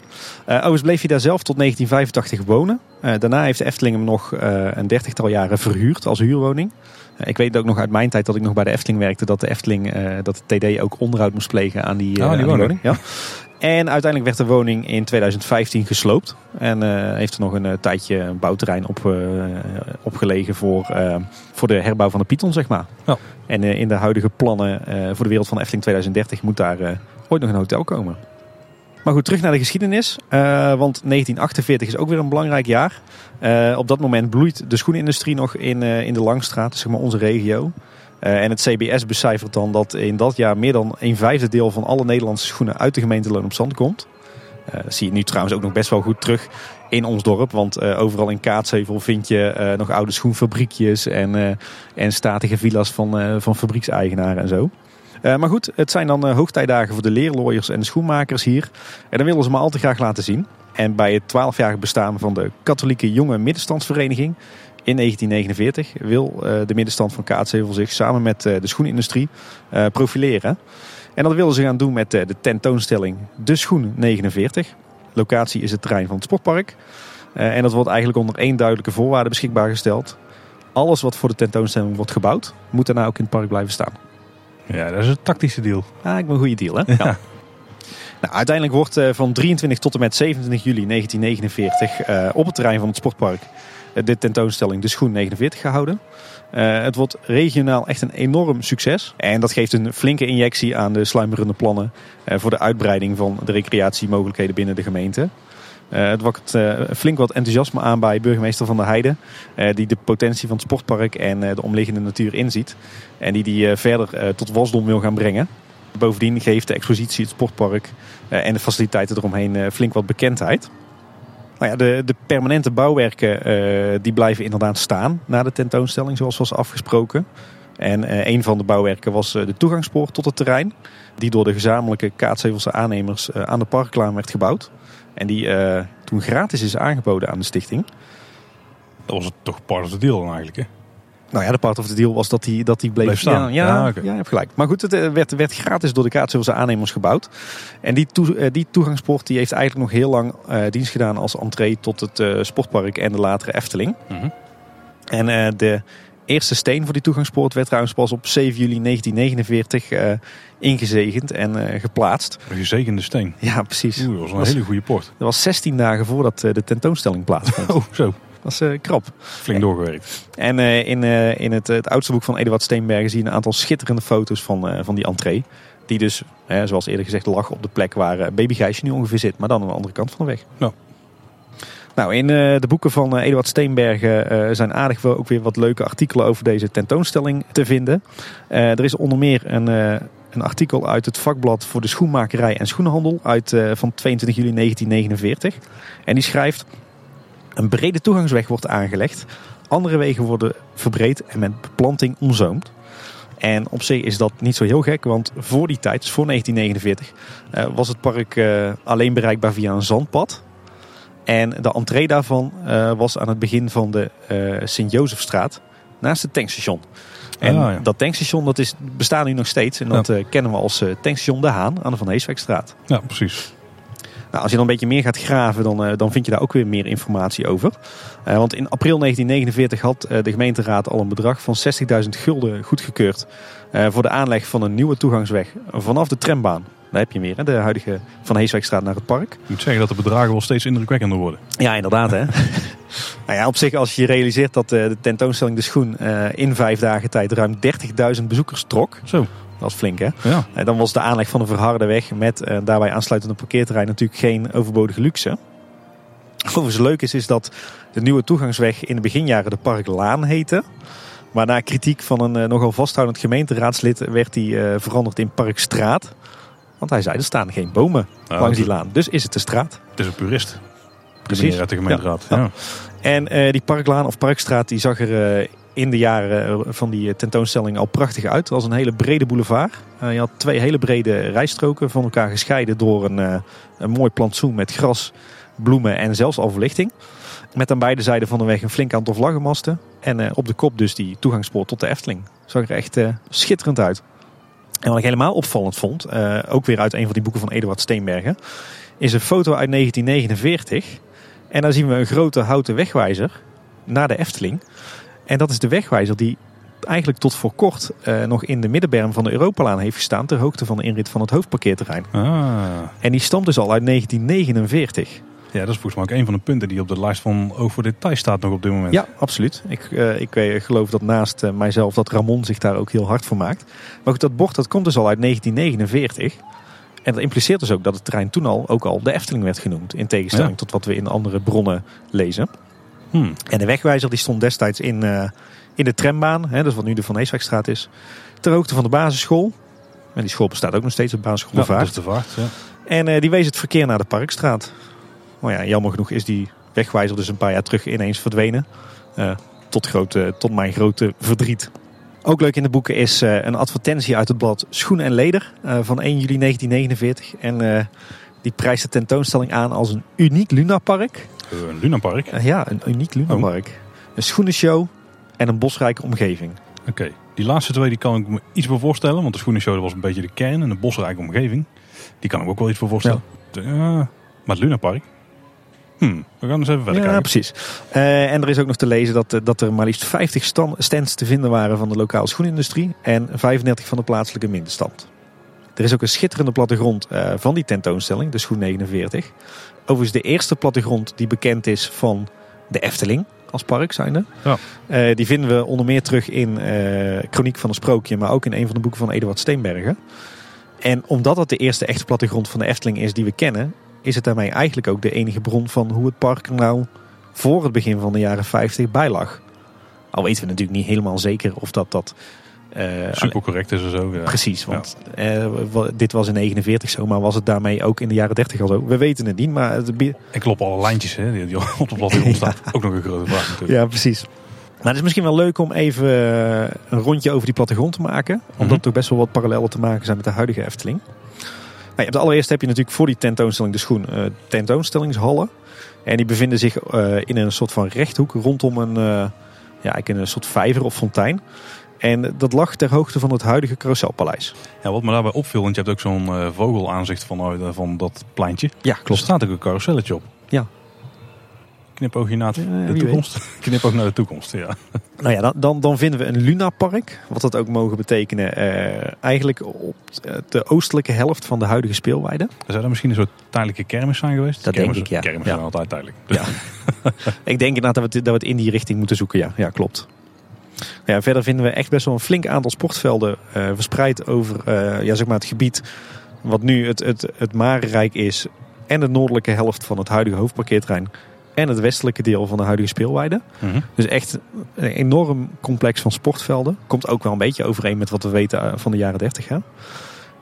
Uh, overigens bleef hij daar zelf tot 1985 wonen. Uh, daarna heeft de Efteling hem nog uh, een dertigtal jaren verhuurd als huurwoning. ik weet ook nog uit mijn tijd dat ik nog bij de Efteling werkte... dat de Efteling, dat de TD ook onderhoud moest plegen aan die, oh, die woning. Ja. En uiteindelijk werd de woning in 2015 gesloopt. En uh, heeft er nog een uh, tijdje een bouwterrein op, uh, opgelegen voor, voor de herbouw van de Python, zeg maar. Ja. En in de huidige plannen voor de wereld van Efteling 2030 moet daar ooit nog een hotel komen. Maar goed, terug naar de geschiedenis. want 1948 is ook weer een belangrijk jaar. op dat moment bloeit de schoenindustrie nog in, in de Langstraat, zeg maar onze regio. En het CBS becijfert dan dat in dat jaar meer dan een vijfde deel van alle Nederlandse schoenen uit de gemeente Loon op Zand komt. Dat zie je nu trouwens ook nog best wel goed terug in ons dorp. Want overal in Kaatsheuvel vind je nog oude schoenfabriekjes en, en statige villa's van, van fabriekseigenaren en zo. Maar goed, het zijn dan hoogtijdagen voor de leerlooiers en de schoenmakers hier. En dan willen ze me al te graag laten zien. En bij het 12-jarig bestaan van de katholieke jonge middenstandsvereniging in 1949 wil eh, de middenstand van Kaatsheuvel zich samen met eh, de schoenindustrie eh, profileren. En dat willen ze gaan doen met de tentoonstelling De Schoen 49. Locatie is het terrein van het sportpark. en dat wordt eigenlijk onder één duidelijke voorwaarde beschikbaar gesteld. Alles wat voor de tentoonstelling wordt gebouwd, moet daarna ook in het park blijven staan. Ja, dat is een tactische deal. Ah, ik ben een goede deal, hè? Ja. Nou, uiteindelijk wordt van 23 tot en met 27 juli 1949 op het terrein van het sportpark de tentoonstelling De Schoen 49 gehouden. Het wordt regionaal echt een enorm succes. En dat geeft een flinke injectie aan de sluimerende plannen voor de uitbreiding van de recreatiemogelijkheden binnen de gemeente. Uh, het wacht flink wat enthousiasme aan bij burgemeester Van der Heijden. die de potentie van het sportpark en de omliggende natuur inziet. En die die verder tot wasdom wil gaan brengen. Bovendien geeft de expositie, het sportpark en de faciliteiten eromheen flink wat bekendheid. Nou ja, de, de permanente bouwwerken eh, die blijven inderdaad staan na de tentoonstelling zoals was afgesproken. En eh, een van de bouwwerken was eh, de toegangspoort tot het terrein. Die door de gezamenlijke Kaatshevelse aannemers eh, aan de parklaan werd gebouwd. En die eh, toen gratis is aangeboden aan de stichting. Dat was het toch part of the deal dan eigenlijk, hè? Nou ja, de part of the deal was dat die, dat die bleef, Bleef staan. Ja, ja, je hebt gelijk. Maar goed, het eh, werd, werd gratis door de Kaatshevelse aannemers gebouwd. En die, toe, eh, die toegangspoort die heeft eigenlijk nog heel lang dienst gedaan als entree tot het sportpark en de latere Efteling. Mhm. En de eerste steen voor die toegangspoort werd trouwens pas op 7 juli 1949 eh, ingezegend en eh, geplaatst. Een gezegende steen. Ja, precies. Oeh, dat was een hele goede port. Dat was 16 dagen voordat eh, de tentoonstelling plaatsvond. Oh, zo. Dat is krap. Flink doorgewerkt. En in, in het, het oudste boek van Eduard Steenbergen zie je een aantal schitterende foto's van, van die entree. Die dus, zoals eerder gezegd, lag op de plek waar baby Gijsje nu ongeveer zit. Maar dan aan de andere kant van de weg. Ja. Nou, in eh, de boeken van eh, Eduard Steenbergen eh, zijn aardig wel ook weer wat leuke artikelen over deze tentoonstelling te vinden. Er is onder meer een, een artikel uit het vakblad voor de schoenmakerij en schoenenhandel uit, van 22 juli 1949. En die schrijft... Een brede toegangsweg wordt aangelegd. Andere wegen worden verbreed en met beplanting omzoomd. En op zich is dat niet zo heel gek, want voor die tijd, dus voor 1949, eh, was het park alleen bereikbaar via een zandpad. En de entree daarvan eh, was aan het begin van de eh Sint-Jozefstraat, naast het tankstation. En Ah, ja. dat tankstation dat is, bestaat nu nog steeds en dat eh, kennen we als tankstation De Haan aan de Van Heeswijkstraat. Ja, precies. Nou, als je dan een beetje meer gaat graven, dan, eh, dan vind je daar ook weer meer informatie over. Eh, want in april 1949 had eh, de gemeenteraad al een bedrag van 60.000 gulden goedgekeurd voor de aanleg van een nieuwe toegangsweg vanaf de trambaan. Daar heb je meer, hè? de huidige Van Heeswijkstraat naar het park. Ik moet zeggen dat de bedragen wel steeds indrukwekkender worden. Ja, inderdaad hè. nou ja, op zich als je realiseert dat de tentoonstelling De Schoen in vijf dagen tijd ruim 30.000 bezoekers trok. Zo, Dat is flink hè. ja. Eh, Dan was de aanleg van een verharde weg met eh, daarbij aansluitende parkeerterrein natuurlijk geen overbodige luxe. Overigens leuk is, is dat de nieuwe toegangsweg in de beginjaren de Parklaan heette. Maar na kritiek van een eh, nogal vasthoudend gemeenteraadslid werd die eh, veranderd in Parkstraat. Want hij zei, er staan geen bomen Nou, langs die laan. Dus is het de straat. Het is een purist. Precies. Uit de gemeenteraad. Ja. Ja. En eh, die Parklaan of Parkstraat die zag er in de jaren eh, van die eh, tentoonstelling al prachtig uit. Het was een hele brede boulevard. Eh, je had twee hele brede rijstroken van elkaar gescheiden door een, een mooi plantsoen met gras, bloemen en zelfs al verlichting. Met aan beide zijden van de weg een flink aantal vlaggenmasten. En op de kop dus die toegangspoort tot de Efteling. Zag er echt schitterend uit. En wat ik helemaal opvallend vond, ook weer uit een van die boeken van Eduard Steenbergen, is een foto uit 1949. En daar zien we een grote houten wegwijzer naar de Efteling. En dat is de wegwijzer die eigenlijk tot voor kort eh, nog in de middenberm van de Europalaan heeft gestaan. Ter hoogte van de inrit van het hoofdparkeerterrein. Ah. En die stamt dus al uit 1949. ja, dat is volgens mij ook een van de punten die op de lijst van Oog voor Detail staat nog op dit moment. Ja, absoluut. Ik, eh, ik eh, geloof dat naast mijzelf dat Ramon zich daar ook heel hard voor maakt. Maar goed, dat bord dat komt dus al uit 1949. En dat impliceert dus ook dat het terrein toen al ook al de Efteling werd genoemd. In tegenstelling Ja. tot wat we in andere bronnen lezen. Hmm. En de wegwijzer die stond destijds in, eh, in de trambaan, hè, dus wat nu de Van is, ter hoogte van de basisschool. En die school bestaat ook nog steeds op basisschool Ja, de Vaart. is de vaart. Ja. En eh, die wees het verkeer naar de Parkstraat. Maar ja, jammer genoeg is die wegwijzer dus een paar jaar terug ineens verdwenen. Eh, tot, grote, tot mijn grote verdriet. Ook leuk in de boeken is een advertentie uit het blad Schoen en Leder van 1 juli 1949. En die prijst de tentoonstelling aan als een uniek lunapark. Eh, Een Lunapark. Eh, ja, een uniek lunapark. Een schoenenshow en een bosrijke omgeving. Oké, die laatste twee die kan ik me iets voor voorstellen. Want de schoenenshow was een beetje de kern en de bosrijke omgeving. Die kan ik me ook wel iets voor voorstellen. Ja. maar het Lunapark? Hmm, we gaan eens even verder ja, kijken. precies. Eh, en er is ook nog te lezen dat, eh, dat er maar liefst 50 stan- stands te vinden waren van de lokale schoenindustrie en 35 van de plaatselijke middenstand. Er is ook een schitterende plattegrond eh, van die tentoonstelling, de Schoen 49. Overigens de eerste plattegrond die bekend is van de Efteling als park zijnde. Ja. Eh, die vinden we onder meer terug in eh Chroniek van een Sprookje, maar ook in een van de boeken van Eduard Steenbergen. En omdat dat de eerste echte plattegrond van de Efteling is die we kennen, is het daarmee eigenlijk ook de enige bron van hoe het park er nou voor het begin van de jaren 50 bij lag. Al weten we natuurlijk niet helemaal zeker of dat, dat Eh, Super correct is er zo. Ja. Precies, want eh, dit was in 49 zo, maar was het daarmee ook in de jaren 30 al zo? We weten het niet, maar het, bi- En kloppen alle lijntjes hè, die die op de plattegrond staan. Ook nog een grote vraag natuurlijk. Ja, precies. Maar het is misschien wel leuk om even eh, een rondje over die plattegrond te maken. Omdat Mhm. er toch best wel wat parallellen te maken zijn met de huidige Efteling. Nou, je allereerst heb je natuurlijk voor die tentoonstelling de schoen eh, tentoonstellingshallen. En die bevinden zich in een soort van rechthoek rondom een, ja, eigenlijk een soort vijver of fontein. En dat lag ter hoogte van het huidige Carouselpaleis. Ja, wat me daarbij opviel, want je hebt ook zo'n eh, vogelaanzicht van, oh, van dat pleintje. Ja, Er staat ook een carouselletje op. Ja. Knipoogje naar de toekomst. Knipoog naar de toekomst, ja. Nou ja, dan, dan, dan vinden we een lunapark. Wat dat ook mogen betekenen. eh, eigenlijk op de oostelijke helft van de huidige speelweide. Zou dat misschien een soort tijdelijke kermis zijn geweest? Dat denk ik, ja. Kermis Ja. zijn altijd tijdelijk. Ja. Ik denk inderdaad dat we, het- dat we het in die richting moeten zoeken. Ja, ja klopt. Ja, verder vinden we echt best wel een flink aantal sportvelden eh, verspreid over eh, ja, zeg maar het gebied wat nu het, het, het Marenrijk is. En de noordelijke helft van het huidige hoofdparkeerterrein. En het westelijke deel van de huidige speelweide. Mhm. Dus echt een enorm complex van sportvelden. Komt ook wel een beetje overeen met wat we weten eh, van de jaren 30. Hè?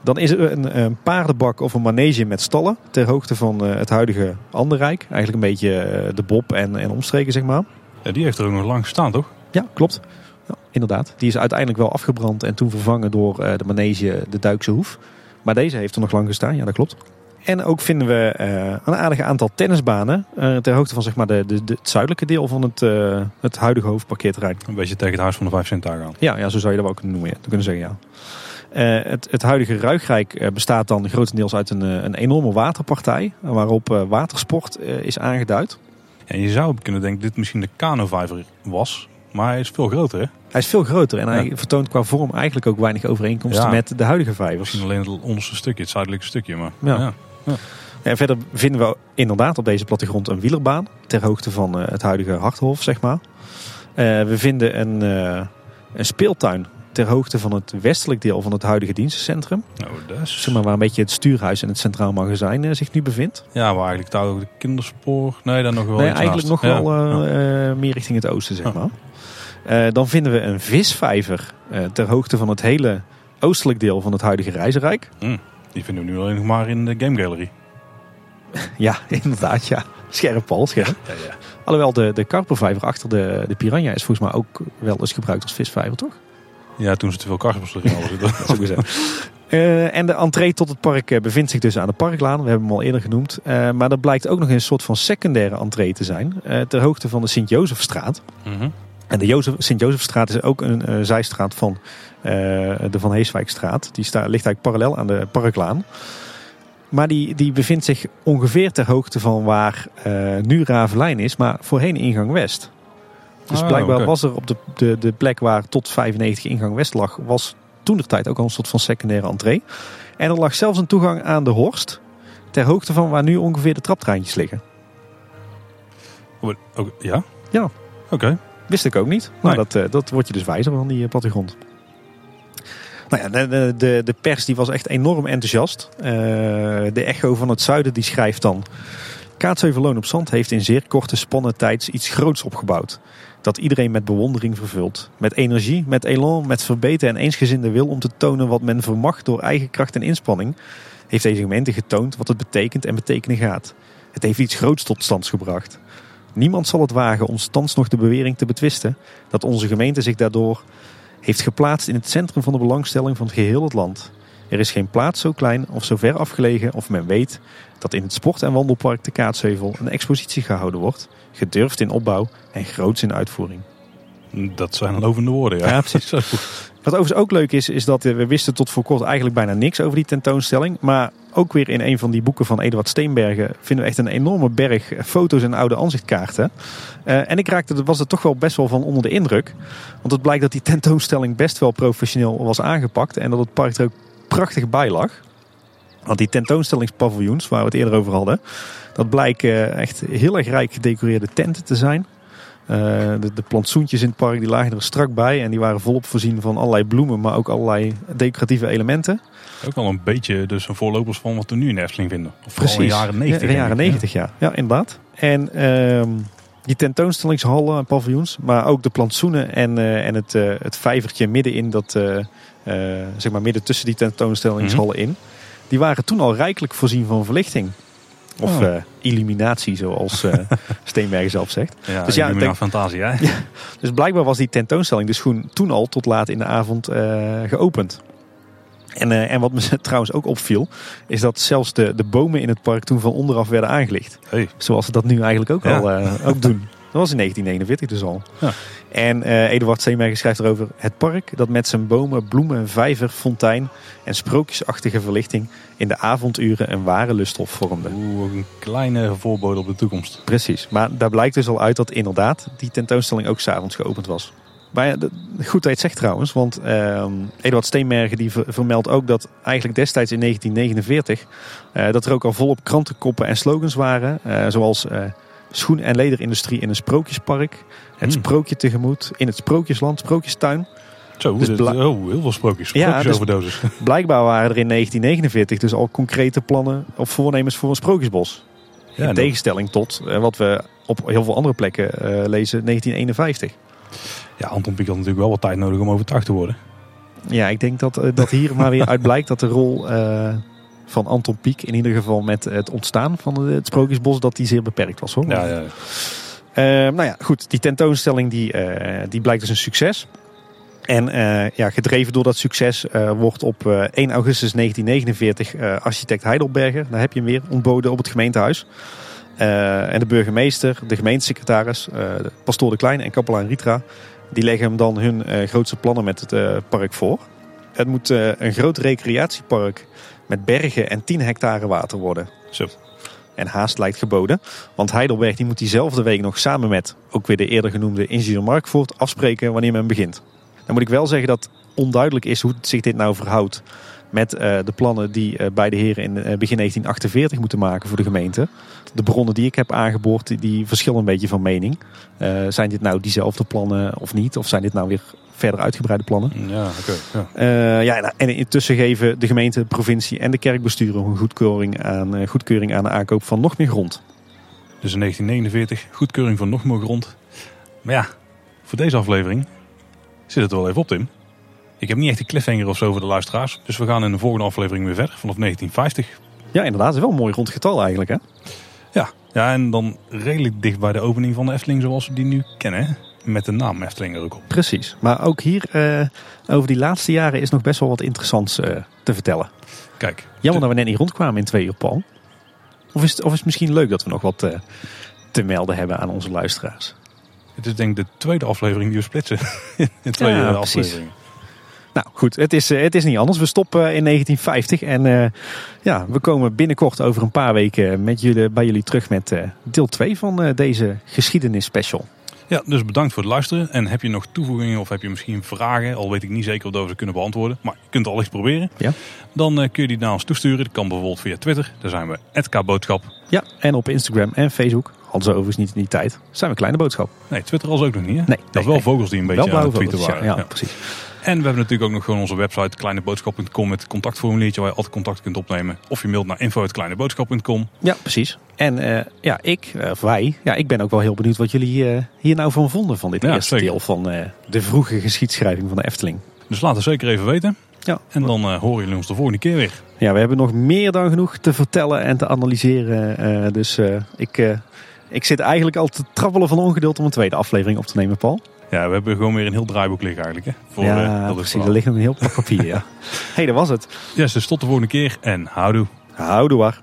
Dan is er een, een paardenbak of een manege met stallen. Ter hoogte van het huidige Anderrijk. Eigenlijk een beetje de Bob en, en omstreken zeg maar. Ja, die heeft er ook nog lang gestaan, toch? Ja, klopt. Ja, inderdaad. Die is uiteindelijk wel afgebrand en toen vervangen door eh, de manege de Duikse Hoef. Maar deze heeft er nog lang gestaan, ja dat klopt. En ook vinden we eh, een aardig aantal tennisbanen eh, ter hoogte van zeg maar, de, de, de- het zuidelijke deel van het, het huidige hoofdparkeerterrein. Een beetje tegen het huis van de vijf centagen aan. Ja, ja, zo zou je dat wel ook kunnen noemen. Ja. Dat kunnen zeggen, ja. Het, het huidige Ruigrijk bestaat dan grotendeels uit een, een enorme waterpartij. Waarop watersport is aangeduid. En je zou kunnen denken dat dit misschien de kanovijver was. Maar hij is veel groter, hè? Hij is veel groter en hij Ja. vertoont qua vorm eigenlijk ook weinig overeenkomsten Ja. met de huidige vijvers. Misschien alleen het onderste stukje, het zuidelijke stukje. Maar Ja. ja. En verder vinden we inderdaad op deze plattegrond een wielerbaan. Ter hoogte van eh, het huidige Harthof, zeg maar. Eh, we vinden een, eh, een speeltuin ter hoogte van het westelijk deel van het huidige dienstencentrum. Nou, dat is... Zeg maar waar een beetje het stuurhuis en het centraal magazijn zich nu bevindt. Ja, waar eigenlijk daar ook de kinderspoor... Nee, dan nog wel Nee, eigenlijk nog wel Ja. meer richting het oosten, zeg Ja. maar. Eh, dan vinden we een visvijver eh, ter hoogte van het hele oostelijk deel van het huidige Reizenrijk. Die vinden we nu alleen nog maar in de Game Gallery. Ja, inderdaad, ja. Scherp, Paul, scherp. Ja, ja. Alhoewel de, de karpervijver achter de, de piranha is volgens mij ook wel eens gebruikt als visvijver, toch? ja toen ze te veel karpers erin hadden zitten. Dat. Eh, en de entree tot het park bevindt zich dus aan de Parklaan. We hebben hem al eerder genoemd. Maar er blijkt ook nog een soort van secundaire entree te zijn. ter hoogte van de Sint-Jozefstraat. Mhm. En de Jozef, Sint-Jozefstraat is ook een eh, zijstraat van eh, de Van Heeswijkstraat. Die sta, ligt eigenlijk parallel aan de Parklaan. Maar die, die bevindt zich ongeveer ter hoogte van waar eh, nu Ravelijn is, maar voorheen ingang West. Dus Ah, blijkbaar was er op de, de, de plek waar tot 95 ingang West lag, was toen de tijd ook al een soort van secundaire entree. En er lag zelfs een toegang aan de Horst, ter hoogte van waar nu ongeveer de traptreintjes liggen. Oh, ja? Ja. Oké. Wist ik ook niet. Nee. dat, eh, dat wordt je dus wijzer van die eh, plattegrond. Nou ja, de, de- de, pers die was echt enorm enthousiast. Eh, de Echo van het Zuiden die schrijft dan... Kaatsheuvelloon op Zand heeft in zeer korte spannen tijds iets groots opgebouwd. Dat iedereen met bewondering vervult. Met energie, met elan, met verbeten en eensgezinde wil om te tonen wat men vermag door eigen kracht en inspanning... heeft deze gemeente getoond wat het betekent en betekenen gaat. Het heeft iets groots tot stand gebracht. Niemand zal het wagen ons thans nog de bewering te betwisten dat onze gemeente zich daardoor heeft geplaatst in het centrum van de belangstelling van geheel het land. Er is geen plaats zo klein of zo ver afgelegen of men weet dat in het sport- en wandelpark de Kaatsheuvel een expositie gehouden wordt, gedurfd in opbouw en groots in uitvoering. Dat zijn lovende woorden, ja. Ja, precies. Wat overigens ook leuk is, is dat eh, we wisten tot voor kort eigenlijk bijna niks over die tentoonstelling. Maar ook weer in een van die boeken van Eduard Steenbergen vinden we echt een enorme berg foto's en oude aanzichtkaarten. Eh, en ik raakte, was er toch wel best wel van onder de indruk. Want het blijkt dat die tentoonstelling best wel professioneel was aangepakt. En dat het park er ook prachtig bij lag. Want die tentoonstellingspaviljoens, waar we het eerder over hadden, dat blijken echt heel erg rijk gedecoreerde tenten te zijn. Eh, de, de plantsoentjes in het park die lagen er strak bij en die waren volop voorzien van allerlei bloemen, maar ook allerlei decoratieve elementen. Ook al een beetje dus een voorlopers van wat we nu in Efteling vinden. Of vooral in de jaren 90. Ja, in de jaren denk ik. 90, ja. Ja, inderdaad. En ehm, die tentoonstellingshallen en paviljoens, maar ook de plantsoenen en, eh, en het, eh, het vijvertje midden in dat, zeg maar midden tussen die tentoonstellingshallen in, die waren toen al rijkelijk voorzien van verlichting. Of Oh. eh, illuminatie, zoals eh Steenbergen zelf zegt. Ja, Dus ja, denk- fantasie, hè? Dus blijkbaar was die tentoonstelling dus gewoon toen al tot laat in de avond eh, geopend. En, en wat me trouwens ook opviel, is dat zelfs de, de bomen in het park toen van onderaf werden aangelicht. Hey. Zoals ze dat nu eigenlijk ook Ja. al ook doen. Dat was in 1949 dus al. Ja. En eh, Eduard Steenbergen schrijft erover... Het park dat met zijn bomen, bloemen, vijver, fontein en sprookjesachtige verlichting... in de avonduren een ware lusthof vormde. Oeh, een kleine voorbode op de toekomst. Precies, maar daar blijkt dus al uit dat inderdaad die tentoonstelling ook s'avonds geopend was. Maar goed dat je het zegt trouwens, want ehm Eduard Steenbergen die ver- vermeldt ook dat eigenlijk destijds in 1949 eh, dat er ook al volop krantenkoppen en slogans waren, eh, zoals schoen- en lederindustrie in een sprookjespark, het Hmm. sprookje tegemoet in het sprookjesland, sprookjestuin. Zo, Dus dit- oh, heel veel sprookjes. Ja, Sprookjesoverdosis. Blijkbaar waren er in 1949 dus al concrete plannen of voornemens voor een sprookjesbos. Ja, in tegenstelling tot eh, wat we op heel veel andere plekken eh, lezen, 1951. ja, Anton Pieck had natuurlijk wel wat tijd nodig om overtuigd te worden. Ja, ik denk dat, eh, dat hier maar weer uit blijkt dat de rol van Anton Pieck, in ieder geval met het ontstaan van het Sprookjesbos, dat die zeer beperkt was hoor. Ja, ja. Eh, nou ja, goed, die tentoonstelling die, eh, die blijkt dus een succes. En eh, ja, gedreven door dat succes eh, wordt op eh, 1 augustus 1949 eh, architect Heidelberger, daar heb je hem weer, ontboden op het gemeentehuis. Eh, en de burgemeester, de gemeentesecretaris, de pastoor de Klein en kapelaan Ritra, die leggen hem dan hun grootste plannen met het park voor. Het moet een groot recreatiepark met bergen en 10 hectare water worden. Zo. En haast lijkt geboden. Want Heidelberg die moet diezelfde week nog samen met ook weer de eerder genoemde ingenieur Markvoort afspreken wanneer men begint. Dan moet ik wel zeggen dat onduidelijk is hoe zich dit nou verhoudt met eh, de plannen die eh, beide heren in eh, begin 1948 moeten maken voor de gemeente. De bronnen die ik heb aangeboord, die, die verschillen een beetje van mening. Zijn dit nou diezelfde plannen of niet? Of zijn dit nou weer verder uitgebreide plannen? Ja, oké. ja. Eh, ja, en- en intussen geven de gemeente, de provincie en de kerkbesturen een goedkeuring aan, eh, goedkeuring aan de aankoop van nog meer grond. Dus in 1949, goedkeuring van nog meer grond. Maar ja, voor deze aflevering zit het er wel even op, Tim. Ik heb niet echt een cliffhanger of zo voor de luisteraars. Dus we gaan in de volgende aflevering weer verder, vanaf 1950. Ja, inderdaad. Het is wel een mooi rond getal eigenlijk. Hè? Ja, ja en dan redelijk dicht bij de opening van de Efteling zoals we die nu kennen. hè. Met de naam Efteling er ook op. Precies. Maar ook hier, eh, over die laatste jaren, is nog best wel wat interessants eh, te vertellen. Kijk, Jammer dat we net niet rondkwamen in twee uur, Paul. Of is, het, of is het misschien leuk dat we nog wat eh, te melden hebben aan onze luisteraars? het is denk ik de tweede aflevering die we splitsen. in twee Ja, precies. afleveringen. Nou goed, het is, het is niet anders. We stoppen in 1950 en ja, we komen binnenkort over een paar weken met jullie, bij jullie terug met deel 2 van deze geschiedenis special. Ja, dus bedankt voor het luisteren. En heb je nog toevoegingen of heb je misschien vragen, al weet ik niet zeker of we ze kunnen beantwoorden, maar je kunt al eens proberen. Ja. Dan eh, kun je die naar ons toesturen. Dat kan bijvoorbeeld via Twitter. Daar zijn we @kboodschap. Ja, en op Instagram en Facebook, hadden ze overigens niet in die tijd, zijn we Kleine Boodschap. Nee, Twitter als ook nog niet. Hè? Nee, dat nee, is wel nee. vogels die een beetje aan het tweeten waren. ja, Ja. precies. En we hebben natuurlijk ook nog gewoon onze website kleineboodschap.com met contactformuliertje waar je altijd contact kunt opnemen. Of je mailt naar info.kleineboodschap.com. Ja, precies. En eh, ja, ik, of wij, ja, ik ben ook wel heel benieuwd wat jullie eh, hier nou van vonden van dit Ja, eerste zeker. deel van eh, de vroege geschiedschrijving van de Efteling. Dus laat het zeker even weten. Ja. En dan horen jullie ons de volgende keer weer. Ja, we hebben nog meer dan genoeg te vertellen en te analyseren. dus ik, ik zit eigenlijk al te trappelen van ongeduld om een tweede aflevering op te nemen, Paul. Ja, we hebben gewoon weer een heel draaiboek liggen eigenlijk. Hè, voor, ja, dit precies. Er ligt nog een heel pak papier, ja. hey, dat was het. Yes, dus tot de volgende keer en houdoe. Houdoe waar.